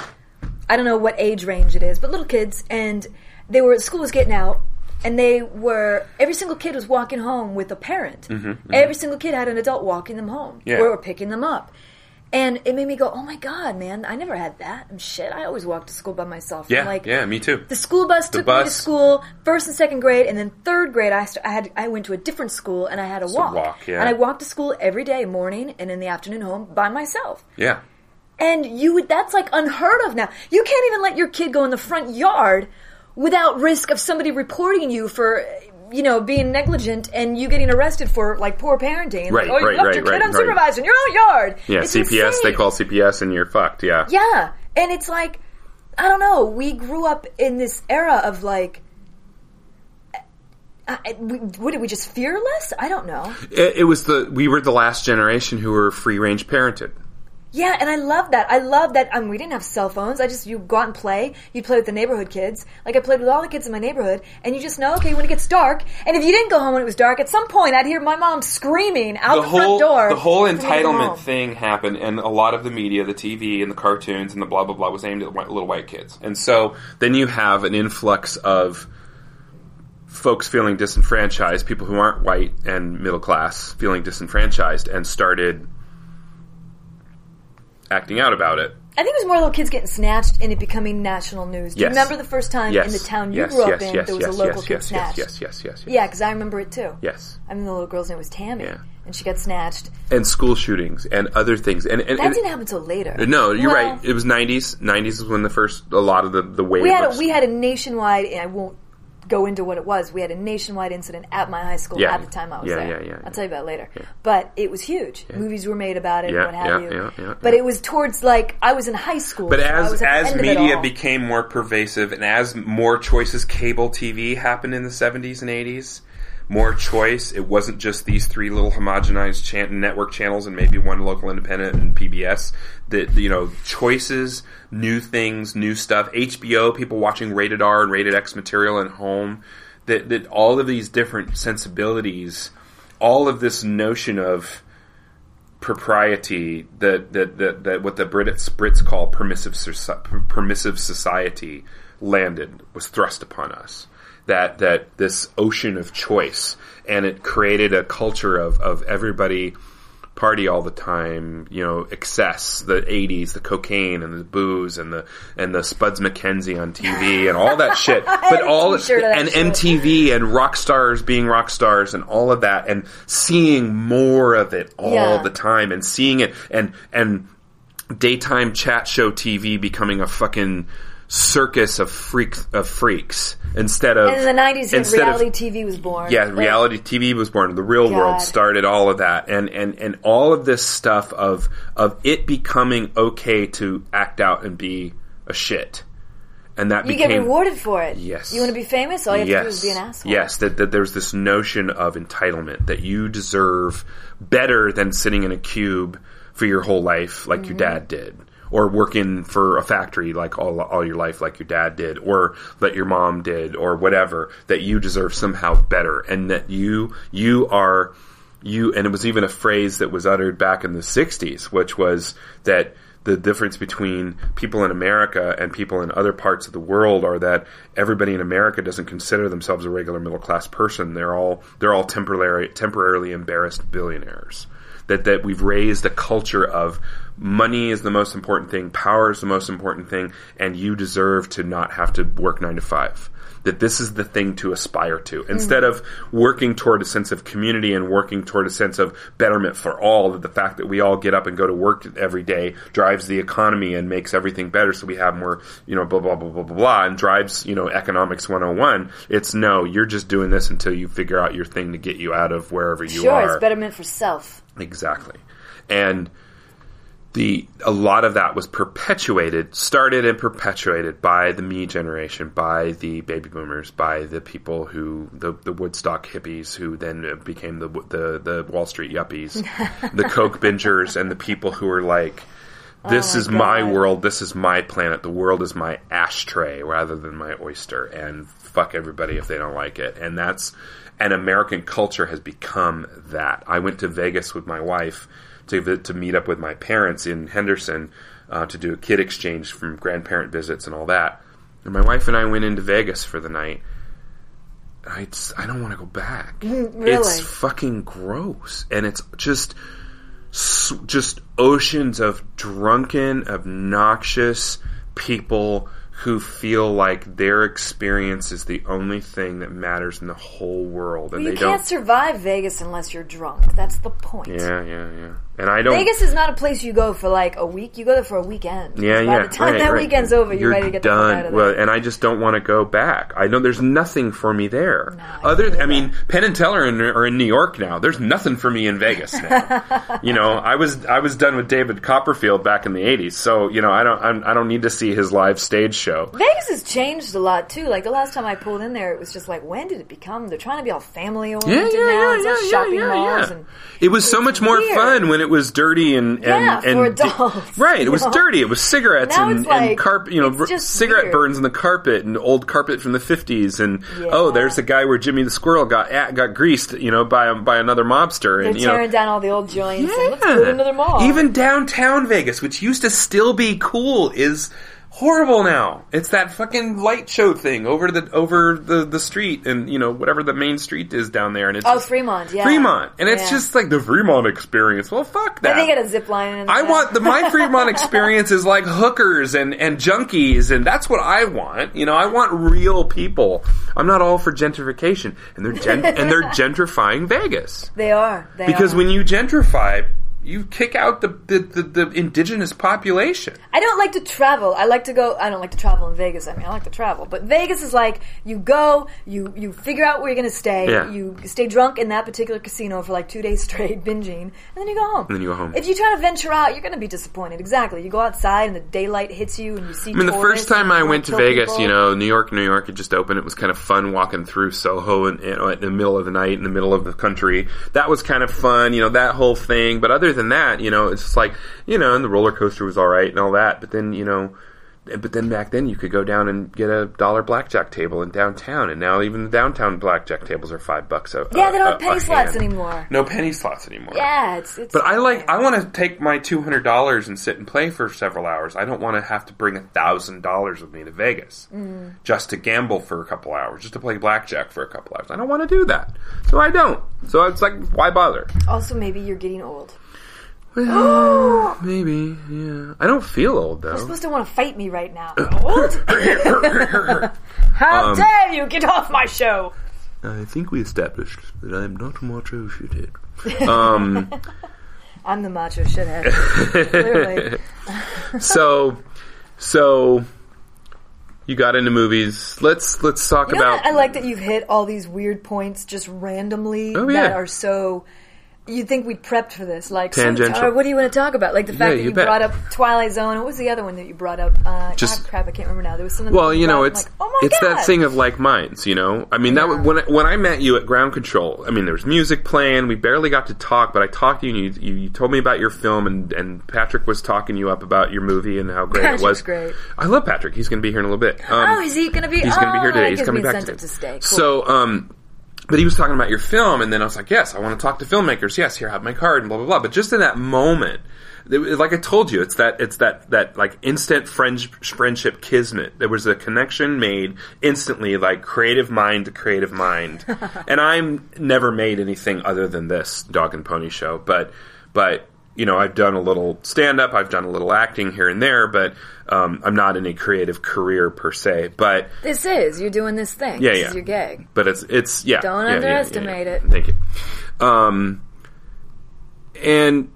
I don't know what age range it is, but little kids, and they were school was getting out, and they were every single kid was walking home with a parent. Every single kid had an adult walking them home Mm-hmm, Yeah. or picking them up. And it made me go, "Oh my god, man! I never had that. And shit, I always walked to school by myself. Yeah. I'm like, yeah. Me too. the school bus took me to school first and second grade, and then third grade I, st- I had I went to a different school and I had a walk. walk, yeah. And I walked to school every day, morning and in the afternoon home by myself. Yeah. And you would that's like unheard of now. You can't even let your kid go in the front yard without risk of somebody reporting you for you know being negligent and you getting arrested for like poor parenting. And, Right, oh, you right, left right, your kid right, unsupervised in your own yard. Yeah. It's CPS. They call CPS, and you're fucked. Yeah. Yeah, and it's like I don't know. We grew up in this era of like. I- we, what did we just fearless? I don't know. It, it was the we were the last generation who were free range parented. Yeah, and I love that. I love that. Um, we didn't have cell phones. I just you go out and play. You play with the neighborhood kids. Like I played with all the kids in my neighborhood, and you just know, okay, when it gets dark, and if you didn't go home when it was dark, at some point I'd hear my mom screaming out the, the whole front door. the whole for me to come entitlement thing happened, and a lot of the media, the TV and the cartoons and the blah blah blah, was aimed at little white kids. And so then you have an influx of folks feeling disenfranchised, people who aren't white and middle class feeling disenfranchised, and started acting out about it. I think it was more little kids getting snatched and it becoming national news. Do you Yes. remember the first time Yes. in the town you yes, grew up yes, in yes, there was yes, a local yes, kid yes, snatched? Yes, yes, yes, yes, Yeah, because I remember it too. yes. I mean, the little girl's name was Tammy, Yeah. and she got snatched. And school shootings and other things. And, and, That and- didn't happen until later. no, you're Well, right. It was '90s. '90s is when the first a lot of the the wave. We had a, of- we had a nationwide, and I won't go into what it was. We had a nationwide incident at my high school Yeah. at the time I was Yeah, there. yeah, yeah, I'll yeah. tell you about it later. But it was huge. Movies were made about it, Yeah, what have yeah, you. yeah, yeah, but yeah. it was towards like I was in high school. But so I as was at the as end of it media all. became more pervasive and as more choices, cable TV happened in the 70s and 80s, more choice. It wasn't just these three little homogenized chan- network channels and maybe one local independent and PBS. That you know, choices, new things, new stuff. HBO, people watching rated R and rated X material at home. That that all of these different sensibilities, all of this notion of propriety that that, that, that what the Brits Brits call permissive permissive society landed was thrust upon us that that this ocean of choice and it created a culture of of everybody party all the time, you know, excess, the 80s, the cocaine and the booze and the and the Spuds MacKenzie on TV and all that shit. But all and shit. MTV and rock stars being rock stars and all of that and seeing more of it all Yeah. the time and seeing it and and daytime chat show TV becoming a fucking circus of freaks of freaks instead of And in the nineties, instead of- reality TV was born. yeah, reality TV was born. The real God. world started all of that, and and and all of this stuff of of it becoming okay to act out and be a shit, and that You became get rewarded for it. Yes. You want to be famous? All you have to do yes, is be an asshole. yes. That that there's this notion of entitlement that you deserve better than sitting in a cube for your whole life, like your Mm-hmm. dad did. Or working for a factory like all all your life, like your dad did, or that your mom did, or whatever. That you deserve somehow better, and that you you are you. And it was even a phrase that was uttered back in the '60s, which was that the difference between people in America and people in other parts of the world are that everybody in America doesn't consider themselves a regular middle class person. They're all they're all temporarily temporarily embarrassed billionaires. That that we've raised a culture of money is the most important thing, power is the most important thing, and you deserve to not have to work nine to five. That this is the thing to aspire to. Hmm. Instead of working toward a sense of community and working toward a sense of betterment for all, that the fact that we all get up and go to work every day drives the economy and makes everything better so we have more, you know, blah, blah, blah, blah, blah, blah, and drives, you know, economics 101. It's no, you're just doing this until you figure out your thing to get you out of wherever you Sure, are. Sure, it's betterment for self. Exactly. And the a lot of that was perpetuated, started and perpetuated by the me generation, by the baby boomers, by the people who the, the Woodstock hippies, who then became the the the Wall Street yuppies, the Coke bingers, and the people who were like. This Oh, is my world. This is my planet. The world is my ashtray rather than my oyster. And fuck everybody if they don't like it. And that's, and American culture has become that. I went to Vegas with my wife to to meet up with my parents in Henderson uh, to do a kid exchange from grandparent visits and all that. And my wife and I went into Vegas for the night. I I don't want to go back. really? It's fucking gross, and it's just just oceans of drunken, obnoxious people who feel like their experience is the only thing that matters in the whole world, and You they can't survive Vegas unless you're drunk. That's the point. Yeah, yeah, yeah. And I don't. Vegas is not a place you go for like a week. You go there for a weekend. Yeah, yeah. By yeah. the time right, that right. weekend's over, you're, ready to get the done. fuck out of well, and I just don't want to go back. I know there's nothing for me there. I Other, I mean, Penn and Teller are in, are in New York now. There's nothing for me in Vegas now. you know, I was I was done with David Copperfield back in the '80s, so you know, I don't I'm, I don't need to see his live stage show. Vegas has changed a lot too. Like the last time I pulled in there, it was just like, when did it become? They're trying to be all family oriented now. It's all shopping malls and It was so much more weird. fun when it was dirty and and, Yeah, and for adults, right. It was know? dirty. It was cigarettes Now and, like- and carpet. You know, cigarette weird. burns in the carpet and old carpet from the fifties. And oh, there's a guy where Jimmy the Squirrel got at, got greased. You know, by by another mobster. They're And you know, tearing down all the old joints. and let's another mall. even downtown Vegas, which used to still be cool, is horrible now. It's that fucking light show thing over the over the, the street and you know whatever the main street is down there and it's oh, just- Fremont, yeah, Fremont. And it's Yeah. just like the Fremont experience. Well fuck that. They get a zip line. And I want the my Fremont experience is like hookers and, and junkies and that's what I want. You know, I want real people. I'm not all for gentrification and they're gen- and they're gentrifying Vegas. They are. They Because are. when you gentrify, you kick out the, the, the, the indigenous population. I don't like to travel. I like to go. I don't like to travel in Vegas. I mean, I like to travel, but Vegas is like you go, you you figure out where you're going to stay. Yeah. You stay drunk in that particular casino for like two days straight, binging, and then you go home. And then you go home. If you try to venture out, you're going to be disappointed. Exactly. You go outside and the daylight hits you, and you see. I mean, the first time I went to Vegas, people. you know, New York, New York had just opened. It was kind of fun walking through Soho and, you uh, know, in the middle of the night, in the middle of the country. That was kind of fun, you know, that whole thing. But other than that, you know, it's just like, you know, and the roller coaster was all right and all that. But then, you know, but then back then you could go down and get a dollar blackjack table in downtown, and now even the downtown blackjack tables are five bucks a Yeah, they don't a- have penny a slots hand. anymore. No penny slots anymore. Yeah, it's. it's But I like I want to take my two hundred dollars and sit and play for several hours. I don't want to have to bring a thousand dollars with me to Vegas Mm. just to gamble for a couple hours, just to play blackjack for a couple hours. I don't want to do that, so I don't. So it's like, why bother? Also, maybe you're getting old. Well, maybe, yeah. I don't feel old though. You're supposed to want to fight me right now. Old? How Um, dare you get off my show? I think we established that I'm not macho shithead. Um, I'm the macho shithead. Clearly. so, so you got into movies. Let's let's talk You know about. I like that you've hit all these weird points just randomly Oh, that are so. You'd think we prepped for this. Like, Tangential. What do you want to talk about? Like the fact Yeah, that you brought up Twilight Zone. What was the other one that you brought up? Uh, Just- crap, I can't remember now. There was something. Well, that you know, it's like, oh it's God. that thing of like minds, you know. I mean, that Yeah. was when I, when I met you at Ground Control. I mean, there was music playing. We barely got to talk, but I talked to you. and You, you, you told me about your film, and, and Patrick was talking you up about your movie and how great Patrick's it was. great. I love Patrick. He's going to be here in a little bit. Um, Oh, is he going to be? He's going to be oh, here today. He's coming back incentive to stay. Cool. So, um, but he was talking about your film, and then I was like, yes, I want to talk to filmmakers. Yes, here, have my card, and blah blah blah. But just in that moment, it like I told you, it's that it's that that like instant friend, friendship kismet. There was a connection made instantly, like creative mind to creative mind. and I'm never made anything other than this dog and pony show, but but you know, I've done a little stand up, I've done a little acting here and there, but um, I'm not in a creative career per se. But this is you're doing this thing. Yeah, this yeah. is your gig. but it's it's yeah. Don't yeah, underestimate yeah, it. Thank you. Um, and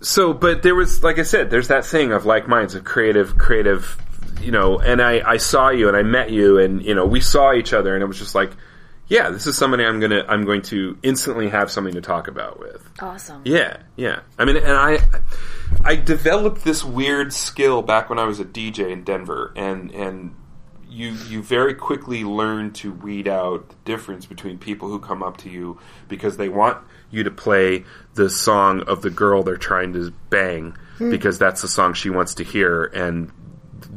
so, but there was, like I said, there's that thing of like minds of creative, creative, you know. And I I saw you and I met you and you know we saw each other and it was just like, yeah, this is somebody I'm gonna I'm going to instantly have something to talk about with. Awesome. Yeah, yeah. I mean, and I, I developed this weird skill back when I was a DJ in Denver, and and you you very quickly learn to weed out the difference between people who come up to you because they want you to play the song of the girl they're trying to bang hmm. because that's the song she wants to hear, and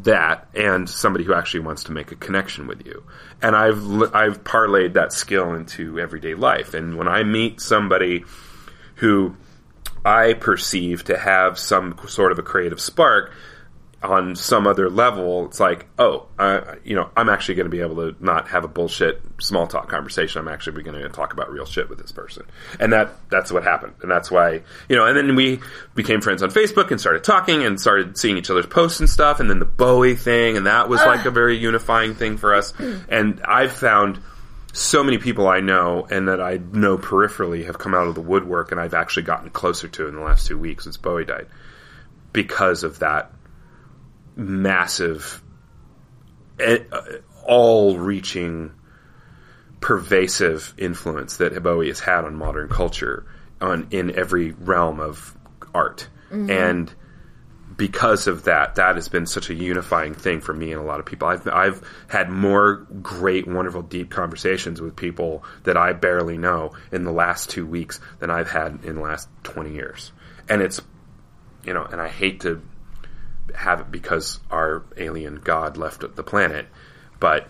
that and somebody who actually wants to make a connection with you. And I've I've parlayed that skill into everyday life. And when I meet somebody who I perceive to have some sort of a creative spark on some other level, it's like, oh, uh, you know, I'm actually going to be able to not have a bullshit small talk conversation. I'm actually going to talk about real shit with this person, and that that's what happened, and that's why you know. And then we became friends on Facebook and started talking and started seeing each other's posts and stuff, and then the Bowie thing, and that was like a very unifying thing for us. And I've found so many people I know and that I know peripherally have come out of the woodwork and I've actually gotten closer to in the last two weeks since Bowie died because of that massive, uh, all reaching, pervasive influence that Bowie has had on modern culture on in every realm of art. Mm-hmm. And because of that, that has been such a unifying thing for me and a lot of people. I've I've had more great, wonderful, deep conversations with people that I barely know in the last two weeks than I've had in the last twenty years. and it's you know, and I hate to have it because our alien god left the planet, but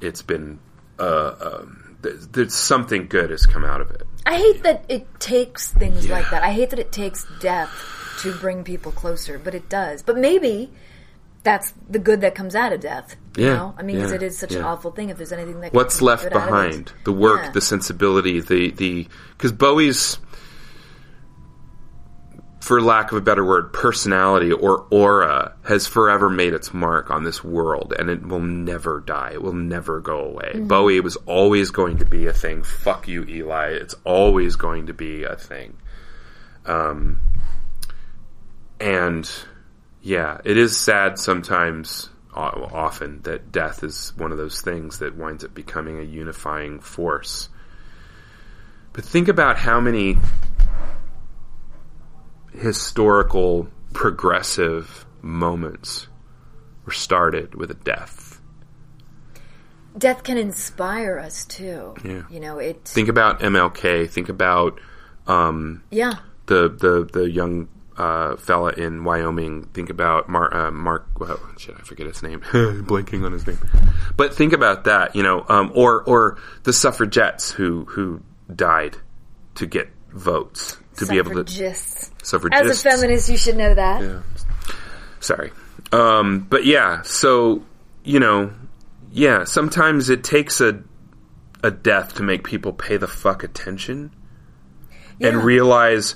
it's been uh, um, th- there's something good has come out of it. I hate that it takes things Yeah. like that. I hate that it takes death to bring people closer, but it does. But maybe that's the good that comes out of death. You Yeah, know? I mean, because yeah, it is such an awful thing. If there's anything that What's can left good out of it. behind? The work, Yeah. the sensibility, the the because Bowie's, for lack of a better word, personality or aura has forever made its mark on this world, and it will never die. It will never go away. Mm-hmm. Bowie was always going to be a thing. Fuck you, Eli. It's always going to be a thing. Um, and yeah, it is sad sometimes, often, that death is one of those things that winds up becoming a unifying force. But think about how many historical, progressive moments were started with a death. Death can inspire us too. Yeah. You know, it. Think about MLK. Think about um, yeah. the the the young uh, fella in Wyoming. Think about Mar- uh, Mark. Well, shit, I forget his name. Blanking on his name. But think about that. You know, um, or or the suffragettes who who died to get votes to be able to Suffragists. As a feminist, you should know that. Yeah. Sorry. Um, but yeah, so you know, yeah, sometimes it takes a a death to make people pay the fuck attention and realize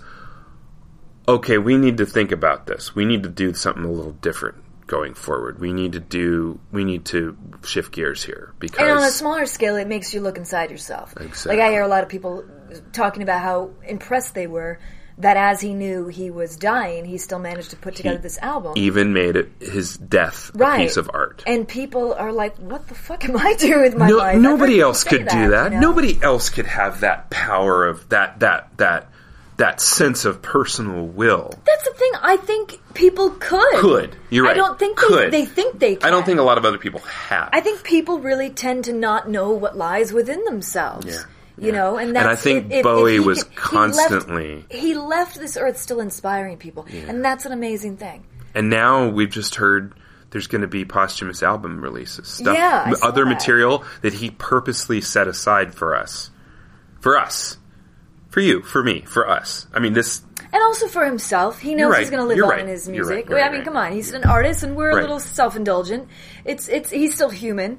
okay, we need to think about this. We need to do something a little different going forward. We need to do we need to shift gears here because And on a smaller scale, it makes you look inside yourself. Exactly. Like I hear a lot of people talking about how impressed they were that as he knew he was dying, he still managed to put together this album. even made it his death right. a piece of art. And people are like, "What the fuck am I doing with my No, life?" Nobody else could do that. you know? Nobody else could have that power of that that that that sense of personal will. That's the thing. I think people could. Could. You're right. I don't think Could. They, they think they. Can. I don't think a lot of other people have. I think people really tend to not know what lies within themselves. Yeah, You yeah. know, and And I think if- if Bowie he was could- he left- constantly- He left, this earth still inspiring people, and that's an amazing thing. and now we've just heard there's going to be posthumous album releases. Stuff, Yeah, other that. material that he purposely set aside for us, for us, for you, for me, for us. I mean, this And also for himself, he knows right. he's going to live You're on right. in his music. right. I mean, come on, he's an artist, and we're a little self-indulgent. It's it's he's still human,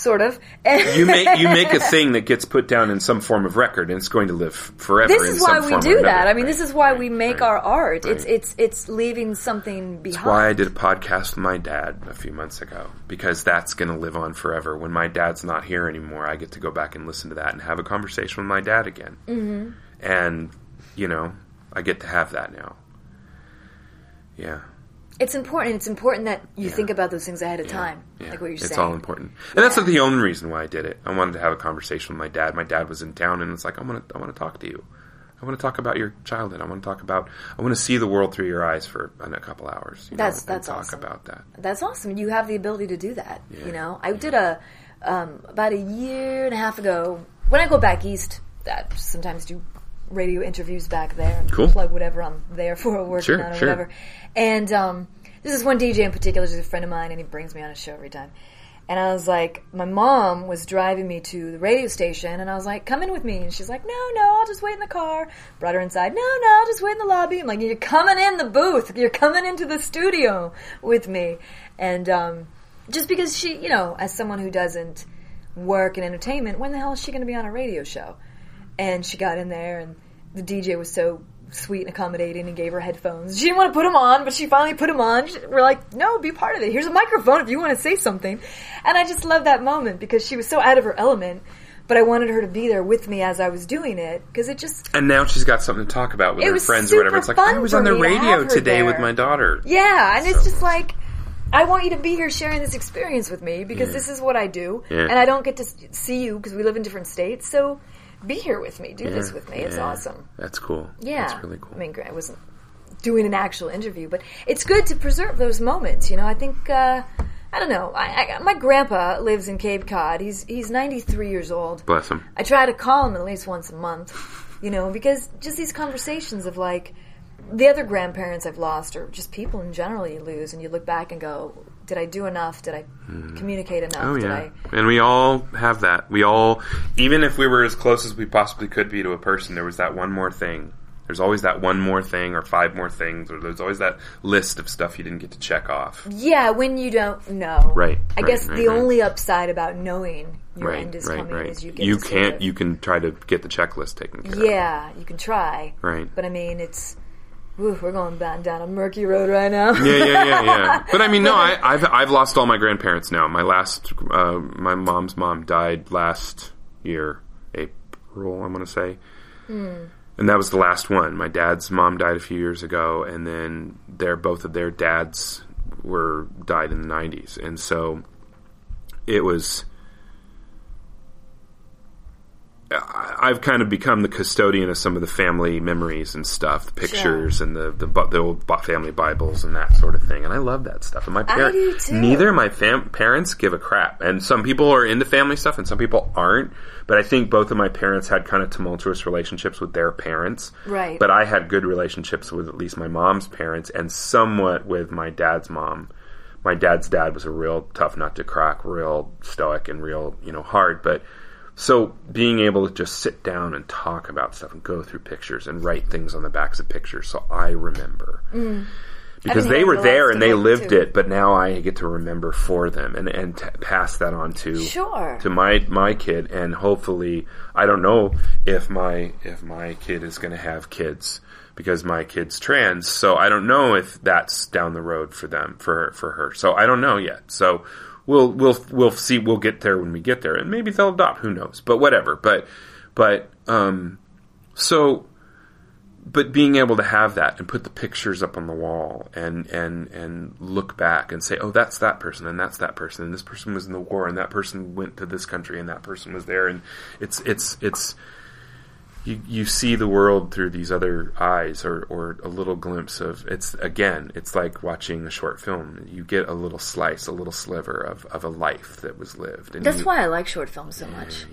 sort of. And you make you make a thing that gets put down in some form of record, and it's going to live forever. This is why we do that. another. I mean, this is why right, we make right. our art. It's right. it's it's leaving something behind. That's why I did a podcast with my dad a few months ago because that's going to live on forever. When my dad's not here anymore, I get to go back and listen to that and have a conversation with my dad again. Mm-hmm. And you know, I get to have that now. Yeah, It's important. It's important that you Yeah. think about those things ahead of time, yeah. like what you're it's saying. It's all important, and that's not the only reason why I did it. I wanted to have a conversation with my dad. My dad was in town, and it's like I want to, I want to talk to you. I want to talk about your childhood. I want to talk about. I want to see the world through your eyes for a couple hours. You That's- know, that's talk awesome. about that. That's awesome. You have the ability to do that. Yeah. You know, I did a um, about a year and a half ago. When I go back east, I sometimes do radio interviews back there. Cool. Plug whatever I'm there for, working Sure, on or sure. whatever. And um, this is one DJ in particular. He's a friend of mine, and he brings me on a show every time. And I was like, my mom was driving me to the radio station, and I was like, come in with me. And she's like, no, no, I'll just wait in the car. Brought her inside. No, no, I'll just wait in the lobby. I'm like, you're coming in the booth. You're coming into the studio with me. And um, just because she, you know, as someone who doesn't work in entertainment, when the hell is she going to be on a radio show? And she got in there, and the DJ was so sweet and accommodating and gave her headphones. She didn't want to put them on, but she finally put them on. We're like, no, be part of it. Here's a microphone if you want to say something. And I just love that moment because she was so out of her element, but I wanted her to be there with me as I was doing it because it just, And now she's got something to talk about with her friends or whatever. It's like I was on the to radio her today with my daughter. yeah, and it's just like, I want you to be here sharing this experience with me because this is what I do, Yeah. and I don't get to see you because we live in different states. So be here with me, do this with me. It's yeah. awesome. That's cool. Yeah, That's really cool. I mean, I wasn't doing an actual interview, but it's good to preserve those moments. You know, I think uh, I don't know. I, I, my grandpa lives in Cape Cod. He's he's ninety three years old. Bless him. I try to call him at least once a month, you know, because just these conversations of like, the other grandparents I've lost, or just people in general, you lose, and you look back and go, "Did I do enough? Did I communicate enough? Oh Did yeah, I?" and we all have that. We all, even if we were as close as we possibly could be to a person, there was that one more thing. There's always that one more thing, or five more things, or there's always that list of stuff you didn't get to check off. Yeah, when you don't know. Right, I right, guess right, the right. only upside about knowing your end is coming right. is you get you can't. of- You can try to get the checklist taken care of. Yeah, you can try. Right. But I mean, it's. Ooh, we're going down, down a murky road right now. yeah, yeah, yeah, yeah. But I mean, no, I, I've I've lost all my grandparents now. My last, uh, my mom's mom died last year, April, I want to say, and that was the last one. My dad's mom died a few years ago, and then their both of their dads were died in the nineties, and so it was. I- I've kind of become the custodian of some of the family memories and stuff, pictures and the the, the old family Bibles and that sort of thing, and I love that stuff. And my par- neither of my fam- parents give a crap, and some people are into family stuff and some people aren't. But I think both of my parents had kind of tumultuous relationships with their parents, Right. But I had good relationships with at least my mom's parents and somewhat with my dad's mom. My dad's dad was a real tough nut to crack, real stoic and real, you know, hard, but so being able to just sit down and talk about stuff and go through pictures and write things on the backs of pictures so I remember. Because they were there and they lived too. it, but now I get to remember for them and and t- pass that on to Sure. to my my kid and hopefully I don't know if my if my kid is going to have kids because my kid's trans so I don't know if that's down the road for them for for her so I don't know yet so we'll we'll we'll see we'll get there when we get there. And maybe they'll adopt. Who knows? But whatever. But but um so but being able to have that and put the pictures up on the wall and and and look back and say oh that's that person and that's that person and this person was in the war and that person went to this country and that person was there. And it's it's it's you you see the world through these other eyes or or a little glimpse of it's again it's like watching a short film you get a little slice a little sliver of of a life that was lived and That's you, why I like short films so much.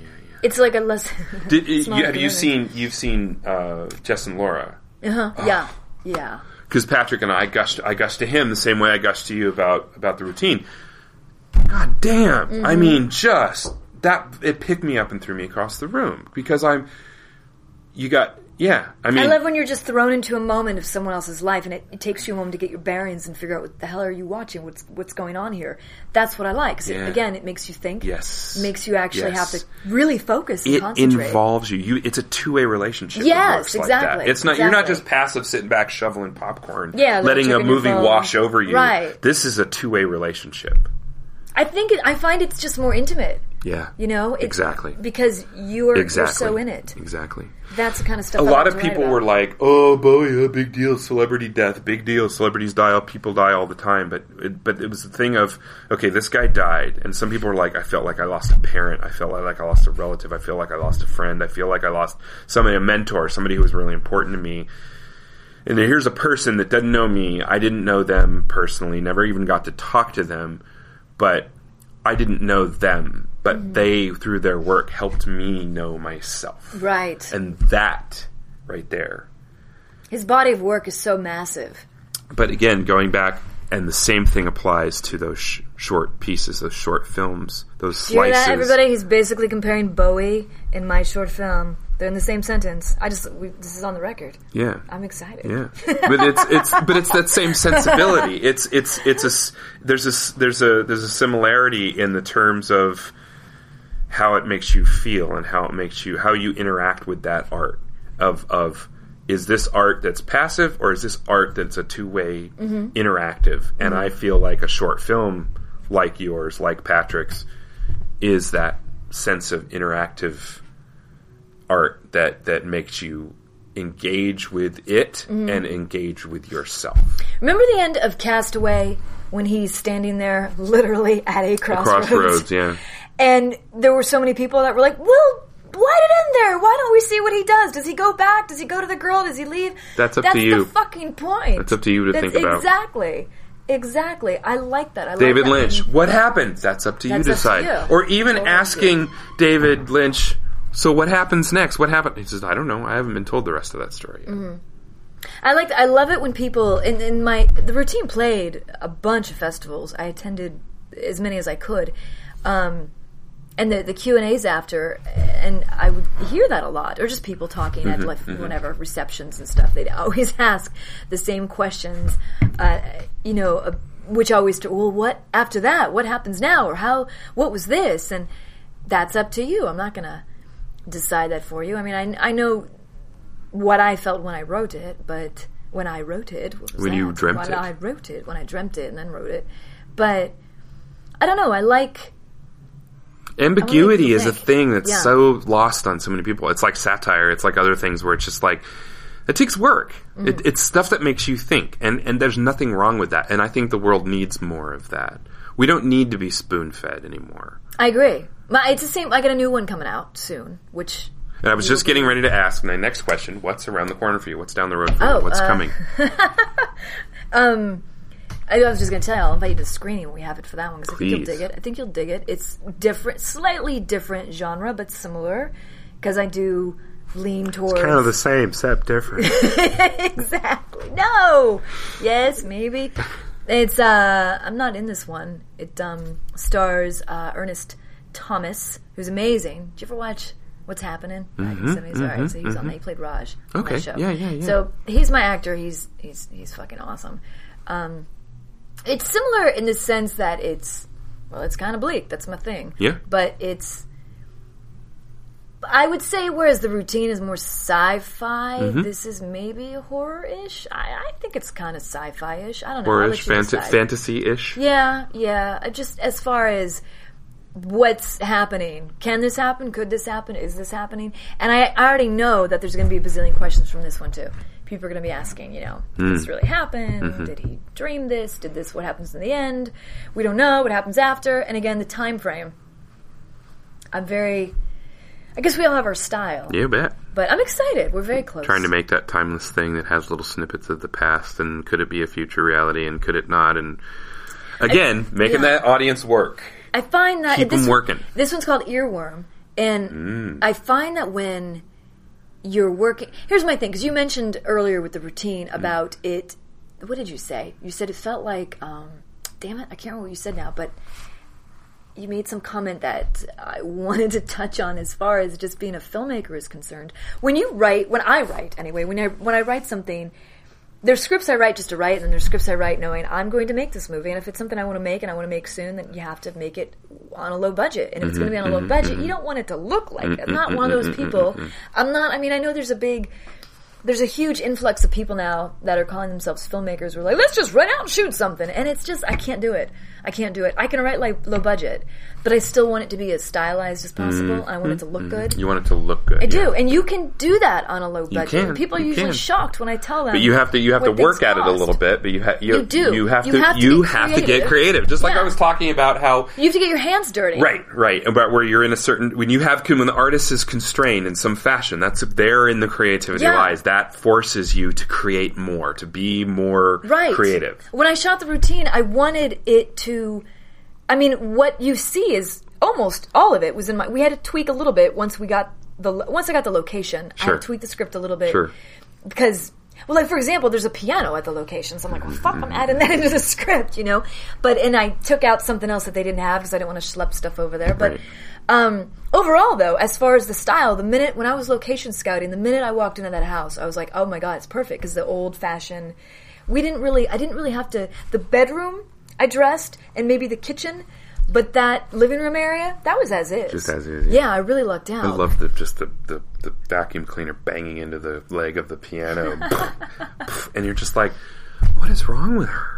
It's like a less. did, you, have you seen you've seen uh, Jess and Laura Uh-huh. Yeah, yeah. because Patrick and I gushed, I gushed to him the same way I gushed to you about about the routine. God damn! Mm-hmm. I mean, just that it picked me up and threw me across the room because I'm. You got yeah. I mean, I love when you're just thrown into a moment of someone else's life, and it, it takes you a moment to get your bearings and figure out what the hell are you watching, what's what's going on here. That's what I like. 'cause it- Yeah. again, it makes you think. Yes. makes you actually Yes. have to really focus and it involves you. You, it's a two way relationship. Yes, like exactly, that. It's not. You're not just passive, sitting back, shoveling popcorn. Yeah, letting a movie wash over you. Right. This is a two way relationship. I think it, I find it's just more intimate. Yeah. You know, It's- Exactly. because you're, Exactly. you're so in it. Exactly. That's the kind of stuff. a I lot of people were like, "Oh, boy, a big deal, celebrity death, big deal, celebrities die, people die all the time." But it, but it was the thing of, okay, this guy died, and some people were like, "I felt like I lost a parent, I felt like I lost a relative, I feel like I lost a friend, I feel like I lost somebody, a mentor, somebody who was really important to me." And here's a person that doesn't know me. I didn't know them personally, never even got to talk to them, but I didn't know them. But Mm-hmm. they, through their work, helped me know myself. right. And that right there. His body of work is so massive. But again, going back, and the same thing applies to those sh- short pieces, those short films, those Do you hear slices. that, everybody? He's basically comparing Bowie and my short film. They're in the same sentence. I just we, this is on the record. Yeah. I'm excited. Yeah, but it's it's but it's that same sensibility. It's it's it's a there's a there's a there's a similarity in the terms of how it makes you feel and how it makes you how you interact with that art of of is this art that's passive or is this art that's a two way interactive? And I feel like a short film like yours, like Patrick's, is that sense of interactive art that that makes you engage with it Mm-hmm. and engage with yourself. Remember the end of Castaway when he's standing there, literally at a crossroads. Crossroads, yeah. And there were so many people that were like, "Well, why did it in there? Why don't we see what he does? Does he go back? Does he go to the girl? Does he leave?" That's up That's to you. the fucking point. That's up to you to That's think about. Exactly. Exactly. I like that. I like David that Lynch, what happened? That's up to you That's to to decide. you. Or even Totally asking David Lynch, so what happens next? What happened? He says, I don't know. I haven't been told the rest of that story yet. Mm-hmm. I like. I love it when people in, in my the routine played a bunch of festivals. I attended as many as I could, um, and the the Q and A's after, and I would hear that a lot, or just people talking at like whatever receptions and stuff. They'd always ask the same questions, uh, you know, uh, which always well, what after that? What happens now? Or how? What was this? And that's up to you. I'm not gonna decide that for you. I mean, I I know what I felt when I wrote it, but when I wrote it, When you dreamt when it. I wrote it, when I dreamt it and then wrote it, but I don't know. I like Ambiguity is a thing that's Yeah. so lost on so many people. It's like satire. It's like other things where it's just like it takes work. Mm. It, it's stuff that makes you think, and and there's nothing wrong with that. And I think the world needs more of that. We don't need to be spoon fed anymore. I agree. My, it's the same. I got a new one coming out soon, which And I was just getting ready to ask my next question: What's around the corner for you? What's down the road for Oh, you? What's uh, coming? I was just going to tell you, I'll invite you to the screening when we have it for that one because I think you'll dig it. I think you'll dig it. It's different, slightly different genre, but similar because I do lean towards it's Kind of the same, except different. exactly. No. Yes, maybe. It's uh I'm not in this one. It um stars uh Ernest Thomas, who's amazing. Did you ever watch What's Happening? The 70s? All right, so he was on that. He played Raj. on that Mm-hmm, Okay, show. yeah, yeah, yeah. So he's my actor. He's he's he's fucking awesome. Um, it's similar in the sense that it's well, it's kind of bleak. That's my thing. Yeah. But it's I would say, whereas the routine is more sci-fi, Mm-hmm. this is maybe horror-ish. I, I think it's kind of sci-fi-ish. I don't know. I'll Or let you fanta- fantasy-ish. Yeah, yeah. Just as far as what's happening, can this happen? Could this happen? Is this happening? And I, I already know that there's going to be a bazillion questions from this one too. People are going to be asking, you know, did this really happen? Mm-hmm. Did he dream this? Did this? What happens in the end? We don't know. What happens after? And again, the time frame. I'm very. I guess we all have our style, You bet. but I'm excited. We're very close. Trying to make that timeless thing that has little snippets of the past, and could it be a future reality, and could it not? And again, making yeah. that audience work. I find that Keep this 'em one- working. This one's called Earworm, and Mm. I find that when you're working, here's my thing because you mentioned earlier with the Mm. routine about it. What did you say? You said it felt like, um, damn it, I can't remember what you said now, but you made some comment that I wanted to touch on as far as just being a filmmaker is concerned. When you write, when I write anyway, when I when I write something, there's scripts I write just to write, and then there's scripts I write knowing I'm going to make this movie, and if it's something I want to make and I want to make soon, then you have to make it on a low budget. And if it's going to be on a low mm-hmm. budget, you mm-hmm. don't want it to look like it. I'm not mm-hmm. one of those people. I'm not. I mean, I know there's a big. There's a huge influx of people now that are calling themselves filmmakers. We're like, let's just run out and shoot something, and it's just I can't do it. I can't do it. I can write like low budget, but I still want it to be as stylized as possible. Mm-hmm. I want it to look mm-hmm. good. You want it to look good. I do, and you can do that on a low budget. can, people are you usually can. shocked when I tell them. But you have to you have to work at it a little bit. But you have you, You do. you have You to have you have to get creative. Just like I was talking about how You have to get your hands dirty. Right, right. About where you're in a certain when you have when the artist is constrained in some fashion, that's there in the creativity Yeah. lies. That forces you to create more, to be more right. creative. When I shot the routine, I wanted it to. I mean, what you see is almost all of it was in my. We had to tweak a little bit once we got the once I got the location. I Sure. had to tweak the script a little bit Sure. because. Well, like for example, there's a piano at the location, so I'm like, well, fuck, I'm mm-hmm. adding that into the script, you know. But and I took out something else that they didn't have because I didn't want to schlep stuff over there. But Right. Um, overall, though, as far as the style, the minute when I was location scouting, the minute I walked into that house, I was like, oh my god, it's perfect because the old fashioned. We didn't really, I didn't really have to. The bedroom I dressed, and maybe the kitchen, but that living room area that was as is. Just as is, yeah. Yeah, I really lucked out. I love the just the, the, the vacuum cleaner banging into the leg of the piano, and you're just like, what is wrong with her?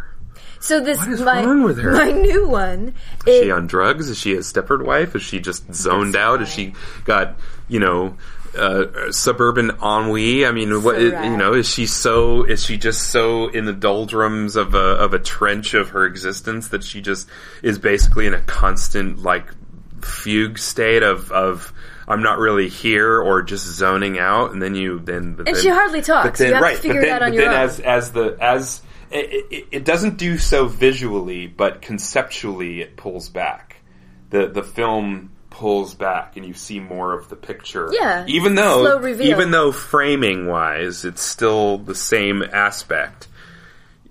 So this What is my wrong with her? my new one. Is it- she on drugs? Is she a Stepford wife? Is she just zoned out? Is she got you know uh, suburban ennui? I mean, what Correct. you know? Is she so? Is she just so in the doldrums of a of a trench of her existence that she just is basically in a constant like fugue state of of. I'm not really here, or just zoning out, and then you then. But And then, she hardly talks. But then, You have to right, figure but it out on but your then own. as as the as it, it, it doesn't do so visually, but conceptually it pulls back. The the film pulls back and you see more of the picture. Yeah, Even though even though framing wise it's still the same aspect,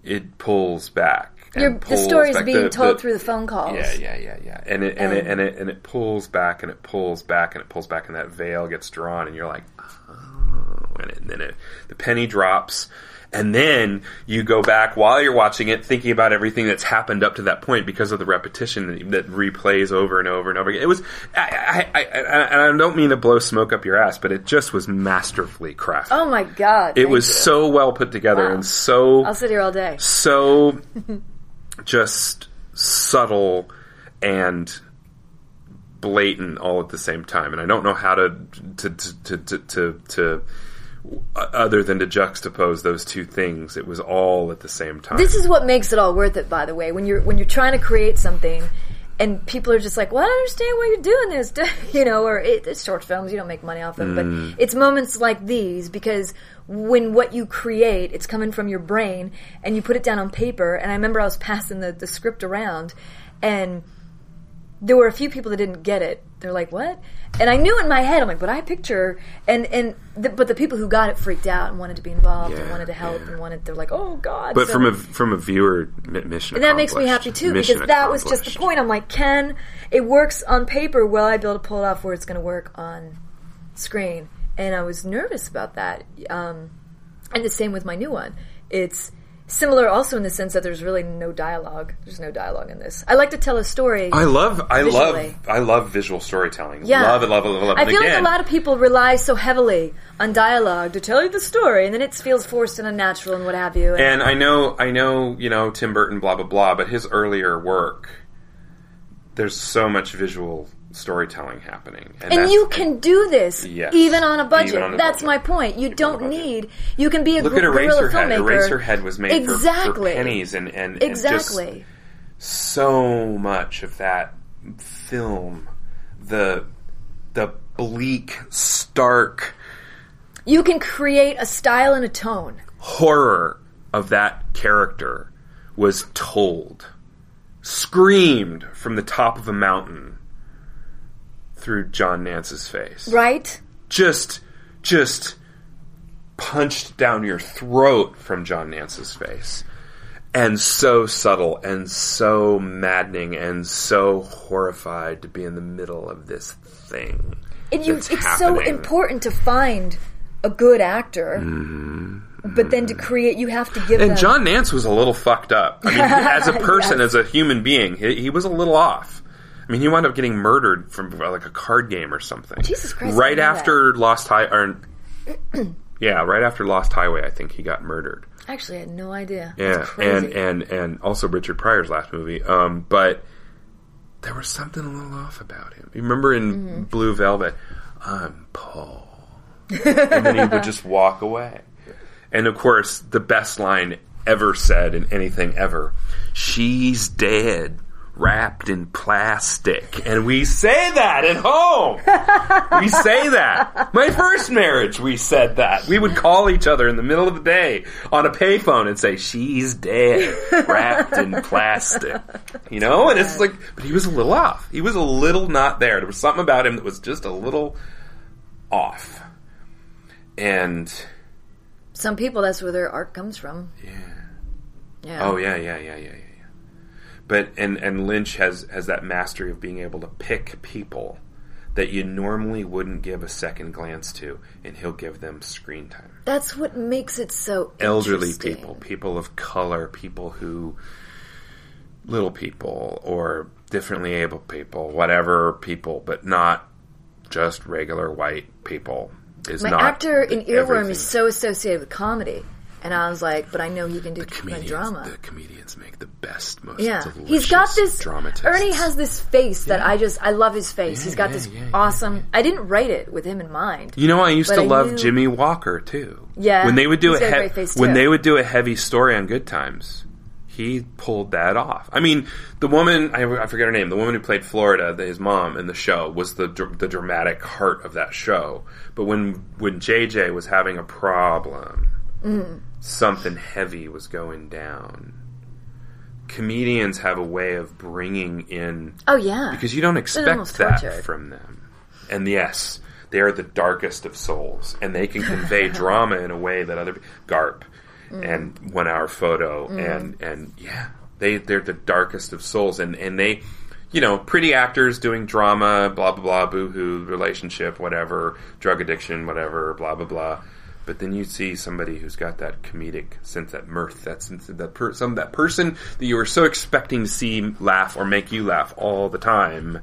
it pulls back. and Your, the pulls story's back. being The- told the- through the phone calls. Yeah, yeah, yeah, yeah. And it and, it And- and it and it pulls back and it pulls back and it pulls back and that veil gets drawn and you're like, oh, and, it, and then it the penny drops. And then you go back while you're watching it, thinking about everything that's happened up to that point because of the repetition that, replays over and over and over again. It was, I, I, I, I don't mean to blow smoke up your ass, but it just was masterfully crafted. Oh my god! it was you. so well put together Wow. and so I'll sit here all day. so just subtle and blatant all at the same time and i don't know how to to to to, to, to other than to juxtapose those two things it was all at the same time This is what makes it all worth it, by the way. When you're when you're trying to create something, and people are just like, "Well, I don't understand why you're doing this," you know, or it, it's short films. You don't make money off them, Mm. but it's moments like these because when what you create, it's coming from your brain, and you put it down on paper. And I remember I was passing the the script around, and there were a few people that didn't get it. They're like, "What?" And I knew in my head, I'm like, "But I picture," and and the, but the people who got it freaked out and wanted to be involved and wanted to help yeah. and wanted. They're like, "Oh God!" but So- from a from a viewer mission and that makes me happy too because that was just the point. I'm like, Ken, it works on paper. Will I be able to pull it off where it's going to work on screen? And I was nervous about that. Um, and the same with my new one. It's similar also in the sense that there's really no dialogue. There's no dialogue in this. I like to tell a story. I love, I Visually. love, I love visual storytelling. Yeah. Love it, love it, love it. love it. I feel like a lot of people rely so heavily on dialogue to tell you the story, and then it feels forced and unnatural and what have you. And, And I know, I know, you know, Tim Burton, blah blah blah. But his earlier work, there's so much visual storytelling happening, And that's- you can do this Yes. even on a budget. On a That's budget. my point. You a don't need. You can be a look gr- at Eraserhead. filmmaker. Eraserhead was made exactly for, pennies, and and and just exactly. so much of that film, the the bleak, stark you can create a style and a tone. horror of that character was told, screamed from the top of a mountain through John Nance's face. Right? Just, just punched down your throat from John Nance's face. And so subtle and so maddening and so horrified to be in the middle of this thing. And you, it's so important to find a good actor, mm-hmm. but then to create, you have to give And them. John Nance was a little fucked up. I mean, as a person, Yes. as a human being, he, he was a little off. I mean, he wound up getting murdered from uh, like a card game or something. Jesus Christ, I Right didn't know after Lost High, yeah, right after Lost Highway, I think he got murdered. Actually, I had no idea. Yeah, That's crazy. and and and also Richard Pryor's last movie. Um, but there was something a little off about him. You remember in Mm-hmm. Blue Velvet, I'm Paul, and then he would just walk away. And of course, the best line ever said in anything ever: "She's dead." Wrapped in plastic, and we say that at home. we say that. My first marriage, we said that. We would call each other in the middle of the day on a payphone and say, "She's dead, wrapped in plastic." You know, and it's like, but he was a little off. He was a little not there. There was something about him that was just a little off. And Some people, that's where their art comes from. yeah. Yeah. Oh yeah, yeah, yeah, yeah, yeah. But and and Lynch has has that mastery of being able to pick people that you normally wouldn't give a second glance to, and he'll give them screen time. That's what makes it so Elderly people, people of color, people who little people or differently able people, whatever people, but not just regular white people. Is My not actor in Earworm everything. is so associated with comedy, and I was like, but I know he can do comedians, drama. The comedians make the best, most Yeah, he's got this. dramatists. Ernie has this face that I just I love his face. Yeah, he's got yeah, this yeah, yeah, awesome. I didn't write it with him in mind. You know, I used to I love knew- Jimmie Walker too. Yeah, when they would do a, he- great face, when they would do a heavy story on Good Times, he pulled that off. I mean, the woman I, I forget her name, the woman who played Florida, the, his mom in the show, was the dr- the dramatic heart of that show. But when when JJ was having a problem, Mm. Something heavy was going down. comedians have a way of bringing in Oh yeah. because you don't expect that tortured. from them. And yes, they are the darkest of souls, and they can convey drama in a way that other Garp Mm. and One Hour Photo and and yeah, they they're the darkest of souls, and and they. You know, pretty actors doing drama, blah blah blah, boohoo, relationship, whatever, drug addiction, whatever, blah blah blah. But then you see somebody who's got that comedic sense, that mirth, that sense, that per- some that person that you were so expecting to see laugh or make you laugh all the time.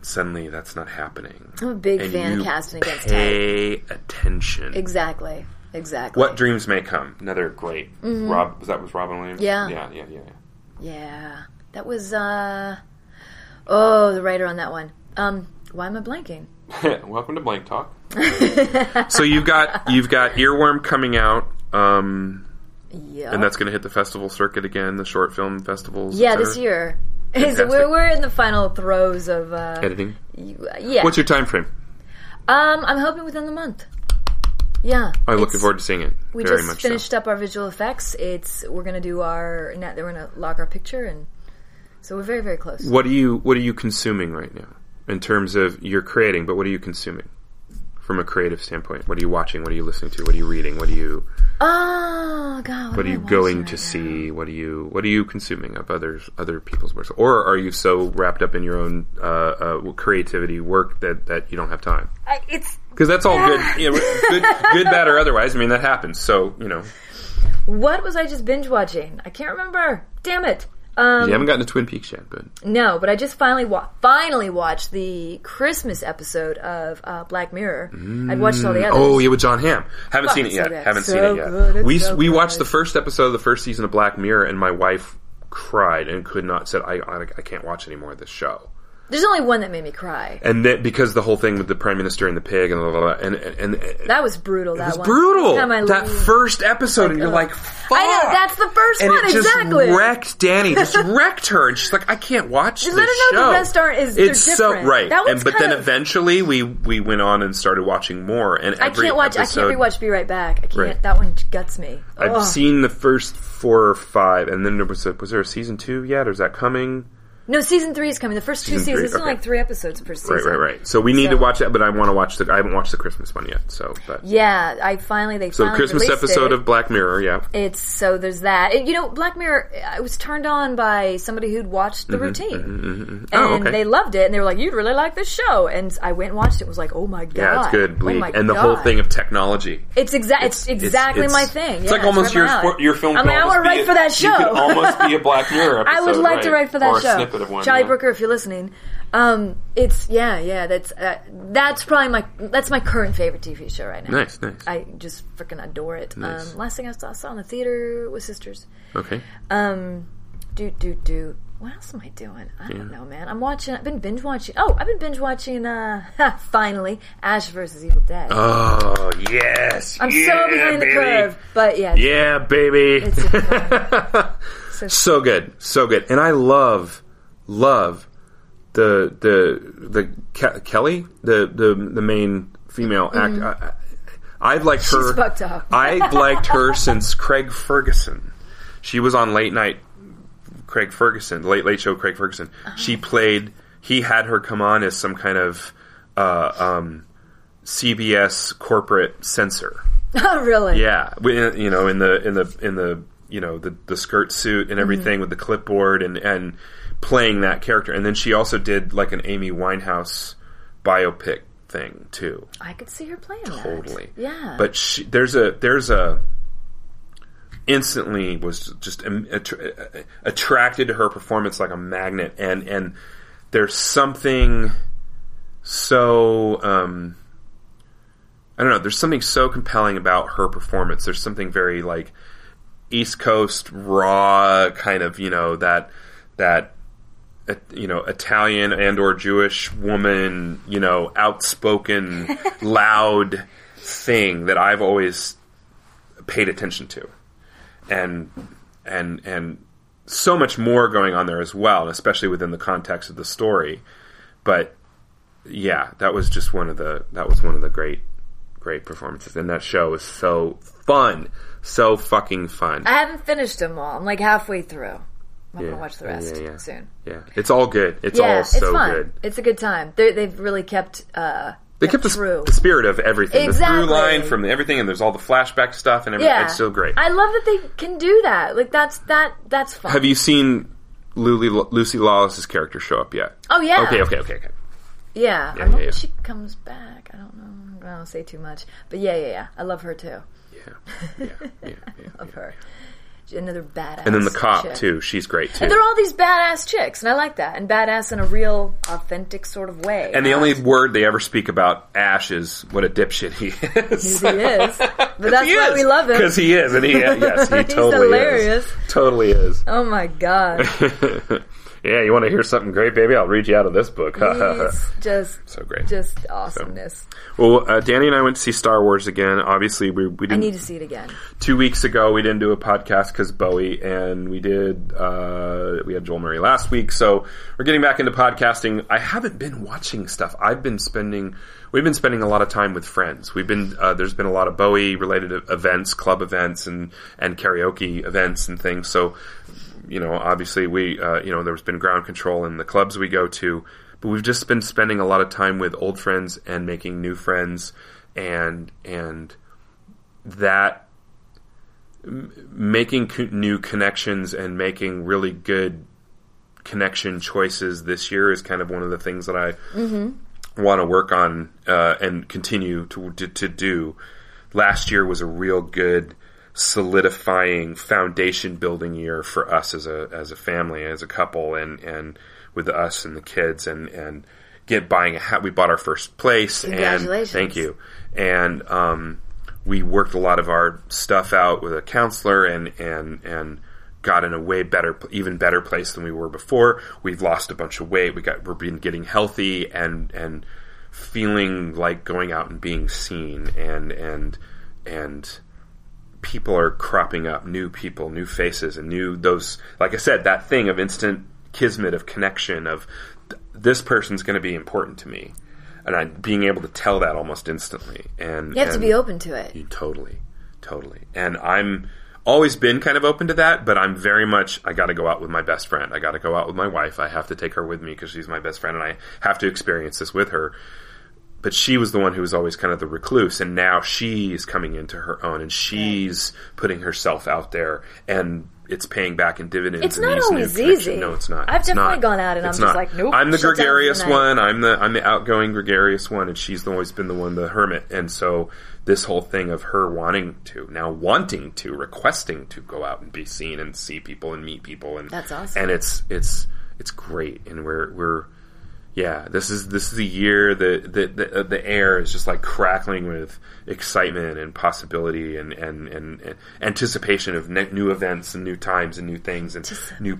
Suddenly, that's not happening. I'm a big And fan of casting against type. Pay attention. Exactly. Exactly. What dreams may come? Another great. Rob was that was Robin Williams. Yeah. yeah, yeah, yeah. Yeah. That was uh Oh, the writer on that one. Um, why am I blanking? Welcome to Blank Talk. So you've got you've got Earworm coming out, um, Yeah. and that's going to hit the festival circuit again, the short film festivals. yeah, this year. Is- we're, we're in the final throes of uh editing. yeah. What's your time frame? um I'm hoping within the month. Yeah. I'm looking forward to seeing it. We very just much finished so. up our visual effects. It's we're gonna do our net we're gonna lock our picture and so we're very, very close. What are you What are you consuming right now in terms of you're creating? But what are you consuming from a creative standpoint? What are you watching? What are you listening to? What are you reading? What are you Oh god, What are you going right to now? see? What are you What are you consuming of others other people's works, or are you so wrapped up in your own uh, uh, creativity work that that you don't have time? I, it's Because that's all good, you know, good, good, bad or otherwise. I mean, that happens. So you know, what was I just binge watching? I can't remember. Damn it. Um, you haven't gotten to Twin Peaks yet, but No, but I just finally wa- finally watched the Christmas episode of uh, Black Mirror. I'd watched all the others. oh yeah, with Jon Hamm. Haven't Fuck, seen it yet. good. Haven't So seen it yet. good. We so we watched the first episode of the first season of Black Mirror, and my wife cried and could not said I I, I can't watch any more of this show. There's only one that made me cry. And that because the whole thing with the prime minister and the pig and blah, blah, blah, and and, and That was brutal. That was one. brutal. Time That first episode, and you're like, Fuck. I know that's the first and one it just exactly. wrecked Danny. Just wrecked her, and she's like, "I can't watch Just this let her know show." the rest aren't- is- it's so right. That and but then of- eventually we we went on and started watching more. And I can't watch. Episode, I can't rewatch. Be right back. I can't. Right. That one guts me. I've seen the first four or five, and then there was a, was there a season two yet, or is that coming? No, season three is coming. The first two Season three, seasons, there's okay. like three episodes per season. Right, right, right. So we need So- to watch that, but I want to watch the. I haven't watched the Christmas one yet. So, but Yeah, I finally they so the finally Christmas released episode it. of Black Mirror, yeah. It's so there's that. And, you know, Black Mirror. I was turned on by somebody who'd watched the mm-hmm, routine, mm-hmm, mm-hmm, and Oh, okay. they loved it, and they were like, "You'd really like this show." And I went and watched it. and Was like, "Oh my god!" Yeah, it's good. Oh Bleak. my and the whole thing of technology. It's exact. It's, It's- exactly it's- my thing. It's Yeah, like almost right your your film. I'm could like, I almost want to write a- for that show. You could almost be a Black Mirror. I would like to write for that show. Snippet of one. Charlie yeah. Brooker, if you're listening, um, it's yeah, yeah. That's uh, that's probably my that's my current favorite TV show right now. Nice, nice. I just freaking adore it. Nice. Um, last thing I saw, I saw in the theater was Sisters. okay. Um, do do do. What else am I doing? I don't know, man. I'm watching. I've been binge watching. Oh, I've been binge watching. Uh, finally, Ash versus Evil Dead. Oh yes. I'm yeah, so behind baby. the curve, but yeah, Yeah, baby. It's so- so good, so good, and I love, love the the the Ke- Kelly, the the the main female act. I, I, I've liked her. Mm-hmm. I've liked her since Craig Ferguson. She was on late night. Craig Ferguson, Late Late Show. Craig Ferguson. Uh-huh. She played. He had her come on as some kind of uh, um, CBS corporate censor. oh really? Yeah, you know, in the in the in the you know the the skirt suit and everything with the clipboard and and playing that character, and then she also did like an Amy Winehouse biopic thing too. I could see her playing Totally, that. Yeah, But she, there's a there's a instantly was just attra- attracted to her performance like a magnet, and and there's something so. Um, I don't know. There's something so compelling about her performance. There's something very like East Coast raw kind of you know that that you know Italian and or Jewish woman you know outspoken loud thing that I've always paid attention to, and and and so much more going on there as well, especially within the context of the story. But yeah, that was just one of the that was one of the great great performances, and that show was so fun, so fucking fun. I haven't finished them all. I'm like halfway through. I'm Yeah, gonna watch the rest yeah, yeah. soon. Yeah, it's all good. It's all so it's fun. good. It's a good time. They're, they've really kept. Uh, They kept the, the spirit of everything, the Exactly. through line from everything, and there's all the flashback stuff and everything. yeah, It's so great. I love that they can do that. Like that's that that's fun. Have you seen Lucy, Lucy Lawless's character show up yet? Oh yeah. Okay, okay, okay, okay. Yeah, Yeah, I hope yeah, yeah. she comes back. I don't know. I don't say too much, but yeah, yeah, yeah. I love her too. Yeah, yeah, yeah. yeah, Love her. Another badass. And then the cop chick. too. She's great too. And they're all these badass chicks, and I like that. And badass in a real, authentic sort of way. And the only word they ever speak about Ash is what a dipshit he is. he is, but that's why is, we love him. Because he is, and he yes, he He's totally hilarious. is. Totally is. Oh my god, yeah, you want to hear something great, baby? I'll read you out of this book. he's just so great. just awesomeness. well, uh, Danny and I went to see Star Wars again. Obviously, we we didn't. need to see it again. two weeks ago we didn't do a podcast because Bowie, and we did. Uh, we had Joel Murray last week, so we're getting back into podcasting. I haven't been watching stuff. I've been spending. We've been spending a lot of time with friends. We've been uh, there's been a lot of Bowie related events, club events, and and karaoke events and things. So you know, obviously we, uh, you know, there's been ground control in the clubs we go to, but we've just been spending a lot of time with old friends and making new friends, and and that m- making co- new connections and making really good connection choices this year is kind of one of the things that I want to work on uh, and continue to, to to do. Last year was a real good solidifying foundation building year for us as a as a family as a couple and and with us and the kids and and get buying a hat. We bought our first place and Congratulations. thank you. And um, we worked a lot of our stuff out with a counselor and and and got in a way better even better place than we were before. We've lost a bunch of weight. We got we're been getting healthy and and feeling like going out and being seen and and and people are cropping up new people new faces and new those like i said that thing of instant kismet of connection of th- this person's going to be important to me and I'm being able to tell that almost instantly and You have to be open to it. you totally, totally. And I'm always been kind of open to that, but I'm very much I got to go out with my best friend. I got to go out with my wife. I have to take her with me because she's my best friend, and I have to experience this with her. But she was the one who was always kind of the recluse, and now she's coming into her own, and she's putting herself out there, and it's paying back in dividends. It's in not these always easy. No, it's not. I've It's definitely not. gone out and It's I'm just like, nope, I'm the shut down for the gregarious one. I'm the I'm the outgoing gregarious one, and she's always been the one, the hermit. And so this whole thing of her wanting to now wanting to requesting to go out and be seen and see people and meet people and That's awesome. And it's it's it's great, and we're we're yeah. This is this is a year that the the, uh, the air is just like crackling with excitement and possibility and and and, and anticipation of ne- new events and new times and new things and new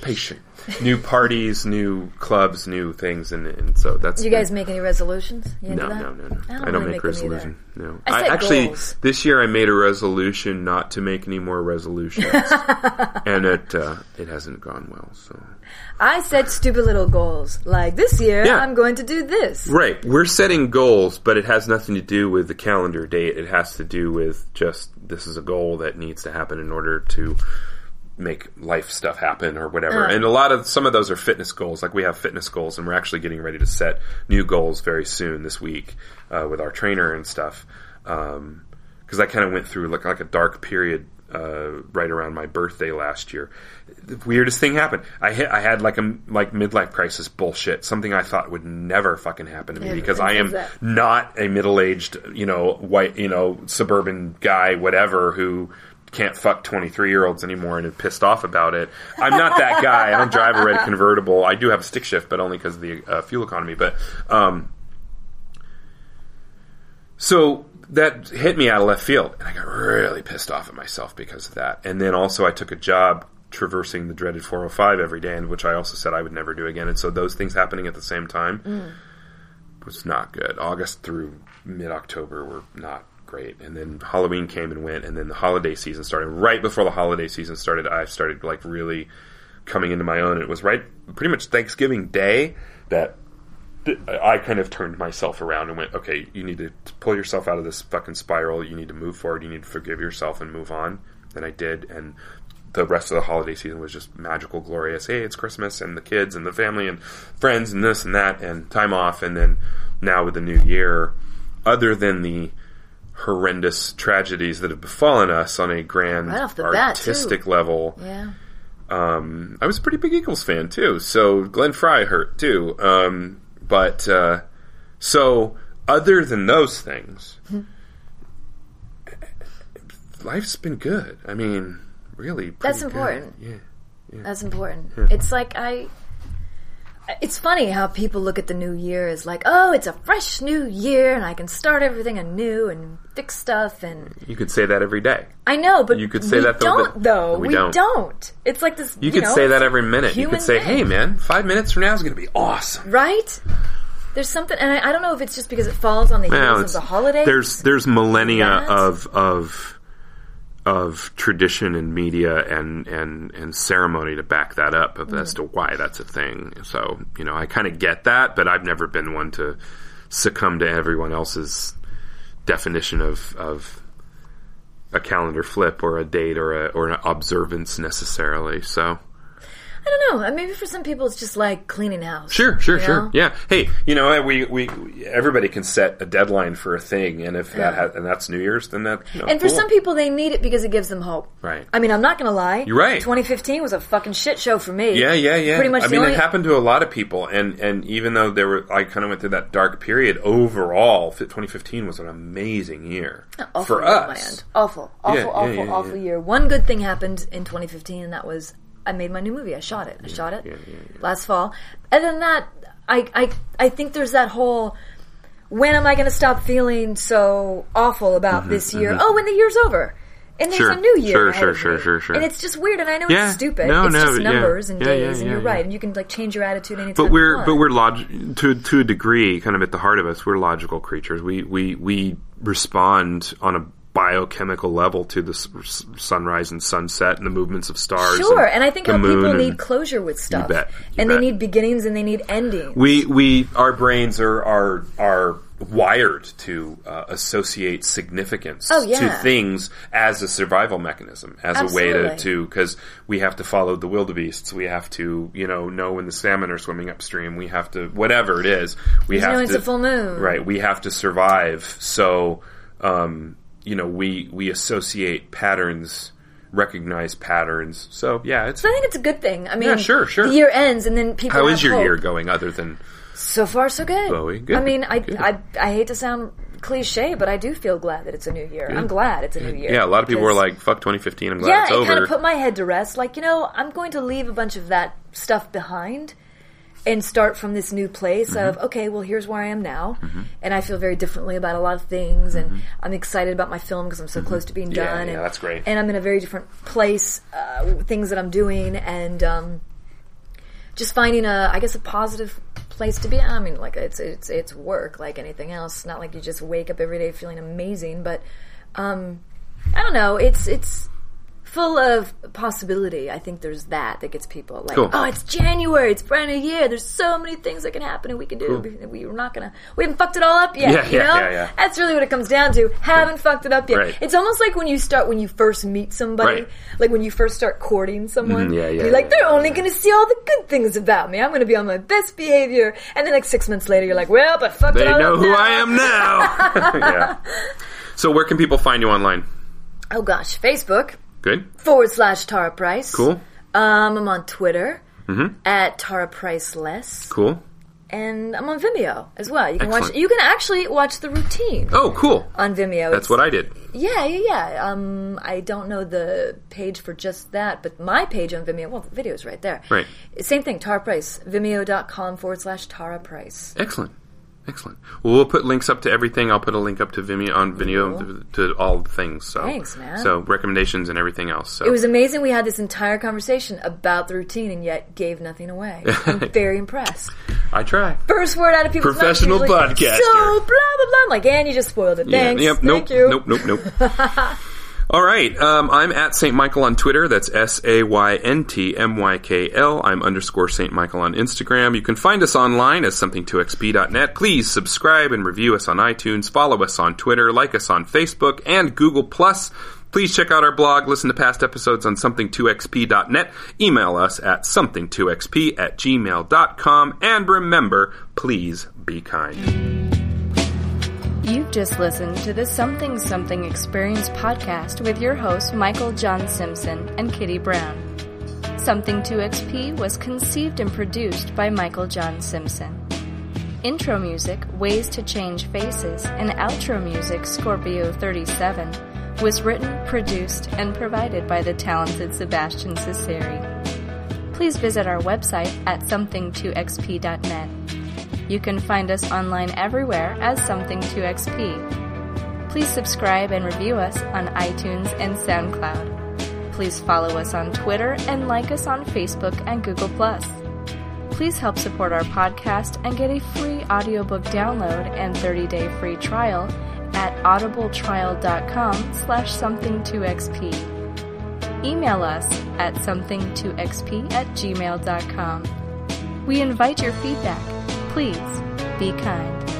patient new parties new clubs new things and, and so that's Did you guys make any resolutions? You no, no, no, no. I I don't, don't, really make, them. No, I set actually goals. this year I made a resolution not to make any more resolutions, and it uh, it hasn't gone well. So I set stupid little goals. Like this year, Yeah. I'm going to do this. right, we're setting goals, but it has nothing to do with the calendar date. It has to do with just this is a goal that needs to happen in order to make life stuff happen or whatever. Uh. And a lot of some of those are fitness goals. Like we have fitness goals, and we're actually getting ready to set new goals very soon this week uh, with our trainer and stuff. Because I kind of went through like like a dark period uh, right around my birthday last year. The weirdest thing happened. I hit. I had like a like midlife crisis bullshit. Something I thought would never fucking happen to me Yeah, because I am that? not a middle aged, you know, white, you know, suburban guy, whatever, who can't fuck 23 year olds anymore and is pissed off about it. I'm not that guy. I don't drive a red convertible. I do have a stick shift, but only because of the uh, fuel economy. But, um, so that hit me out of left field, and I got really pissed off at myself because of that. And then also, I took a job traversing the dreaded 405 every day, and which I also said I would never do again. And so those things happening at the same time was not good. August through mid October were not great. And then Halloween came and went, and then the holiday season started. Right before the holiday season started, I started like really coming into my own. It was right pretty much Thanksgiving Day that I kind of turned myself around and went, okay, you need to pull yourself out of this fucking spiral. You need to move forward. You need to forgive yourself and move on. And I did. And the rest of the holiday season was just magical, glorious. Hey, it's Christmas and the kids and the family and friends and this and that and time off. And then now with the new year, other than the horrendous tragedies that have befallen us on a grand Right the bat, artistic level, Yeah. um, I was a pretty big Eagles fan too. So Glenn Frey hurt too. Um, but uh, so other than those things, life's been good. I mean, really, That's good. important. Yeah. That's important. It's like I. It's funny how people look at the new year as like, oh, it's a fresh new year, and I can start everything anew and fix stuff. And You could say that every day. I know, but You could say we that, don't, but- though. we We, don't. don't. It's like this. You, could know, say that every minute. You could say, thing. "Hey, man, five minutes from now is going to be awesome." right? There's something, and I, I don't know if it's just because it falls on the Well, heels of the holidays. There's there's millennia of of of tradition and media and and and ceremony to back that up of- as mm. to why that's a thing. So you know, I kind of get that, but I've never been one to succumb to everyone else's definition of of a calendar flip or a date or a or an observance necessarily. So I don't know. uh, Maybe for some people, it's just like cleaning house. Sure, sure, you sure. know? Yeah. Hey, you know, we, we everybody can set a deadline for a thing, and if that ha- and that's New Year's, then that. You know, And for cool. some people, they need it because it gives them hope. Right. I mean, I'm not going to lie. You're right. 2015 was a fucking shit show for me. Yeah, yeah, yeah. Pretty much I mean, only- it happened to a lot of people, and and even though there were, I kind of went through that dark period. Overall, 2015 was an amazing year Awful for us. man. Awful, awful, yeah, awful, yeah, yeah. awful year. One good thing happened in 2015, and that was I made my new movie. I shot it. I shot it last fall. And then that, I, I, I think there's that whole. When am I going to stop feeling so awful about this year? Oh, when the year's over. And there's Mm-hmm, Sure. a new year. Sure, sure, sure, sure, sure. And it's just weird, and I know Yeah. it's stupid. No, it's no, just yeah. numbers and Yeah, days, yeah, and you're yeah. right. And you can like change your attitude anytime. But we're you want. but we're log- to to a degree, kind of at the heart of us, we're logical creatures. We we we respond on a biochemical level to the s- sunrise and sunset and the movements of stars. Sure, and I think how people need closure with stuff, bet, you and bet. they need beginnings and they need endings. we we our brains are are are wired to uh, associate significance Oh, yeah. to things as a survival mechanism as a way to to because we have to follow the wildebeests we have to you know know when the salmon are swimming upstream we have to whatever it is we You have know to it's a full moon. right we have to survive so um you know we we associate patterns recognize patterns so yeah it's So I think it's a good thing. I mean, Yeah, sure, sure. The year ends, and then people. how is your hope. year going other than So far, so good. Bowie, good, I mean, I, good. I I hate to sound cliche, but I do feel glad that it's a new year. I'm glad it's a new year. Yeah, a lot of people were like, "Fuck 2015." I'm glad yeah, it's over yeah it kind of put my head to rest. Like, you know, I'm going to leave a bunch of that stuff behind and start from this new place Mm-hmm. of, okay, well, here's where I am now. And I feel very differently about a lot of things. And I'm excited about my film because I'm so close to being Mm-hmm. Yeah, done. yeah, and, that's great. And I'm in a very different place, uh, things that I'm doing. And, um, just finding a, I guess, a positive place to be. I mean, like it's it's it's work like anything else. Not like you just wake up every day feeling amazing, but um, I don't know. It's it's full of possibility. I think there's that that gets people like, Cool. oh, it's January, it's brand new year. There's so many things that can happen and we can do. We- We're not gonna, we haven't fucked it all up yet. Yeah, you yeah, know, yeah, yeah. that's really what it comes down to. Haven't fucked it up yet. Right. It's almost like when you start when you first meet somebody, Right. like when you first start courting someone. Mhm, yeah, yeah, You're like, they're only gonna see all the good things about me. I'm gonna be on my best behavior. And then like six months later, you're like, well, but fuck they it all know up who now. I am now. yeah. So where can people find you online? Oh gosh, Facebook Good. forward slash Tara Price. Cool. Um, I'm on Twitter at Tara Price Less, Cool. and I'm on Vimeo as well. You can watch. You can actually watch the routine Oh, cool. on Vimeo. That's what I did. Yeah, yeah, yeah. Um, I don't know the page for just that, but my page on Vimeo, well, the video is right there. Right. Same thing, Tara Price. Vimeo.com forward slash Tara Price. Excellent. Excellent. Well, we'll put links up to everything. I'll put a link up to Vimeo on Vimeo Cool. to, to all the things. So Thanks, man. So recommendations and everything else. So It was amazing we had this entire conversation about the routine and yet gave nothing away. I'm very impressed. I try. First word out of people's Professional usually, podcaster. So, blah, blah, blah. I'm like, and you just spoiled it. Yeah, Thanks. Yep. Thank Nope. you. Nope. Nope. Nope. All right. Um, I'm at St. Michael on Twitter. That's S A Y N T M Y K L. I'm underscore St. Michael on Instagram. You can find us online as something2xp.net. Please subscribe and review us on iTunes. Follow us on Twitter. Like us on Facebook and Google Plus. Please check out our blog, listen to past episodes on something2xp.net, email us at something2xp at gmail.com, and remember, please be kind. You've just listened to the Something Something Experience podcast with your hosts Michael John Simpson and Kitty Brown. Something 2XP was conceived and produced by Michael John Simpson. Intro music, Ways to Change Faces, and outro music, Scorpio 37, was written, produced, and provided by the talented Sebastian Cesari. Please visit our website at something2xp.net. You can find us online everywhere as Something2XP. Please subscribe and review us on iTunes and SoundCloud. Please follow us on Twitter and like us on Facebook and Google+. Please help support our podcast and get a free audiobook download and 30-day free trial at audibletrial.com slash something2xp. Email us at something2xp at gmail.com. We invite your feedback. Please be kind.